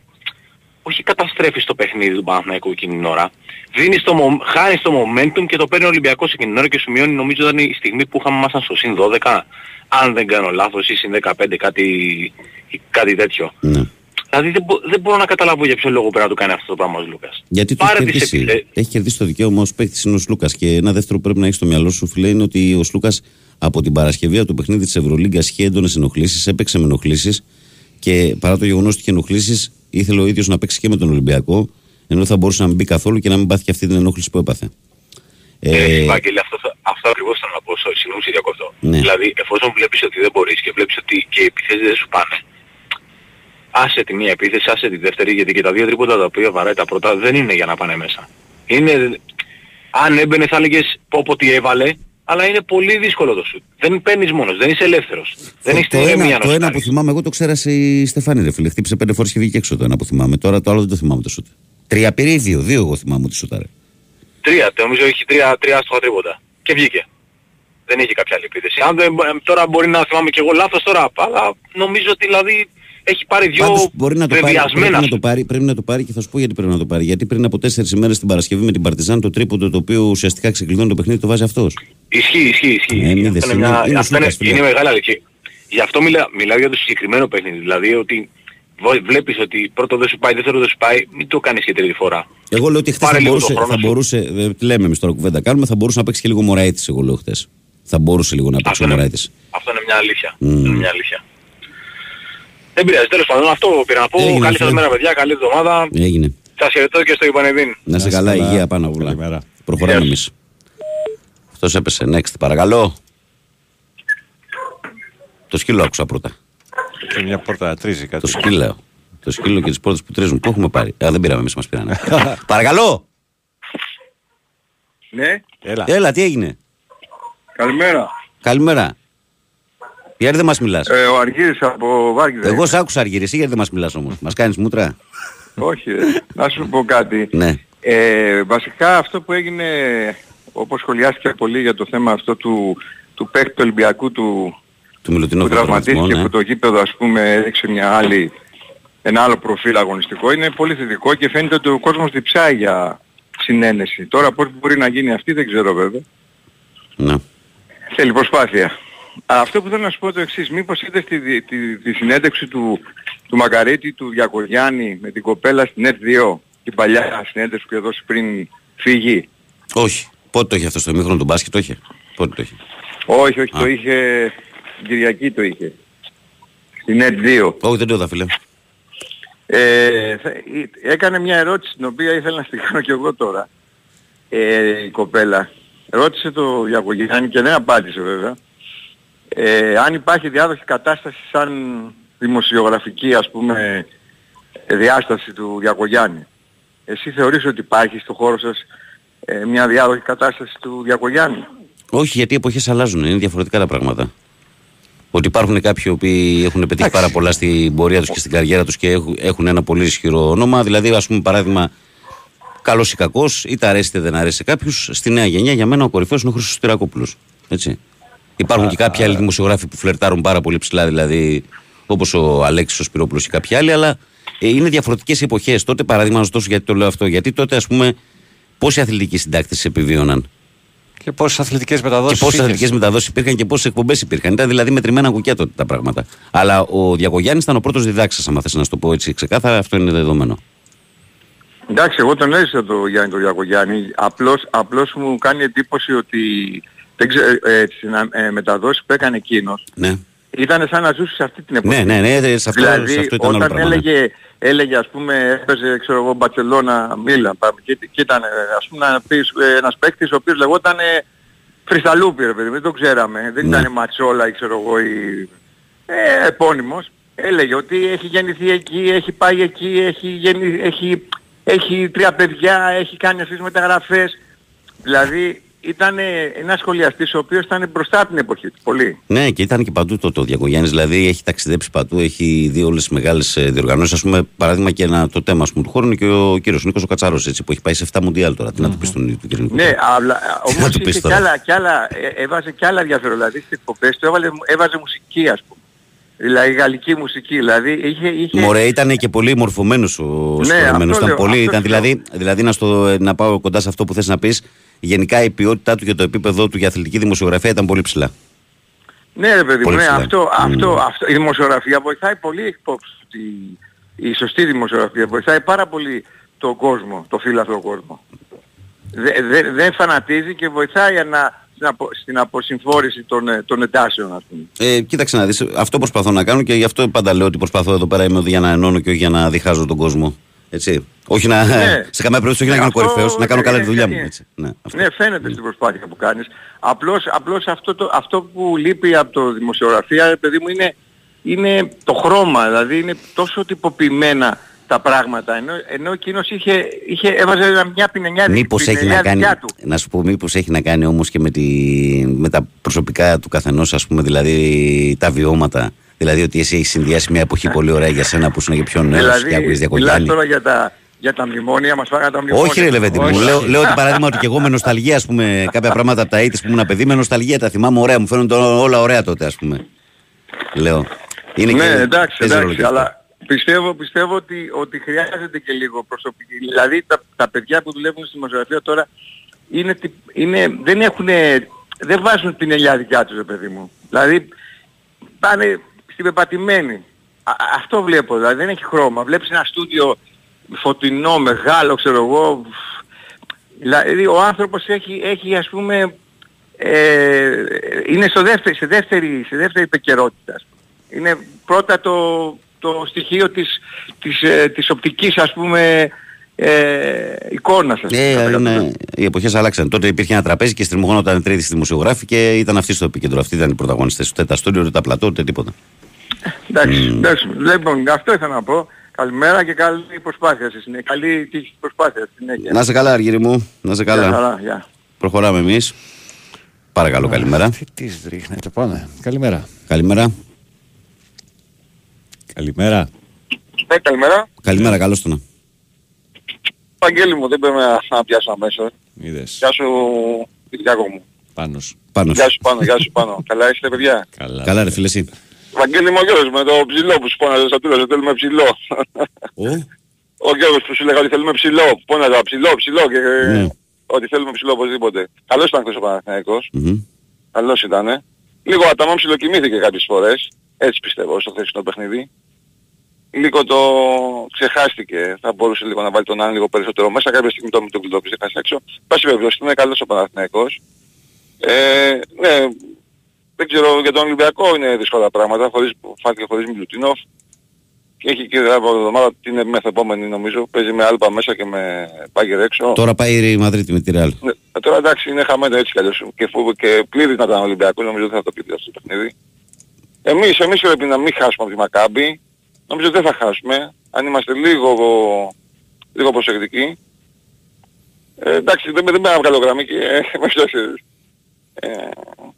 Όχι καταστρέφεις το παιχνίδι του Παναθηναϊκού εκείνη την ώρα. Δίνεις το, μο- χάνεις το momentum και το παίρνει ο Ολυμπιακός εκείνη την ώρα και σου μειώνει νομίζω ήταν η στιγμή που είχαμε ήμασταν στο συν 12, αν δεν κάνω λάθος ή συν 15 κάτι, κάτι τέτοιο. Ναι. Δηλαδή δεν, μπο- δεν μπορώ να καταλάβω για ποιο λόγο πρέπει να το κάνει αυτό το πράγμα ο Λούκας. Γιατί του έχει Πάρε τις κερδίσει. επιθέ- Έχει κερδίσει το δικαίωμα ως παίκτης είναι ο Σλούκας. Και ένα δεύτερο που πρέπει να έχει στο μυαλό σου, φίλε, είναι ότι ο Σλούκας από την Παρασκευή από το παιχνίδι της Ευρωλίγκας είχε έντονες ενοχλήσεις, έπαιξε με ενοχλήσεις και παρά το γεγονός ότι είχε ενοχλήσεις, ήθελε ο ίδιος να παίξει και με τον Ολυμπιακό, ενώ θα μπορούσε να μην μπει καθόλου και να μην πάθει και αυτή την ενόχληση που έπαθε. Ε, Βαγγέλη, αυτό, θα- αυτό ακριβώς θέλω να πω, sorry, συγγνώμη σε διακόπτω. Ναι. Δηλαδή, εφόσον βλέπεις ότι δεν μπορείς και βλέπεις ότι και οι επιθέσεις δεν σου πάνε, άσε τη μία επίθεση, άσε τη δεύτερη, γιατί και τα δύο τρίποτα τα οποία βαράει τα πρώτα δεν είναι για να πάνε μέσα. Είναι, αν έμπαινες θα έλεγες πω πω τι έβαλε, αλλά είναι πολύ δύσκολο το σουτ. Δεν παίρνεις μόνος, δεν είσαι ελεύθερος. δεν έχεις το, την ηρεμία ένα, να το σου ένα κάνεις. που θυμάμαι, εγώ το ξέρασα η Στεφάνη, ρε φίλε. Χτύπησε πέντε φορές και βγήκε έξω το ένα που θυμάμαι. Τώρα το άλλο δεν το θυμάμαι το σουτ. Τρία πήρε ή δύο. Δύο εγώ θυμάμαι ότι σουτάρε. Τρία, το νομίζω έχει τρία, τρία άστοχα τρίποτα. Και βγήκε. Δεν έχει κάποια άλλη επίθεση. Αν δεν, τώρα μπορεί να θυμάμαι και εγώ λάθος τώρα, αλλά νομίζω ότι δηλαδή έχει πάρει δυο Πάντως μπορεί να το πάρει, πρέπει βεβαιασμένα να το πάρει. Πρέπει να το πάρει και θα σου πω γιατί πρέπει να το πάρει. Γιατί πριν από τέσσερις ημέρες την Παρασκευή με την Παρτιζάν το τρίποντο το οποίο ουσιαστικά ξεκλειδώνει το παιχνίδι το βάζει αυτός. Ισχύει, ισχύει, ισχύει. Ε, μην αυτό δες, είναι, είναι- μια, είναι ο αυτό είναι, Σούκας, φίλε. είναι μεγάλη αλήθεια. Γι' αυτό μιλά, μιλάω για το συγκεκριμένο παιχνίδι. Δηλαδή ότι βο- βλέπεις ότι πρώτο δεν σου πάει, δεύτερο δεν σου πάει, μην το κάνεις και τρίτη φορά. Εγώ λέω ότι χθες Πάρε θα λίγο μπορούσε, το χρόνο θα σου. μπορούσε ε, τι λέμε εμείς τώρα κουβέντα κάνουμε, θα μπορούσε να παίξει και λίγο Μωραήτη. Εγώ λέω χθες. Θα μπορούσε λίγο να παίξει ο Μωραήτη. Αυτό είναι μια αλήθεια. Μμμ. Είναι μια αλήθεια. Δεν πειράζει, τέλος πάντων αυτό πήρα να πω. Έγινε, καλή φίλε. σας μέρα παιδιά, καλή εβδομάδα. Έγινε. Σας χαιρετώ και στο Ιπανεδίν. Να σε καλά, υγεία πάνω απ' όλα. Προχωράμε εμείς. Αυτός έπεσε. Next, παρακαλώ. Το σκύλο άκουσα πρώτα. Και μια πόρτα τρίζει κάτι. Το σκύλο. Το σκύλο και τις πόρτες που τρίζουν. Πού έχουμε πάρει. Α, δεν πήραμε εμείς, μας πήρανε. παρακαλώ. Ναι, Έλα. Έλα, τι έγινε; καλημέρα. Καλημέρα. Γιατί δεν μας μιλάς. Ε, ο Αργύρης από Βάρκηδα. Εγώ σ' άκουσα αργύρι, εσύ γιατί δεν μας μιλάς όμως. Μας κάνεις μούτρα. Όχι, ρε. να σου πω κάτι. Ναι. Ε, βασικά αυτό που έγινε, όπως σχολιάστηκε πολύ για το θέμα αυτό του, του παίκτη του Ολυμπιακού του, Του μιλωτινού που τραυματίστηκε ναι. που το γήπεδο ας πούμε έδειξε μια άλλη, ένα άλλο προφίλ αγωνιστικό είναι πολύ θετικό και φαίνεται ότι ο κόσμος διψάει για συνένεση. Τώρα πώς μπορεί να γίνει αυτή δεν ξέρω βέβαια. Ναι. Θέλει προσπάθεια. Αυτό που θέλω να σου πω το εξής, μήπως είδες τη, τη, τη, τη συνέντευξη του, του Μακαρίτη, του Διακογιάννη με την κοπέλα στην ΕΤ2, την παλιά συνέντευξη που είχε δώσει πριν φύγει; Όχι. Πότε το είχε αυτό στο μήχρονο του μπάσκετ, το είχε; Πότε το είχε; Όχι, όχι, Α. το είχε, την Κυριακή το είχε. Στην ΕΤ2. Όχι, δεν το είδα, φίλε. Ε, θα- ή- έκανε μια ερώτηση την οποία ήθελα να στην κάνω και εγώ τώρα. Ε, η κοπέλα. Ρώτησε το Διακογιάννη και δεν απάντησε βέβαια. Ε, αν υπάρχει διάδοχη κατάσταση σαν δημοσιογραφική ας πούμε διάσταση του Διακογιάννη. Εσύ θεωρείς ότι υπάρχει στο χώρο σας ε, μια διάδοχη κατάσταση του Διακογιάννη; Όχι, γιατί οι εποχές αλλάζουν. Είναι διαφορετικά τα πράγματα. Ότι υπάρχουν κάποιοι οποίοι έχουν πετύχει πάρα πολλά στην πορεία τους και στην καριέρα τους και έχουν, έχουν ένα πολύ ισχυρό όνομα. Δηλαδή, ας πούμε, παράδειγμα, καλός ή κακός, είτε αρέσει είτε δεν αρέσει σε κάποιους. Στη νέα γενιά, για μένα ο κορυφαίος είναι ο Χρήστος Τυρακόπουλος. Έτσι. Υπάρχουν και κάποιοι άλλοι δημοσιογράφοι που φλερτάρουν πάρα πολύ ψηλά, δηλαδή όπως ο Αλέξης ο Σπυρόπουλος και κάποιοι άλλοι, αλλά ε, είναι διαφορετικές οι εποχές. Τότε, παράδειγμα, να σου δώσω γιατί το λέω αυτό, γιατί τότε, ας πούμε, πόσοι αθλητικοί συντάκτες επιβίωναν; Και πόσες αθλητικές Και μεταδόσει. πόσε αθλητικές μεταδόσεις υπήρχαν και πόσες εκπομπές υπήρχαν. Ήταν δηλαδή μετρημένα κουκιά τότε τα πράγματα. Αλλά ο Διακογιάννης ήταν ο πρώτος διδάξας, άμα θες να σου το πω έτσι ξεκάθαρα, αυτό είναι δεδομένο. Εντάξει, εγώ τον έζησα το Γιάννη τον Διακογιάννη. Απλώς, απλώς μου κάνει εντύπωση ότι δεν ξέρω, ε, τις ε, μεταδόσεις που έκανε εκείνος Ναι. ήταν σαν να ζούσε σε αυτή την εποχή. Ναι, ναι, ναι, σε αυτό, δηλαδή, σε αυτό ήταν άλλο όταν πράγμα. ναι. έλεγε, έλεγε ας πούμε, έπαιζε ξέρω εγώ Μπαρτσελώνα, Μίλαν, πάμε, και, και ήταν ε, ας πούμε να πεις, ε, ένας παίκτης ο οποίος λεγόταν ε, Φρισταλούπη ρε παιδί, δεν το ξέραμε, δεν Ναι. ήταν Ματσόλα ή ξέρω εγώ ή ε, επώνυμος. Έλεγε ότι έχει γεννηθεί εκεί, έχει πάει εκεί, έχει, γεννη, έχει, έχει τρία παιδιά, έχει κάνει αυτές τις μεταγραφές. Δηλαδή ήταν ένας σχολιαστής ο οποίος ήταν μπροστά από την εποχή του, πολύ. Ναι, και ήταν και παντού το, το Διακογιάννη. Δηλαδή έχει ταξιδέψει παντού, έχει δει όλες τις μεγάλες διοργανώσεις. Α πούμε, παράδειγμα και ένα, το θέμα ας πούμε, του χώρου είναι και ο κύριος Νίκος ο Κατσάρος, που έχει πάει σε 7 μουντιάλ τώρα. Τι να του πει στον του κύριο Νίκο. Ναι, αλλά Τι να όμως του πεις είχε κι τώρα. άλλα, κι άλλα, ε, έβαζε κι άλλα ενδιαφέρον. Δηλαδή στις εκπομπές του έβαλε, έβαζε μουσική ας πούμε. Δηλαδή γαλλική μουσική. Δηλαδή είχε... είχε... Μωρέ, ήταν και πολύ μορφωμένος ο Ναι, συγχωρεμένος. αυτό Ήταν λέω, πολύ, αυτό ήταν λέω. δηλαδή, δηλαδή να, στο, να πάω κοντά σε αυτό που θες να πεις, γενικά η ποιότητά του και το επίπεδο του για αθλητική δημοσιογραφία ήταν πολύ ψηλά. Ναι ρε παιδί μου, Πολύ ναι, ψηλά. αυτό, Μμμ. αυτό, αυτό, η δημοσιογραφία βοηθάει πολύ υπόψη. Η, η σωστή δημοσιογραφία βοηθάει πάρα πολύ τον κόσμο, το φύλαθλο κόσμο. Δε- δε- δεν φανατίζει και βοηθάει να, στην, απο, στην αποσυμφόρηση των, ε, των εντάσεων ας πούμε. Ε, κοίταξε να δεις, αυτό προσπαθώ να κάνω και γι' αυτό πάντα λέω ότι προσπαθώ εδώ πέρα είμαι για να ενώνω και όχι για να διχάζω τον κόσμο. Έτσι. Όχι να, Ναι. σε καμία περίπτωση όχι να γίνω Αυτό κορυφαίος, να κάνω είναι- καλά τη δουλειά μου. είναι- Έτσι. Ναι, αυτό. Ναι, φαίνεται στην προσπάθεια που κάνεις. Απλώς, απλώς αυτό, το, αυτό που λείπει από το δημοσιογραφία, παιδί μου, είναι, είναι το χρώμα. Δηλαδή είναι τόσο τυποποιημένα τα πράγματα. Ενώ, ενώ εκείνος είχε, είχε, έβαζε μια πινελιά, Μήπως έχει να πινελιά κάνει, δικιά του. να σου πω, μήπως έχει να κάνει όμως και με, τη, με τα προσωπικά του καθενός, ας πούμε, δηλαδή τα βιώματα. Δηλαδή ότι εσύ έχεις συνδυάσει μια εποχή πολύ ωραία για σένα που ήσουν και πιο νέος και άκουγες Δηλαδή, μιλάς διακογιάννη. τώρα για τα, για τα μνημόνια, μας φάγανε τα μνημόνια. Όχι ρε Λεβέντη μου, Όχι. λέω, λέω ότι παράδειγμα ότι και εγώ με νοσταλγία, ας πούμε, κάποια πράγματα από τα ήτης που ήμουν παιδί, με νοσταλγία τα θυμάμαι ωραία, μου φαίνονται όλα ωραία τότε, ας πούμε. Λέω. Είναι ναι, και, εντάξει, παίζει ρόλο εντάξει, και αυτό. αλλά πιστεύω, πιστεύω ότι, ότι χρειάζεται και λίγο προσωπική. Δηλαδή τα, τα παιδιά που δουλεύουν στη δημοσιογραφία τώρα είναι, τι- είναι, δεν έχουν, δεν βάζουν την ελιά δικιά τους, ρε παιδί μου. Δηλαδή πάνε στην πεπατημένη. Α, αυτό βλέπω, δηλαδή δεν έχει χρώμα. Βλέπεις ένα στούντιο φωτεινό, μεγάλο, ξέρω εγώ. Δηλαδή ο άνθρωπος έχει, έχει ας πούμε, ε, είναι στο δεύτερη, σε δεύτερη, σε δεύτερη επικαιρότητα. ας πούμε. Είναι πρώτα το, το στοιχείο της, της, ε, της οπτικής ας πούμε ε, εικόνας. ας πούμε. Ε, είναι, οι εποχές άλλαξαν. Τότε υπήρχε ένα τραπέζι και στριμωγόνονταν τρίτη στη δημοσιογράφη και ήταν αυτή στο επίκεντρο. Αυτοί ήταν οι πρωταγωνιστές. Ούτε τα στούντιο, ούτε τα πλατό, ούτε τίποτα. Εντάξει, εντάξει. Λοιπόν, αυτό ήθελα να πω. Καλημέρα και καλή προσπάθεια στη συνέχεια. Καλή τύχη στην προσπάθεια στη συνέχεια. Να σε καλά, Αργύρι μου. Να σε Γεια καλά. χαρά, γεια. Προχωράμε εμείς. Παρακαλώ, καλημέρα. Τι τις ρίχνετε, πάμε. Καλημέρα. Καλημέρα. Καλημέρα. Ναι, καλημέρα. Καλημέρα, καλώς το να. Παγγέλη μου, δεν πρέπει να, να πιάσω αμέσως. Είδες. Γεια σου, Κυριάκο μου. Πάνος. Πάνω. Γεια σου πάνω, γεια σου πάνω. Καλά είστε παιδιά; Καλά. Καλά, ρε φίλε, εσύ. Βαγγέλη μου ο Γιώργος με το ψηλό που σου πόναζε στο τέλος, θέλουμε ψηλό. Ο Γιώργος που σου λέγα ότι θέλουμε ψηλό, πόναζα ψηλό, ψηλό και Ναι. ότι θέλουμε ψηλό οπωσδήποτε. Καλός ήταν αυτός ο Παναθηναϊκός. Μμμ. Καλός ήτανε. Λίγο αταμά ψιλοκοιμήθηκε κάποιες φορές. Έτσι πιστεύω στο χθεσινό παιχνίδι. Λίγο το ξεχάστηκε. Θα μπορούσε λίγο να βάλει τον άλλον λίγο περισσότερο μέσα. Κάποια στιγμή το, το κλειδόπισε χάσει έξω. Πάση περιπτώσει είναι καλός ο Παναθηναϊκός. Ε, ναι, δεν ξέρω για τον Ολυμπιακό είναι δύσκολα πράγματα. Χωρίς, φάνηκε χωρίς Μιλουτίνοφ. Και έχει και από εβδομάδα την μεθεπόμενη νομίζω. Παίζει με Άλπα μέσα και με Πάγκερ έξω. Τώρα πάει η Μαδρίτη με τη Ρεάλ. Ναι, ε, τώρα εντάξει είναι χαμένο έτσι κι αλλιώς και, φου- και πλήρης να ήταν ο Ολυμπιακός, νομίζω δεν θα το πει αυτό το παιχνίδι. Εμείς, εμείς πρέπει να μην χάσουμε από τη Μακάμπη, νομίζω δεν θα χάσουμε, αν είμαστε λίγο, λίγο προσεκτικοί. Ε, εντάξει, δεν, δεν πρέπει να βγάλω γραμμή και ε, με φτάσεις. ε,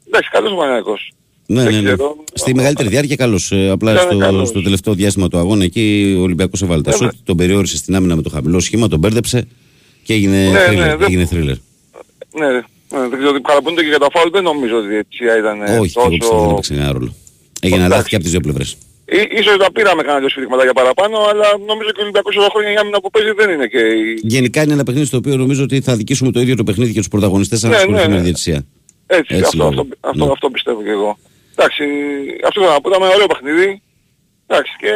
εντάξει, καλός ο Παναγιακός. Ναι, Δεν ναι, ναι. ξέρω. Στη μεγαλύτερη διάρκεια καλώς. απλά Ήταν στο, καλός. στο τελευταίο διάστημα του αγώνα εκεί ο Ολυμπιακός έβαλε τα Βέβαια. σουτ, τον περιόρισε στην άμυνα με το χαμηλό σχήμα, τον μπέρδεψε και έγινε Ναι, thriller. ναι, δεν- έγινε thriller. Ναι, ναι, δεν ξέρω, παραπονούνται και για τα φάουλ, δεν νομίζω ότι η διαιτησία ήταν ε, Όχι, και εγώ πιστεύω δεν τόσο... έπαιξε κανένα ρόλο. Έγινε λάθη και από τις δύο πλευρές. Ή- Ίσως τα πήραμε κανένα δύο σφύριγματα για παραπάνω, αλλά νομίζω και ο Ολυμπιακός όλα χρόνια η άμυνα που παίζει δεν είναι και η... Γενικά είναι ένα παιχνίδι στο οποίο νομίζω ότι θα δικήσουμε το ίδιο το παιχνίδι και τους πρωταγωνιστές αν Ναι, ασχοληθούν ναι, με ναι. τη διαιτησία. Έτσι, Έτσι αυτό, λέω. αυτό, αυτό, Ναι. αυτό πιστεύω και εγώ. Εντάξει, αυτό θα να πω, ήταν ωραίο παιχνίδι. Εντάξει, και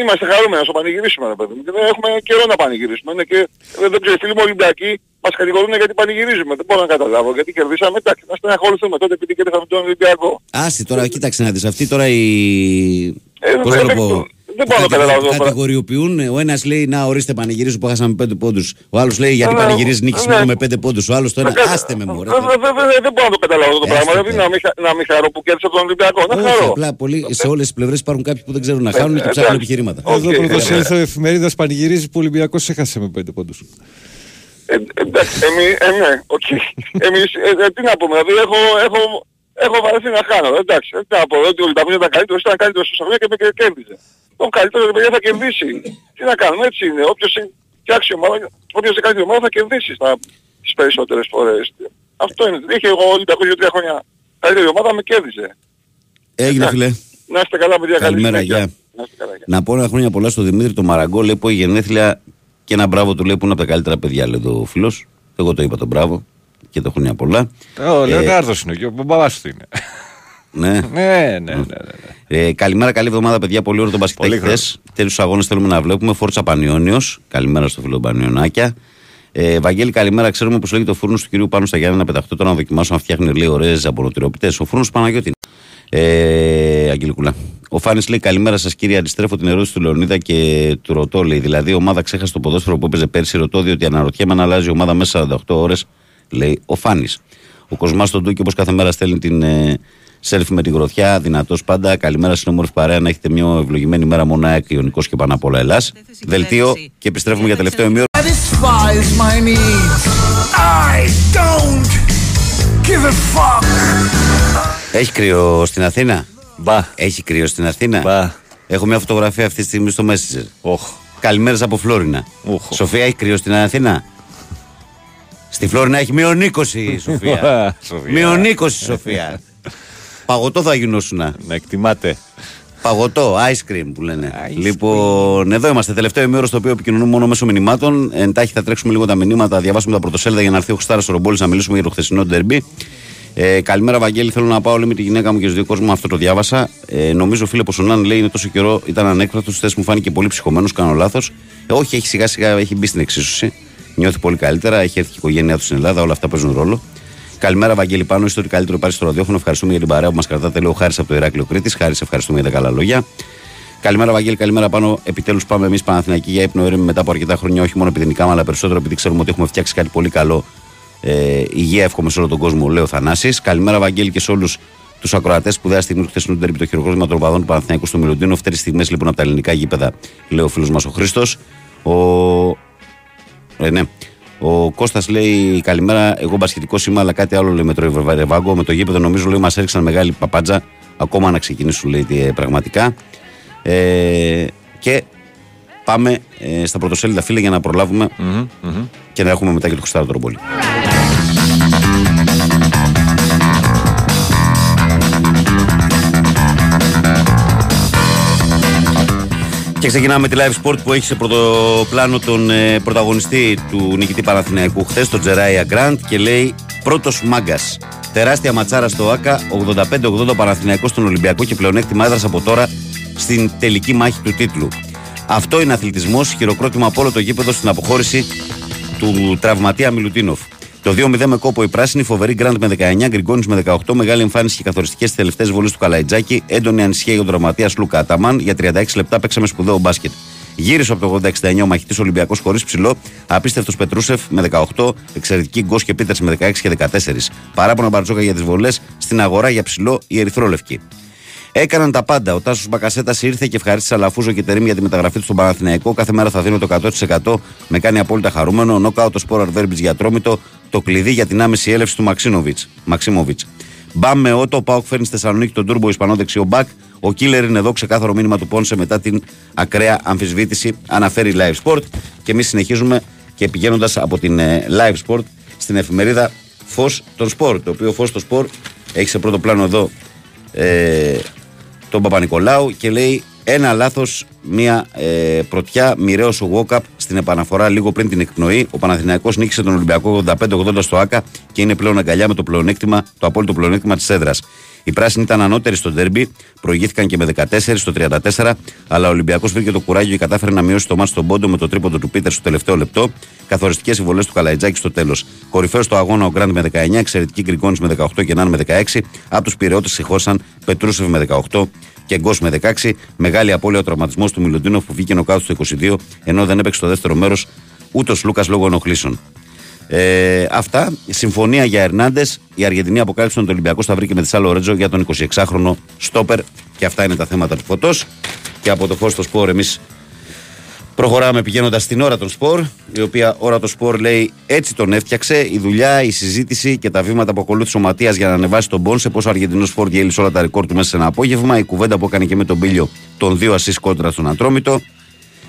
είμαστε χαρούμενοι να το πανηγυρίσουμε, ρε παιδί μου. Και δεν έχουμε καιρό να πανηγυρίσουμε. Είναι και, δεν, δεν ξέρω, οι φίλοι μου Ολυμπιακοί μας κατηγορούν γιατί πανηγυρίζουμε. Δεν μπορώ να καταλάβω. Γιατί κερδίσαμε, εντάξει, να στεναχωρηθούμε τότε επειδή κερδίσαμε τον Ολυμπιακό. Άστι τώρα, κοίταξε να δεις. Αυτή τώρα η. Ε, Πώς να δεν- το πω; δεν μπορώ να Κατε- καταλάβω το πράγμα. Κατηγοριοποιούν. Ο ένας λέει να ορίστε πανηγυρίζω που χάσαμε πέντε πόντους. Ο άλλος λέει γιατί Ναι, πανηγυρίζει νίκη ναι. μόνο με πέντε πόντους. Ο άλλος τώρα Δεν- άστε με μου. ρε. Ε, δε- δε- δε- Δεν μπορώ να το καταλάβω αυτό το πράγμα. Έστε Δηλαδή να μην, χα- να μην χαρώ που κέρδισα τον Ολυμπιακό. Να Όχι, χαρώ. απλά πολλοί, σε όλες τις πλευρές υπάρχουν κάποιοι που δεν ξέρουν να Ε, χάνουν και ε, ψάχνουν εντάξει. επιχειρήματα. Εδώ πρωτοσέλιδο εφημερίδας πανηγυρίζει που ο Ολυμπιακός έχασε με πέντε πόντους. Ε, εντάξει, εμείς, ε, ναι, οκ. Εμείς, ε, ε, τι να πούμε, δηλαδή έχω, έχω, έχω βαρεθεί να χάνω, εντάξει. Ε, Τι να πω, ότι ο Ολυμπιακός ήταν καλύτερος, ήταν καλύτερος στο Σαββία και με και κέρδιζε. Τον καλύτερο ρε παιδιά θα κερδίσει. Τι να κάνουμε, έτσι είναι. Όποιος φτιάξει ομάδα, όποιος δεν κάνει την ομάδα θα κερδίσει στα, τις περισσότερες φορές. Αυτό είναι. Είχε εγώ ο Ολυμπιακός για τρία χρόνια καλύτερη ομάδα, με κέρδιζε. Έγινε φιλέ. Να είστε καλά παιδιά, καλή Καλημέρα, συνέχεια. γεια. Να είστε καλά, γεια. Να πω ένα χρόνια πολλά στο Δημήτρη το Μαραγκό, λέει που έχει γενέθλια και ένα μπράβο του λέει που είναι από τα καλύτερα παιδιά, λέει το φίλος. Εγώ το είπα τον μπράβο και το χρόνια πολλά. Ο Ε, Λεωνάρδος είναι και ο μπαμπάς του είναι. Ναι. Ναι, ναι, ναι. ναι. Ε, καλημέρα, καλή εβδομάδα, παιδιά. Πολύ ωραίο τον μπασκετάκι Πολύ χθες. Τέτοιου αγώνε θέλουμε να βλέπουμε. Φόρτσα Πανιόνιος. Καλημέρα στο φίλο Πανιονάκια. Ε, Βαγγέλη, καλημέρα. Ξέρουμε πως λέγει το φούρνος του κυρίου πάνω στα Γιάννα να πεταχτώ τώρα να δοκιμάσω να φτιάχνει λέει ωραίε ζαμπονοτυρόπιτε. Ο φούρνος Παναγιώτη. Ε, Αγγελικούλα. Ο Φάνης λέει: Καλημέρα σας, κύριε. Αντιστρέφω την ερώτηση του Λεωνίδα και του ρωτώ. Λέει: Δηλαδή, η ομάδα ξέχασε το ποδόσφαιρο που έπαιζε πέρσι. Ρωτώ, διότι αναρωτιέμαι αν αλλάζει η ομάδα μέσα 48 ώρες. Λέει ο Φάνης. Ο Κοσμάς στον Τούκι, όπως κάθε μέρα, στέλνει την ε, σέλφι με την γροθιά. Δυνατός πάντα. Καλημέρα στην όμορφη παρέα. Να έχετε μια ευλογημένη μέρα μονά Ιωνικό και πάνω απ' όλα Ελλάς. Δελτίο και επιστρέφουμε για τελευταίο ημίωρο. Satisfies my needs. I don't give a fuck. Έχει κρύο στην Αθήνα; Μπα. Έχει κρύο στην Αθήνα; Μπα. Έχω μια φωτογραφία αυτή τη στιγμή στο Messenger. Οχ. Καλημέρες από Φλόρινα. Οχ. Σοφία, έχει κρύο στην Αθήνα; Στη Φλόρινα έχει μείον 20 η Σοφία. Σοφία. μείον 20 Σοφία. Παγωτό θα γινώσουν. Να εκτιμάτε. Παγωτό, ice cream που λένε. λοιπόν, εδώ είμαστε. Τελευταίο ημίωρο στο οποίο επικοινωνούμε μόνο μέσω μηνυμάτων. Εντάχει θα τρέξουμε λίγο τα μηνύματα, διαβάσουμε τα πρωτοσέλιδα για να έρθει ο Χριστάρα Ρομπόλη να μιλήσουμε για το χθεσινό ντερμπι. Ε, καλημέρα, Βαγγέλη. Θέλω να πάω λέει, με τη γυναίκα μου και στους δύο κόσμους. Αυτό το διάβασα. Ε, νομίζω, φίλε Ποσονάν λέει είναι τόσο καιρό, ήταν ανέκφραστος. Χθε μου φάνηκε πολύ ψυχωμένος, κάνω λάθος. Ε, όχι, έχει σιγά σιγά έχει μπει στην εξίσωση. Νιώθει πολύ καλύτερα. Έχει έρθει και η οικογένειά του στην Ελλάδα. Όλα αυτά παίζουν ρόλο. Καλημέρα, Βαγγέλη Πάνο. Είστε ότι καλύτερο πάρει στο ραδιόφωνο. Ευχαριστούμε για την παρέα που μας κρατάτε. Λέω χάρη από το Ηράκλειο Κρήτης. Χάρη, σε ευχαριστούμε για τα καλά λόγια. Καλημέρα, Βαγγέλη. Καλημέρα πάνω. Επιτέλους πάμε εμείς Παναθηναϊκοί για ύπνο έρημη μετά από αρκετά χρόνια. Όχι μόνο επειδή νικάμε, αλλά περισσότερο επειδή ξέρουμε ότι έχουμε φτιάξει κάτι πολύ καλό. Ε, υγεία εύχομαι σε όλο τον κόσμο, λέω Θανάσης. Καλημέρα, Βαγγέλη, και σε όλους τους ακροατές που δέα στιγμής του χθεσινού τέρμι το χειροκρότημα των οπαδών του Παναθηναϊκού στο Μιλοντίνο. Αυτέ τι στιγμές λοιπόν από τα ελληνικά γήπεδα, λέει ο φίλος μας ο Χρήστος. Ο... Ε, ναι. Ο Κώστας λέει καλημέρα. Εγώ μπασχετικό είμαι, αλλά κάτι άλλο λέει με το Ρεβάγκο. Με το γήπεδο νομίζω λέει μας έριξαν μεγάλη παπάντζα. Ακόμα να ξεκινήσουν λέει τι, ε, πραγματικά. Ε, και πάμε ε, στα πρωτοσέλιδα φίλε για να προλαβουμε και να έχουμε μετά και το Χριστάρο Τρομπόλη. Και ξεκινάμε με τη Live Sport που έχει σε πρωτοπλάνο τον ε, πρωταγωνιστή του νικητή Παναθηναϊκού χθες, τον Τζέριαν Γκραντ και λέει πρώτος μάγκας. Τεράστια ματσάρα στο ΟΑΚΑ, 85-80 Παναθηναϊκός στον Ολυμπιακό και πλεονέκτημα έδρας από τώρα στην τελική μάχη του τίτλου. Αυτό είναι αθλητισμός, χειροκρότημα από όλο το γήπεδο στην αποχώρηση του τραυματία Μιλουτίνοφ. Το 2-0 με κόπο οι πράσινοι, φοβεροί Γκραντ με 19, Γκριγκόνις με 18, μεγάλη εμφάνιση και καθοριστικές στις τελευταίες βολές του Καλαϊτζάκη, έντονη ανησυχία για τον τραυματία Σλούκα Αταμάν. Για 36 λεπτά παίξαμε σπουδαίο μπάσκετ. Γύρισε από το 86-69 ο μαχητής Ολυμπιακός χωρίς ψηλό, απίστευτος Πετρούσεφ με 18, εξαιρετικοί Γκος και Πίτερς με 16 και 14. Παράπονα Μπαρτζόκα για τις βολές, στην αγορά για ψηλό οι Ερυθρόλευκοι. Έκαναν τα πάντα. Ο Τάσος Μπακασέτας ήρθε και ευχαρίστησε Αλαφούζο και Τερίμ για τη μεταγραφή του στον Παναθηναϊκό. Κάθε μέρα θα δίνω το 100%. Με κάνει απόλυτα χαρούμενο. Νοκάουτ ο Σπόραρ, Βέρμπιτς για Ατρόμητο. Το κλειδί για την άμεση έλευση του Μαξίμοβιτς. Μπαμ με Ότο. Ο ΠΑΟΚ φέρνει στη Θεσσαλονίκη τον Τούρμπο Ισπανό δεξιό μπακ. Ο Κίλερ είναι εδώ. Ξεκάθαρο μήνυμα του Πόνσε μετά την ακραία αμφισβήτηση. Αναφέρει Live Sport. Και εμείς συνεχίζουμε και πηγαίνοντας από την ε, Live Sport στην εφημερίδα Φως των Σπορ. Το οποίο Φως των Σπορ έχει σε πρώτο πλάνο εδώ ε, τον Παπα-Νικολάου και λέει ένα λάθος, μία ε, πρωτιά, μοιραίος ο Βόκαπ στην επαναφορά λίγο πριν την εκπνοή. Ο Παναθηναϊκός νίκησε τον Ολυμπιακό 85-80 στο ΑΚΑ και είναι πλέον αγκαλιά με το, πλεονέκτημα, το απόλυτο πλεονέκτημα της έδρας. Οι πράσινοι ήταν ανώτεροι στο ντέρμπι, προηγήθηκαν και με 14 στο 34, αλλά ο Ολυμπιακός βρήκε το κουράγιο και κατάφερε να μειώσει το μάτι στον πόντο με το τρίποντο του Πίτερ στο τελευταίο λεπτό. Καθοριστικές οι βολέ του Καλαϊτζάκη στο τέλος. Κορυφαίος στο αγώνα ο Γκραντ με 19, εξαιρετική Γκριγκόνη με 18 και Νάν με 16. Από τους πυρεώτε συγχώρησαν Πετρούσεφ με 18 και Γκος με 16. Μεγάλη απώλεια ο τραυματισμός του Μιλοντίνοφ που βγήκε νοκάτω στο 22, ενώ δεν έπαιξε στο δεύτερο μέρος ούτε ο Λούκας λόγω ενοχλήσεων. Ε, αυτά. Συμφωνία για Ερνάντες. Η Αργεντινή αποκάλυψε ότι ο Ολυμπιακό θα βρει και με τη Σάλο Ρέτζο για τον 26χρονο Στόπερ. Και αυτά είναι τα θέματα του φωτός. Και από το φω στο σπορ, εμείς προχωράμε πηγαίνοντας στην ώρα των σπορ. Η οποία ώρα το σπορ λέει έτσι τον έφτιαξε. Η δουλειά, η συζήτηση και τα βήματα που ακολούθησε ο Ματίας για να ανεβάσει τον Πόνσε. Πώς ο Αργεντινός Σπορ διέλυσε όλα τα ρεκόρ του μέσα σε ένα απόγευμα. Η κουβέντα που έκανε και με τον Πίλιο των δύο ασεί κόντρα στον Ατρόμητο.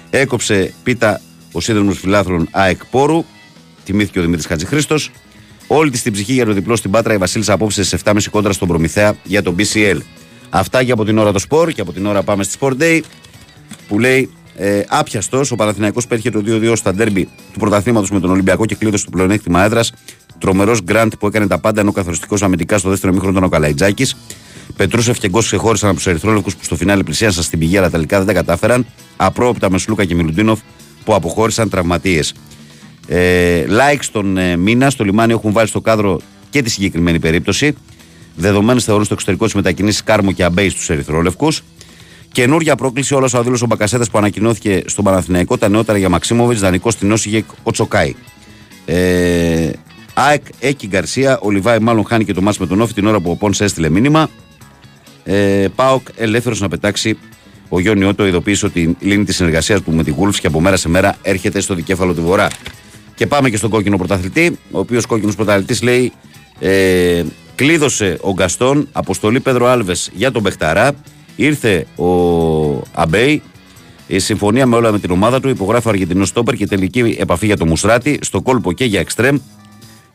Έκοψε πίτα ο σύνδρομο φιλάθλων ΑΕΚ Πόρου τιμήθηκε ο Δημήτρης Χατζηχρήστος. Όλη της την ψυχή για το διπλό στην Πάτρα η Βασίλισσα απόψε σε 7,5 κόντρα στον Προμηθέα για τον BCL. Αυτά και από την ώρα το σπορ και από την ώρα πάμε στη Sport Day που λέει ε, άπιαστος. Ο Παναθηναϊκός πέτυχε το 2-2 στα ντέρμπι του πρωταθλήματος με τον Ολυμπιακό και κλείδωσε το πλεονέκτημα έδρας. Τρομερός γκραντ που έκανε τα πάντα ενώ καθοριστικός αμυντικά στο δεύτερο μήχρονο ήταν ο Καλαϊτζάκης. Πετρούσεφ και Γκος ξεχώρισαν από τους Ερυθρόλευκου που στο φινάλε πλησίασαν στην πηγή αλλά τελικά δεν τα κατάφεραν. Απρόοπτα με Σλούκα και Μιλουντίνοφ που αποχώρησαν τραυματίες. Ε, like στον ε, μήνα, στο λιμάνι έχουν βάλει στο κάδρο και τη συγκεκριμένη περίπτωση. Δεδομένες θεωρούν στο εξωτερικό τις μετακινήσεις Κάρμο και Αμπέης στους Ερυθρόλευκους. Καινούργια πρόκληση όλος ο αδίλο ο Μπακασέτας που ανακοινώθηκε στον Παναθηναϊκό. Τα νεότερα για Μαξίμοβιτς, δανεικό στην Όσιγε ο Τσοκάη. Ε, ΑΕΚ, Έκη Γκαρσία, ο Λιβάη μάλλον χάνει και το μάτς με τον Όφη την ώρα που ο Πόνσε έστειλε μήνυμα. Ε, Πάοκ ελεύθερος να πετάξει. Ο Γιώργο Νιώτο ειδοποίησε ότι λύνει της συνεργασίας του με τη Γούλφς και από μέρα σε μέρα έρχεται στο δικέφαλο του Βορρά. Και πάμε και στον κόκκινο πρωταθλητή, ο οποίος κόκκινος πρωταθλητής λέει ε, κλείδωσε ο Γκαστόν αποστολή Πέδρο Άλβες για τον Μπεχταρά. Ήρθε ο Αμπέι, η συμφωνία με όλα με την ομάδα του. Υπογράφει ο Αργεντινός Στόπερ και τελική επαφή για το Μουστράτη. Στο κόλπο και για εξτρέμ.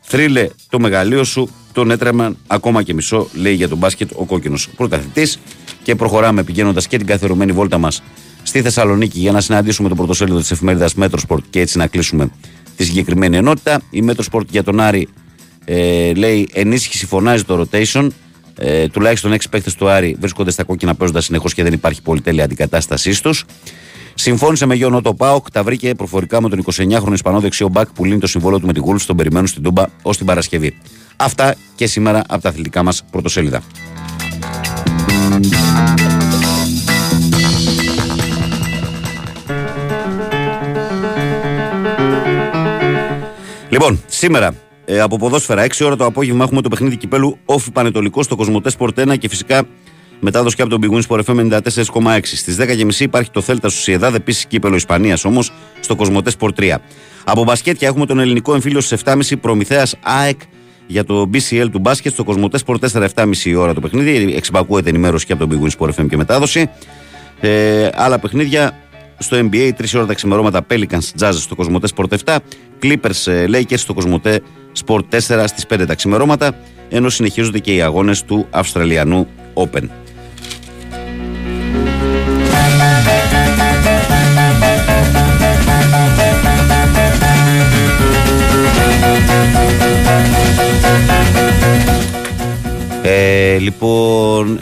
Θρύλε το μεγαλείο σου, τον έτρεμαν ακόμα και μισό, λέει για τον μπάσκετ ο κόκκινος πρωταθλητής. Και προχωράμε πηγαίνοντας και την καθιερωμένη βόλτα μας στη Θεσσαλονίκη για να συναντήσουμε το πρωτοσέλιδο της εφημερίδας Μέτροσπορτ και έτσι να κλείσουμε τη συγκεκριμένη ενότητα. Η Μέτροσπορτ για τον Άρη ε, λέει ενίσχυση φωνάζει το rotation. Ε, τουλάχιστον 6 παίκτες του Άρη βρίσκονται στα κόκκινα παίζοντας συνεχώς και δεν υπάρχει πολυτέλεια αντικατάστασή τους. Συμφώνησε με Τζόνι Ότο ο ΠΑΟΚ, τα βρήκε προφορικά με τον 29χρονο Ισπανό δεξιό μπακ που λύνει το συμβόλαιο του με την Γουλβς. Τον περιμένουν στην Τούμπα ως την Παρασκευή. Αυτά και σήμερα από τα αθλητικά μας πρωτοσέλιδα. Λοιπόν, σήμερα ε, από ποδόσφαιρα 6 ώρα το απόγευμα έχουμε το παιχνίδι κυπέλου Όφη Πανετολικό στο Κοσμοτές Sport 1 και φυσικά μετάδοση και από τον Big Wins Sport FM 94,6. Στις 10.30 υπάρχει το Θέλτα στο Σιεδάδ, επίσης κύπελο Ισπανίας όμως στο Κοσμοτές Sport 3. Από μπασκέτια έχουμε τον ελληνικό εμφύλιο στις 7.30 Προμηθέας ΑΕΚ για το BCL του μπάσκετ στο Κοσμοτές Sport 4 7.30 ώρα το παιχνίδι. Εξυπακούεται ενημέρωση και από τον Big Wins Sport FM και μετάδοση. Ε, άλλα παιχνίδια στο NBA 3 ώρα τα ξημερώματα Pelicans Jazz στο Κοσμοτέ Sport 7. Clippers ε, Lakers στο Κοσμοτέ Sport 4 στις 5 τα ξημερώματα ενώ συνεχίζονται και οι αγώνες του Αυστραλιανού Open. Ε, λοιπόν,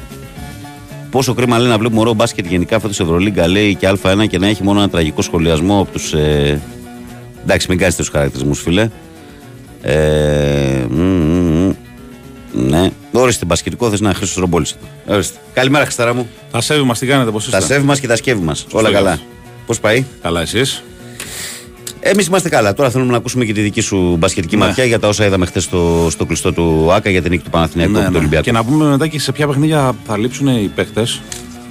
πόσο κρίμα λέει να βλέπουμε ωραίο μπάσκετ γενικά φέτος Ευρωλίγκα λέει και Α1 και να έχει μόνο ένα τραγικό σχολιασμό από τους. Ε... Εντάξει, μην κάνετε του χαρακτηρισμούς, φίλε. Ε, μ, μ, μ, ναι. Ορίστε, μπασκετικό θες να χρήσει ρομπόλης. Ορίστε. Καλημέρα, Χριστάρα μου. Τα σέβη μας, τι κάνετε, πώς είστε; Τα σέβη μας και τα σκεύη μας. Όλα καλά. Πώς πάει; Καλά, εσείς; Εμείς είμαστε καλά. Τώρα θέλουμε να ακούσουμε και τη δική σου μπασκετική Ναι. ματιά για τα όσα είδαμε χθες στο, στο κλειστό του ΑΚΑ για την νίκη του Παναθηναϊκού Ναι, από τον ναι. Ολυμπιακό. Και να πούμε μετά και σε ποια παιχνίδια θα λείψουν οι παίχτε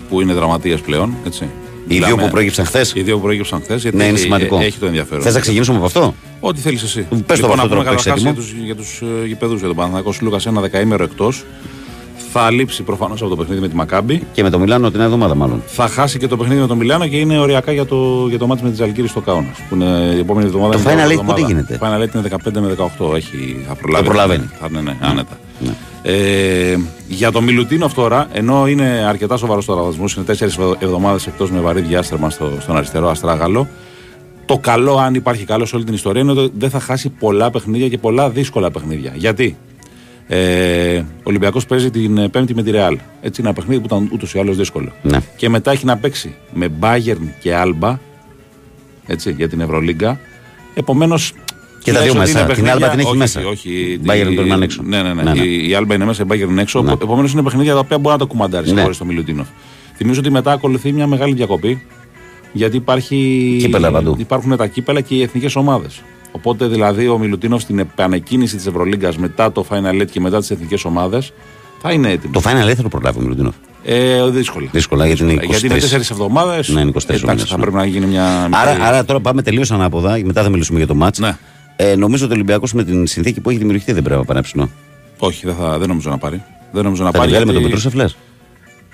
που είναι δραματίες πλέον. Έτσι. Οι δύο που προέκυψαν χθες. Οι δύο που προέκυψαν χθες. Γιατί Ναι, είναι σημαντικό. Έχει το ενδιαφέρον. Θες να ξεκινήσουμε από αυτό; Ό,τι θέλεις εσύ. Πες το από αυτό να πούμε τώρα που έχεις καταρχάς έτοιμο. για τους για τους, ε, γηπεδούς για τον Παναθηναϊκό Λούκα ένα δεκαήμερο εκτός. Θα λείψει προφανώς από το παιχνίδι με τη Μακάμπη. Και με το Μιλάνο την εβδομάδα μάλλον. Θα χάσει και το παιχνίδι με το Μιλάνο και είναι οριακά για το, για το μάτι με τη Ζαλγκύρη στο Κάουνας. Που είναι η επόμενη εβδομάδα. Το είναι η Final Eight εβδομάδα. πότε γίνεται; Το Final Eight είναι 15 με 18. Έχει, θα προλάβει. Το προλαβαίνει. Θα, ναι, ναι, άνετα. Ε, για το Μιλουτίνοφ τώρα, ενώ είναι αρκετά σοβαρός το ραδασμό, είναι τέσσερις εβδομάδες εκτός με βαρύ διάστρεμα στο, στον αριστερό αστράγαλο. Το καλό, αν υπάρχει καλός σε όλη την ιστορία, είναι ότι δεν θα χάσει πολλά παιχνίδια και πολλά δύσκολα παιχνίδια. Γιατί; Ε, ο Ολυμπιακός παίζει την ε, Πέμπτη με τη Ρεάλ. Έτσι, είναι ένα παιχνίδι που ήταν ούτως ή άλλως δύσκολο. Ναι. Και μετά έχει να παίξει με Bayern και Alba έτσι, για την Ευρωλίγκα. Επομένως. Και τα δύο μέσα. Την Alba την έχει όχι, μέσα. Όχι, Η τη- Bayern πρέπει να είναι έξω. Ναι, ναι, ναι. Ναι, ναι. Η, η Alba είναι μέσα, η Bayern είναι έξω. Ναι. Επομένως είναι παιχνίδια τα οποία μπορεί να τα κουμαντάρεις Ναι. χωρίς το Μιλουτίνοφ. Θυμίζω ότι μετά ακολουθεί μια μεγάλη διακοπή. Γιατί υπάρχει, Κύπελα παντού. υπάρχουν τα κύπελα και οι εθνικές ομάδες. Οπότε δηλαδή ο Μιλουτίνοφ στην επανεκκίνηση της Ευρωλίγκας μετά το Final Eight και μετά τις εθνικές ομάδες θα είναι έτοιμος. Το Final Eight θα το προλάβει ο Μιλουτίνοφ. Ε, δύσκολα. Δύσκολα γιατί είναι 23. Γιατί είναι τέσσερις εβδομάδες. Ναι, είναι 24 Εντάξει, μήνες, θα ναι. πρέπει να γίνει μια. Άρα, μικρή- άρα τώρα πάμε τελείως ανάποδα, μετά θα μιλήσουμε για το μάτς. Ναι. Ε, νομίζω ότι ο Ολυμπιακός με την συνθήκη που έχει δημιουργηθεί δεν πρέπει να πανέψινο. Όχι, δεν, θα, δεν νομίζω να πάρει. Δεν νομίζω να Θα πάρει. τη βγάλει με τον γιατί- Πετρούσεφ, λες;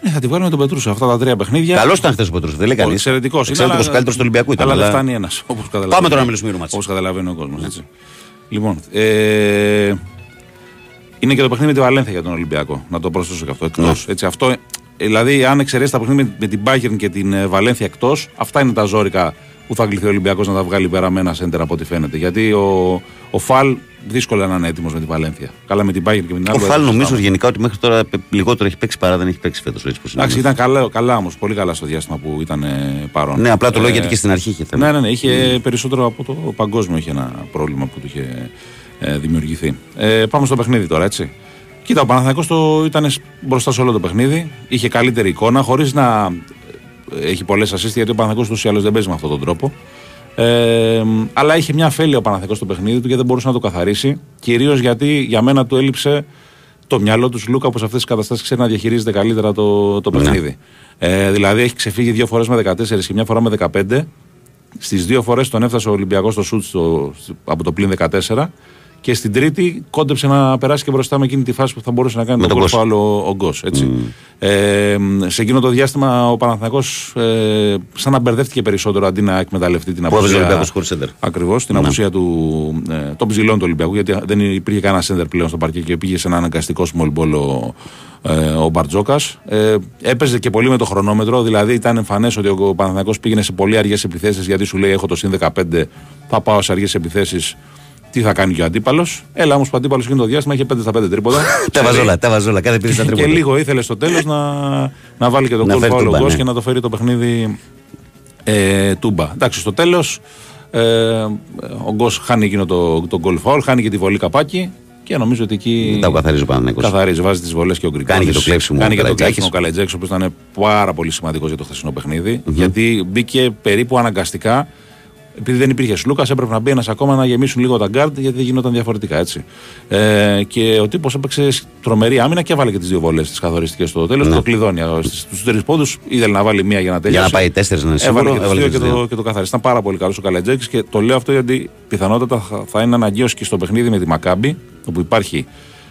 Ναι, θα τη βγάλει με τον Πετρούσεφ αυτά τα τρία παιχνίδια. Καλός ήταν χθες ο Πετρούσεφ, δεν λέει κανεί. Εξαιρετικός. Εξαιρετικός καλύτερος του Ολυμπιακού ήταν. Αλλά δεν αλλά- φτάνει ένα. Πάμε τώρα να μιλήσουμε για το μάτς. Όπως καταλαβαίνει ο κόσμος. Λοιπόν, ε, είναι και το παιχνίδι με τη Βαλένθια για τον Ολυμπιακό. Να το προσθέσω και αυτό. Εκτός. Ναι. Έτσι, αυτό, δηλαδή, αν εξαιρέσει τα παιχνίδια με, με την Bayern και την ε, Βαλένθια εκτός, αυτά είναι τα ζώρικα που θα κληθεί ο Ολυμπιακός να τα βγάλει πέρα με ένα σέντερ από ό,τι φαίνεται. Γιατί ο, ο Φαλ δύσκολα να είναι έτοιμος με την Βαλένθια. Καλά με την Bayern και με την Ο άλλη. Φάλ νομίζω γενικά ότι μέχρι τώρα λιγότερο έχει παίξει παρά δεν έχει παίξει φέτος. Εντάξει, ήταν καλά, καλά όμως. Πολύ καλά στο διάστημα που ήταν ε, παρόν. Ναι, απλά το λέω Ε, γιατί και στην αρχή είχε θέμα. Ναι, ναι, ναι. Είχε περισσότερο από το παγκόσμιο είχε ένα πρόβλημα που του είχε ε, δημιουργηθεί. Ε, πάμε στο παιχνίδι τώρα, έτσι. Κοίτα, ο Παναθηναϊκός το ήταν σ- μπροστά σε όλο το παιχνίδι. Είχε καλύτερη εικόνα, χωρίς να έχει πολλές assist, γιατί ο Παναθηναϊκός ούτως ή άλλως δεν παίζει με αυτόν τον τρόπο. Ε, αλλά είχε μια αφέλεια ο Παναθηναϊκός στο παιχνίδι του και δεν μπορούσε να το καθαρίσει. Κυρίως γιατί για μένα του έλειψε το μυαλό του Λούκα που σε αυτές τις καταστάσεις ξέρει να διαχειρίζεται καλύτερα το, το παιχνίδι. Ε, δηλαδή έχει ξεφύγει δύο φορές με 14 και μια φορά με 15. Στις δύο φορές τον έφτασε ο Ολυμπιακός στο σουτ στο, από το πλήν 14. Και στην τρίτη κόντεψε να περάσει και μπροστά με εκείνη τη φάση που θα μπορούσε να κάνει Με τον τον γκολ Γκος. φάουλ ο, ο Γκος, έτσι. Ε, σε εκείνο το διάστημα ο Παναθηναϊκός ε, σαν να μπερδεύτηκε περισσότερο αντί να εκμεταλλευτεί την Που έπαιζε ο απουσία. Ολυμπιακός χωρίς center. Ακριβώς, την Ναι. απουσία του, ε, των ψηλών του Ολυμπιακού, γιατί δεν υπήρχε κανένα σέντερ πλέον στο παρκέ και πήγε σε ένα αναγκαστικό small ball ο, ε, ο Μπαρτζόκας. Ε, έπαιζε και πολύ με το χρονόμετρο, δηλαδή ήταν εμφανές ότι ο Παναθηναϊκός πήγαινε σε πολύ αργές επιθέσεις, γιατί σου λέει: Έχω το συν 15, θα πάω σε αργές επιθέσεις. Τι θα κάνει και ο αντίπαλος. Έλα όμως ο αντίπαλος εκείνο το διάστημα είχε 5 στα 5 τρίποτα. Τα βάζω όλα, τα βάζω όλα. Κάθε πήρε στα Και τρίποτα. λίγο ήθελε στο τέλος να, να βάλει και τον Να γκολ φέρει φάουλ ο τούμπα, Γκος ναι. και να το φέρει το παιχνίδι ε, τούμπα. Εντάξει, στο τέλος ε, ο Γκος χάνει εκείνο το, το γκολ φάουλ, χάνει και τη βολή καπάκι και νομίζω ότι εκεί. Τα καθαρίζει ο Παναθηναϊκός. Καθαρίζει, βάζει τις βολές και ο Γκρικόνης. Κάνει και το κλέψιμο Κάνει ο και το Καλατζάκης. κλέψιμο ο Καλετζάκη, ο οποίος ήταν πάρα πολύ σημαντικός για το χθεσινό παιχνίδι. Γιατί μπήκε περίπου αναγκαστικά. Επειδή δεν υπήρχε Σλούκα, έπρεπε να μπει ένας ακόμα να γεμίσουν λίγο τα γκάρντ γιατί δεν γινόταν διαφορετικά έτσι. Ε, και ο τύπος έπαιξε τρομερή άμυνα και έβαλε και τις δύο βολές τις καθοριστικές στο τέλος. Ναι. Το κλειδώνει. Στους τρεις πόντους ήθελε να βάλει μία για να τελειώσει. να πάει τέσσερις να είναι Έβαλε σίγουρο, και, τις έβαλε δύο και και, τις το, δύο. και το καθάρισε. Ήταν πάρα πολύ καλός ο Καλαϊτζάκης και το λέω αυτό γιατί πιθανότατα θα, θα είναι αναγκαίος και στο παιχνίδι με τη Μακάμπι, όπου υπάρχει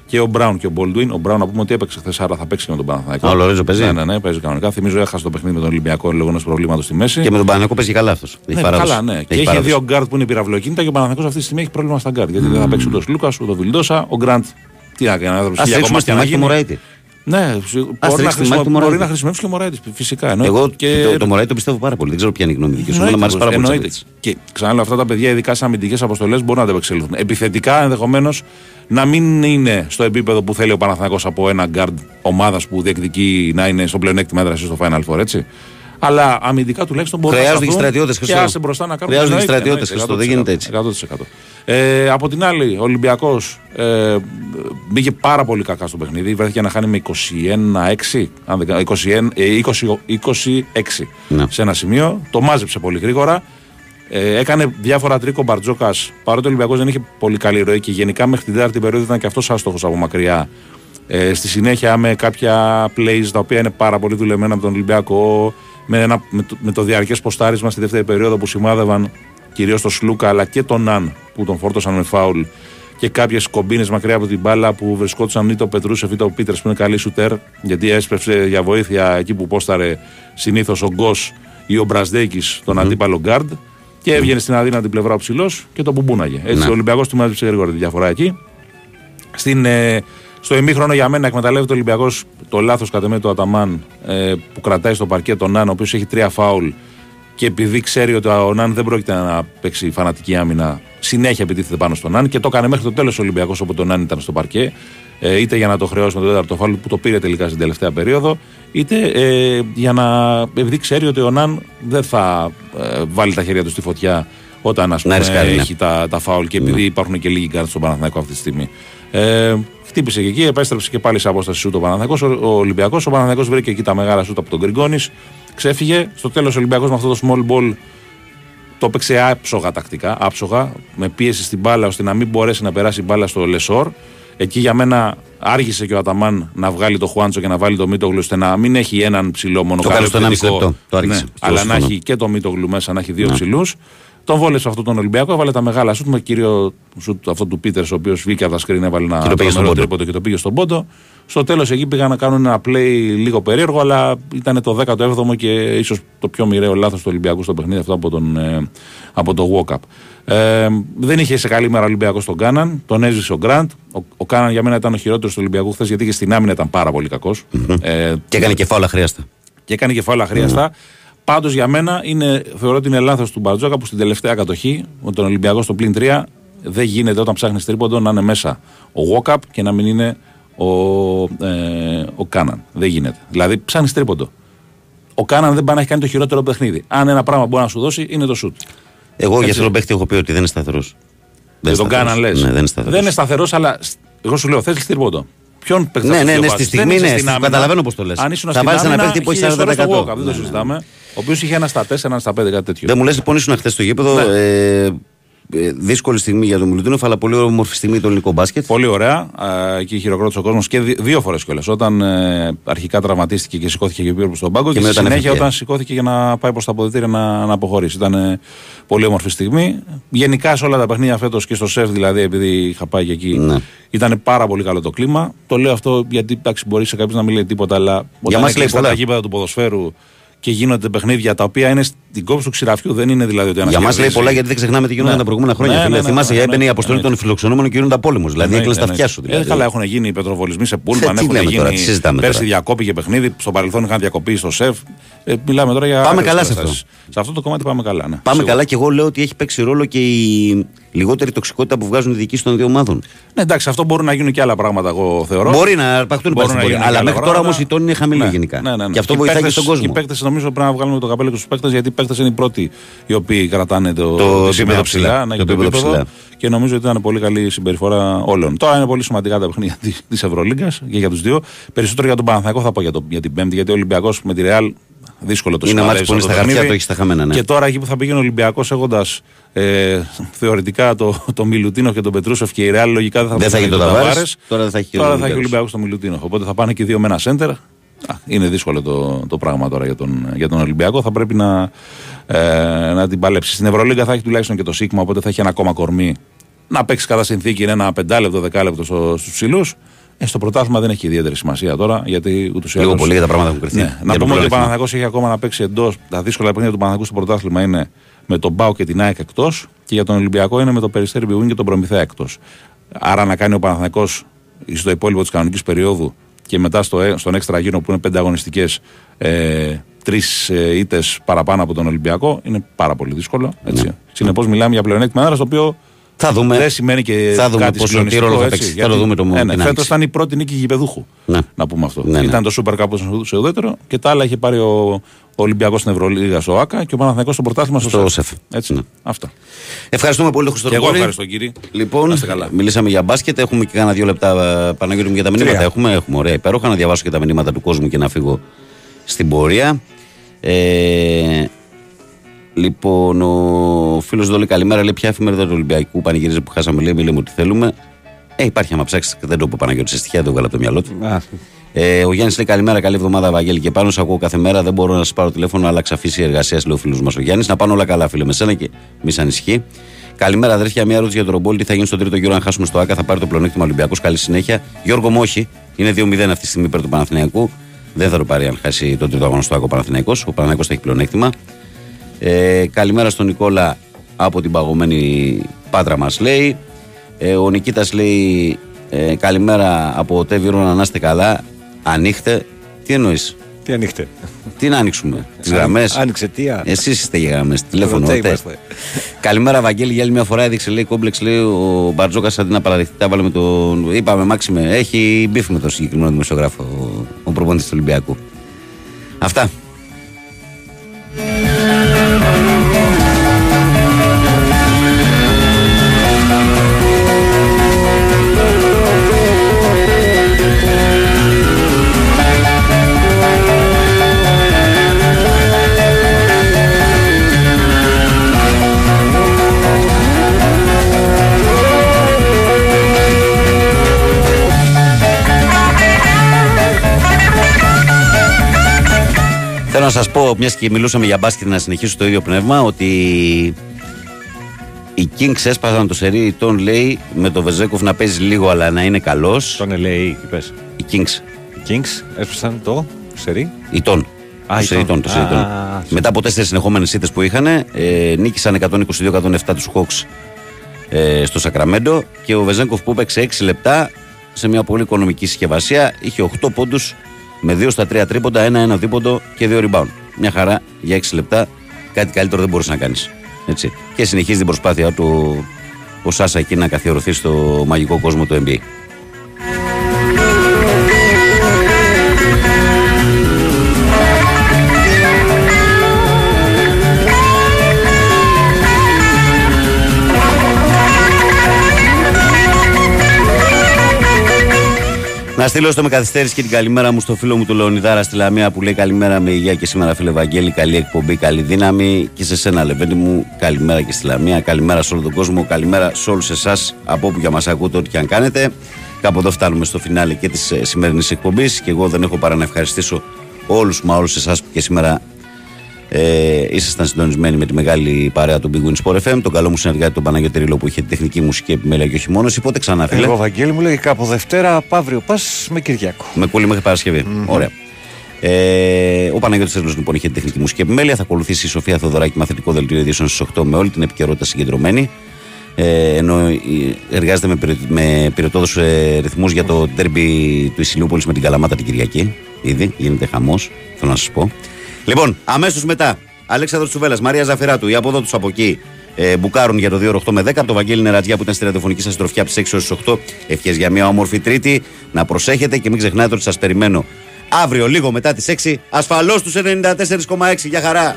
και ο Μπράουν και ο Μπολντουίν. Ο Μπράουν να πούμε ότι έπαιξε χθες, άρα θα παίξει και με τον Παναθηναϊκό. Α, ο Λορέντζο παίζει; Ναι, ναι, ναι, παίζει κανονικά. Θυμίζω έχασε το παιχνίδι με τον Ολυμπιακό λόγω ενός προβλήματος στη μέση. Και με τον Παναθηναϊκό παίζει καλά αυτός. Ναι, καλά, ναι. Και έχει δύο γκαρντ που είναι πυραυλοκίνητα και ο Παναθηναϊκός αυτή τη στιγμή έχει πρόβλημα στα γκαρντ. Γιατί δεν θα παίξει ούτε ο Σλούκα ούτε ο Βιλντόσα. Ο Γκραντ. Τι να κάνει, άνθρωπος. Ας ρίξουμε στη μάχη του Μωράιτη. Ναι, μπορεί να, ρίξει τη μάχη του χρησιμο... μπορεί Μωράιτη. να χρησιμεύσει και ο Μωράιτη. Φυσικά. εννοείται. Εγώ και... το, το Μωράιτη το πιστεύω πάρα πολύ. Δεν ξέρω ποια είναι η γνώμη δική σου. Εννοείται Εμένα μου αρέσει πως- πάρα πολύ. εννοείται. Και ξαναλέω, αυτά τα παιδιά, ειδικά σε αμυντικές αποστολές, μπορούν να ανταπεξέλθουν. Επιθετικά ενδεχομένως να μην είναι στο επίπεδο που θέλει ο Παναθηναϊκός από ένα γκάρντ ομάδας που διεκδικεί να είναι στο πλεονέκτημα έδρας στο Final Four, έτσι. Αλλά αμυντικά τουλάχιστον μπορούν Χρειάζονται να και σταθούν στρατιώτες, Και Χριστός. άσε μπροστά να κάνουν Χρειάζονται και εννοείται, στρατιώτες, εννοείται, Χριστό, δεν γίνεται 100%. Ε, από την άλλη, ο Ολυμπιακός ε, μπήκε πάρα πολύ κακά στο παιχνίδι. Βρέθηκε να χάνει με 21-6, αν δεν κάνω, 21, ε, 20, 26 Ναι. σε ένα σημείο. Το μάζεψε πολύ γρήγορα. Ε, έκανε διάφορα τρίκο Μπαρτζόκας. Παρότι ο Ολυμπιακός δεν είχε πολύ καλή ροή και γενικά μέχρι την τέταρτη περίοδο ήταν και αυτός άστοχος από μακριά. Ε, στη συνέχεια με κάποια plays τα οποία είναι πάρα πολύ δουλεμένα από τον Ολυμπιακό. Με, ένα, με, το, με το διαρκές ποστάρισμα στη δεύτερη περίοδο που σημάδευαν κυρίως τον Σλούκα αλλά και τον Ναν που τον φόρτωσαν με φάουλ και κάποιες κομπίνες μακριά από την μπάλα που βρισκόντουσαν είτε ο Πετρούσεφ είτε ο Πίτερς που είναι καλοί σουτέρ γιατί έσπευσε για βοήθεια εκεί που πόσταρε συνήθως ο Γκος ή ο Μπραζντέικις τον αντίπαλο γκάρντ και έβγαινε στην αδύνατη πλευρά ο ψηλός και τον μπουμπούναγε. Έτσι Ναι. ο Ολυμπιακός του μάζεψε γρήγορα τη διαφορά εκεί. Στην, ε, στο ημίχρονο για μένα εκμεταλλεύεται ο Ολυμπιακός το λάθος κατ' εμέ του Αταμάν ε, που κρατάει στο παρκέ τον Ναν, ο οποίος έχει τρία φάουλ και επειδή ξέρει ότι ο Ναν δεν πρόκειται να παίξει φανατική άμυνα, συνέχεια επιτίθεται πάνω στον Ναν και το έκανε μέχρι το τέλος ο Ολυμπιακός όπου ο Ναν ήταν στο παρκέ. Ε, είτε για να το χρεώσει με το τέταρτο φάουλ που το πήρε τελικά στην τελευταία περίοδο, είτε ε, για να. επειδή ξέρει ότι ο Ναν δεν θα ε, βάλει τα χέρια του στη φωτιά όταν ας Να πούμε, ρισκάρει, ναι. έχει τα, τα φάουλ και επειδή υπάρχουν και λίγοι γκαρντ στον Παναθηναϊκό αυτή τη στιγμή. Ε, χτύπησε και εκεί, επέστρεψε και πάλι σε απόσταση σουτ ο Παναθηναϊκός, ο, ο Ολυμπιακός. Ο Παναθηναϊκός βρήκε εκεί τα μεγάλα σούτ από τον Γκριγκόνις. Ξέφυγε. Στο τέλος ο Ολυμπιακός με αυτό το small ball το έπαιξε άψογα τακτικά, άψογα, με πίεση στην μπάλα ώστε να μην μπορέσει να περάσει η μπάλα στο Λεσόρ. Εκεί για μένα άργησε και ο Αταμάν να βγάλει το Χουάντσο και να βάλει το Μίτογλου ώστε να μην έχει έναν ψηλό μόνο Το κάνει στο 1,5 λεπτό. Το άργησε. ναι, Στο αλλά να σύμφωνοι. έχει και το Μίτογλου μέσα, να έχει δύο Ναι. ψηλούς. Τον βόλεψε αυτό τον Ολυμπιακό, έβαλε τα μεγάλα σουτ με κύριο σουτ αυτό του Πίτερ, ο οποίος βγήκε από τα σκριν, έβαλε ένα Και το πήγε στον τρομερό πόντο. τρίποντο και το πήγε στον πόντο. Στο τέλος εκεί πήγαν να κάνουν ένα play λίγο περίεργο, αλλά ήταν το 17ο και ίσως το πιο μοιραίο λάθος του Ολυμπιακού στο παιχνίδι αυτό από, τον, ε, από το walk-up. Ε, δεν είχε σε καλή μέρα ο Ολυμπιακός τον Κάναν, τον έζησε ο Γκραντ. Ο, ο Κάναν για μένα ήταν ο χειρότερος του Ολυμπιακού χθες γιατί και στην άμυνα ήταν πάρα πολύ κακός. Ε, Και έκανε και φάουλα χρειάστα. και έκανε κεφάλαια αχρίαστα. Πάντως για μένα είναι, θεωρώ ότι είναι λάθος του Μπαρτζόκα που στην τελευταία κατοχή, με τον Ολυμπιακό στο πλήν 3, δεν γίνεται όταν ψάχνεις τρίποντο να είναι μέσα ο Walkup και να μην είναι ο, ε, ο Κάναν. Δεν γίνεται. Δηλαδή ψάχνεις τρίποντο. Ο Κάναν δεν πάει να έχει κάνει το χειρότερο παιχνίδι. Αν ένα πράγμα μπορεί να σου δώσει είναι το σουτ. Εγώ για Έτσι. αυτόν τον παίχτη έχω πει ότι δεν είναι σταθερός. Δεν τον Κάναν λες. Ναι, δεν είναι σταθερός. δεν είναι σταθερός, αλλά σ- εγώ σου λέω θέλει τρίποντο. Ποιον παίχτη Ναι, θα ναι, τους ναι, δύο στη βάζεις. στιγμή, Δεν είσαι ναι, στην στη- άμυνα. καταλαβαίνω πώς το λες. Αν ήσουν Θα στην βάλεις ένα άμυνα, παίχτη που έχει είχες 40%. στο walk-up, δεν το Ναι, ναι. συζητάμε. Ο οποίος είχε ένα στα 4, ένα στα 5, κάτι τέτοιο. Δεν μου λες λοιπόν ήσουν χθες στο γήπεδο. Ναι. Ε, ε, δύσκολη στιγμή για τον Μιλουτίνοφ, αλλά πολύ όμορφη στιγμή το ελληνικό μπάσκετ. Πολύ ωραία. Α, Εκεί χειροκρότησε ο κόσμος και δι- δύο φορές κιόλας. Όταν ε, αρχικά τραυματίστηκε και σηκώθηκε και πήρε στον πάγκο, και, Και στη μετά συνέχεια ευκαιρία. όταν σηκώθηκε για να πάει προς τα αποδητήρια να, να αποχωρήσει. Ήταν ε, πολύ όμορφη στιγμή. Γενικά σε όλα τα παιχνίδια φέτος και στο σεφ, δηλαδή, επειδή είχα πάει και εκεί, Ναι. ήταν πάρα πολύ καλό το κλίμα. Το λέω αυτό γιατί εντάξει, μπορεί σε κάποιο να μην λέει τίποτα, αλλά όταν μας είναι λέει κλειστά πολλά. τα γήπεδα του ποδοσφαίρου και γίνονται παιχνίδια τα οποία είναι στην κόψη του ξηραφιού, δεν είναι δηλαδή ότι ένα Για μας λέει πολλά γιατί δεν ξεχνάμε τι γινόταν τα προηγούμενα χρόνια. Ναι, φίλε. ναι, ναι, Θυμάσαι, ναι, ναι, έμπαινε η ναι, αποστολή ναι. των φιλοξενούμενων και γίνονταν πόλεμος. Δηλαδή Εννοείται, έκλεισε τα αυτιά εννοείται. σου. Δηλαδή. Ε, καλά, έχουν γίνει πετροβολισμοί σε πούλμαν, τι έχουν λέμε γίνει. τώρα, τι συζητάμε πέρσι τώρα. διακόπηκε παιχνίδι, στο παρελθόν είχαν διακοπεί στο σεφ. Ε, μιλάμε τώρα για. Πάμε άλλες καλά σε καταστάσεις. Σε αυτό το κομμάτι πάμε καλά. Ναι. Πάμε Σίγουρα. καλά και εγώ λέω ότι έχει παίξει ρόλο και η λιγότερη τοξικότητα που βγάζουν οι διοικήσεις των δύο ομάδων. Ναι, εντάξει, αυτό μπορούν να γίνουν και άλλα πράγματα, εγώ θεωρώ. Μπορεί να αρπαχτούν Μπορούν πάλι να στην πορεία. γίνουν Αλλά και μέχρι άλλα τώρα όμως πράγματα. η τόνη είναι χαμηλή Ναι, γενικά. ναι, ναι, ναι. Και αυτό οι βοηθάει και παίκτες- στον κόσμο. Οι παίκτες νομίζω πρέπει να βγάλουμε το καπέλο και στους παίκτες γιατί οι παίκτες είναι οι πρώτοι οι οποίοι κρατάνε το, Το σημείο επίπεδο ψηλά. ναι, Το και το επίπεδο επίπεδο. ψηλά. Και νομίζω ότι ήταν πολύ καλή η συμπεριφορά όλων. Τώρα είναι πολύ σημαντικά τα παιχνίδια της Ευρωλίγκας και για τους δύο. Περισσότερο για τον Παναθηναϊκό θα πω για, το, για την Πέμπτη, γιατί ο Ολυμπιακός με τη Ρεάλ δύσκολο το Είναι σημάδι μάτς που είναι στα χαρτιά, το έχεις στα χαμένα. Ναι. Και τώρα εκεί που θα πήγαινε ο Ολυμπιακός έχοντας ε, θεωρητικά το, το Μιλουτίνο και τον Πετρούσεφ και η Ρεάλ λογικά δεν θα, Δεν θα μπορούσε έχει να το έχει Ταβάρες, τώρα δεν θα έχει και ο Τώρα θα έχει ο Ολυμπιακός. Ολυμπιακό στο Μιλουτίνο. Οπότε θα πάνε και δύο με ένα σέντερ. Α, είναι δύσκολο το, το πράγμα τώρα για τον, για τον Ολυμπιακό. Θα πρέπει να, ε, να την παλέψει. Στην Ευρωλίγκα θα έχει τουλάχιστον και το Σίγμα, οπότε θα έχει ένα ακόμα κορμί να παίξει κατά συνθήκη είναι ένα πεντάλεπτο, δεκάλεπτο στο, στους ψηλούς. Ε, στο πρωτάθλημα δεν έχει ιδιαίτερη σημασία τώρα, γιατί ούτως ή Λίγο άλλως- πολύ για τα πράγματα έχουν κρυφθεί. Ναι. Για Να το πούμε ότι ο πλεονέκτημα. Παναθηναϊκός έχει ακόμα να παίξει εντός. Τα δύσκολα παιχνίδια του Παναθηναϊκού στο πρωτάθλημα είναι με τον Μπάου και την ΑΕΚ εκτός και για τον Ολυμπιακό είναι με το Περιστέρι Μπιουίν και τον Προμηθέα εκτός. Άρα να κάνει ο Παναθηναϊκός στο υπόλοιπο της κανονικής περίοδου και μετά στο, ε- στον έξτρα γύρο που είναι πέντε αγωνιστικές ε, τρεις ε, ήττες παραπάνω από τον Ολυμπιακό είναι πάρα πολύ δύσκολο. Έτσι. Ναι. Συνεπώς μιλάμε για πλεονέκτημα έδρα το οποίο Θα δούμε. δεν σημαίνει και Θα δούμε κάτι πόσο- τι συγκλονιστικό, ρόλο θα έτσι, παίξει. Θα γιατί- το δούμε το- ναι, ναι, την φέτος άνοιξη. ήταν η πρώτη νίκη γηπεδούχου. Ναι. Να πούμε αυτό. Ναι, ναι. Ήταν το Super Cup στο ουδέτερο και τα άλλα είχε πάρει ο, ο Ολυμπιακός στην Ευρωλίγα στο ΑΚΑ και ο Παναθηναϊκός στο πρωτάθλημα στο, Στο ΣΕΦ. ΣΕΦ. Έτσι. Αυτά. Ευχαριστούμε πολύ, Και Χριστοδουλή. εγώ ευχαριστώ κύριε. Λοιπόν, Να είστε καλά. μιλήσαμε για μπάσκετ. Έχουμε και κάνα δύο λεπτά ε, Παναγιώτη μου για τα μηνύματα. Τρία. Έχουμε, έχουμε ωραία υπέροχα. Να διαβάσω και τα μηνύματα του κόσμου και να φύγω στην πορεία. Ε, λοιπόν, ο φίλος Δόλη, καλημέρα. Λέει ποια εφημερίδα του Ολυμπιακού πανηγυρίζει που χάσαμε. Λέει, μη λέμε ότι θέλουμε. Ε, υπάρχει άμα ψάξεις και δεν το πω Παναγιώτης σε στοιχεία, δεν το βγάλω από το μυαλό του. Ε, ο Γιάννης λέει καλημέρα, καλή εβδομάδα, Βαγγέλη. Και πάνω σε ακούω κάθε μέρα. Δεν μπορώ να σας πάρω τηλέφωνο, αλλά ξαφίσει εργασία, λέει ο φίλος μας ο Γιάννης. Να πάνε όλα καλά, φίλε με σένα και μη σε ανησυχεί. Καλημέρα, αδέρφια. Μια ερώτηση για τον Ρομπόλ. Τι θα γίνει στον τρίτο γύρο αν χάσουμε στο ΑΚΑ, θα πάρει το πλεονέκτημα Ολυμπιακός. Καλή συνέχεια. Γιώργο μου, όχι. Είναι 2-0 αυτή τη στιγμή υπέρ του Παναθηναϊκού. Δεν θα το πάρει αν χάσει τον τρίτο αγώνα στο ΑΚΑ ο Παναθηναϊκός. Ο Παναθηναϊκός θα έχει πλεονέκτημα. Ε, καλημέρα στον Νικόλα από την παγωμένη Πάτρα μας λέει. Ε, ο Νικήτας λέει ε, καλημέρα από Τέβιρο να είστε καλά. Ανοίχτε. Τι εννοείς; Τι ανοίχτε; Τι να ανοίξουμε, τις γραμμές; Άνοιξε τι. α; Εσεί είστε για γραμμέ. Τηλέφωνο. Ρωτέ τες. είμαστε. Καλημέρα, Βαγγέλη. Για άλλη μια φορά έδειξε λέει κόμπλεξ. Λέει ο Μπαρτζόκας αντί να παραδεχτεί. Τα βάλε με τον. Είπαμε, Μάξιμε. Έχει μπιφ με τον συγκεκριμένο δημοσιογράφο, ο, ο προπονητής του Ολυμπιακού. Αυτά. Σας πω, μιας και μιλούσαμε για μπάσκετ, να συνεχίσω στο ίδιο πνεύμα, ότι οι Kings έσπασαν το σερί τον λέει με το Βεζέκοφ να παίζει λίγο αλλά να είναι καλός. Τον LA, είπες. Οι Kings. Οι Kings έσπασαν το σερί; Η Τον. Α, το η σερί Τον. Τον, το σερί Α, Τον. α, Μετά από τέσσερις συνεχόμενες ήττες που είχαν, ε, νίκησαν 122-107 τους Hawks ε, στο Σακραμέντο και ο Βεζέγκοφ που έπαιξε 6 λεπτά σε μια πολύ οικονομική συσκευασία είχε 8 πόντους με 2 στα 3 τρίποντα, 1-1 δίποντο και 2 rebound. Μια χαρά για 6 λεπτά. Κάτι καλύτερο δεν μπορούσες να κάνεις. Έτσι. Και συνεχίζει την προσπάθεια του ο Σάσα εκεί να καθιερωθεί στο μαγικό κόσμο του NBA. Να στείλω στο με καθυστέρηση και την καλημέρα μου στο φίλο μου του Λεωνιδάρα στη Λαμία που λέει καλημέρα με υγεία και σήμερα φίλε Βαγγέλη. Καλή εκπομπή, καλή δύναμη. Και σε σένα, Λεβέντη μου, καλημέρα και στη Λαμία. Καλημέρα σε όλο τον κόσμο. Καλημέρα σε όλους εσάς από όπου για μας ακούτε, ό,τι και αν κάνετε. Κάπου εδώ φτάνουμε στο φινάλε και της σημερινής εκπομπής. Και εγώ δεν έχω παρά να ευχαριστήσω όλους μα όλους εσάς που και σήμερα ε, ήσασταν συντονισμένοι με τη μεγάλη παρέα του Big Win Sport FM. Τον καλό μου συνεργάτη τον Παναγιώτη Ρίλο που είχε τεχνική μουσική επιμέλεια και όχι μόνος. Πότε ξανά, φίλε. Εγώ, Βαγγέλη, μου λέει κάπου Δευτέρα, από αύριο πας με Κυριακό. Με κολλή μέχρι Παρασκευή. Ωραία. Ε, ο Παναγιώτης Ρίλος λοιπόν είχε τεχνική μουσική επιμέλεια. Θα ακολουθήσει η Σοφία Θοδωράκη, μαθητικό δελτίο ειδήσεων στις 8 με όλη την επικαιρότητα συγκεντρωμένη. Ε, ενώ ε, εργάζεται με, πυρη, με πυρετόδους ε, ρυθμούς για το τέρμπι του Ισηλιούπολης με την Καλαμάτα την Κυριακή. Ήδη γίνεται χαμός, θέλω να σας πω. Λοιπόν, αμέσως μετά, Αλέξανδρος Τσουβέλλα, Μαρία Ζαφεράτου, οι από εδώ του από εκεί ε, μπουκάρουν για το 2 8 με 10. Από το Βαγγέλη Νερατζιά που ήταν στη ραδιοφωνική σας στροφιά από τις 6 έως 8. Ευχές για μια όμορφη Τρίτη. Να προσέχετε και μην ξεχνάτε ότι σας περιμένω αύριο λίγο μετά τις 6 ασφαλώς τους 94,6. Για χαρά.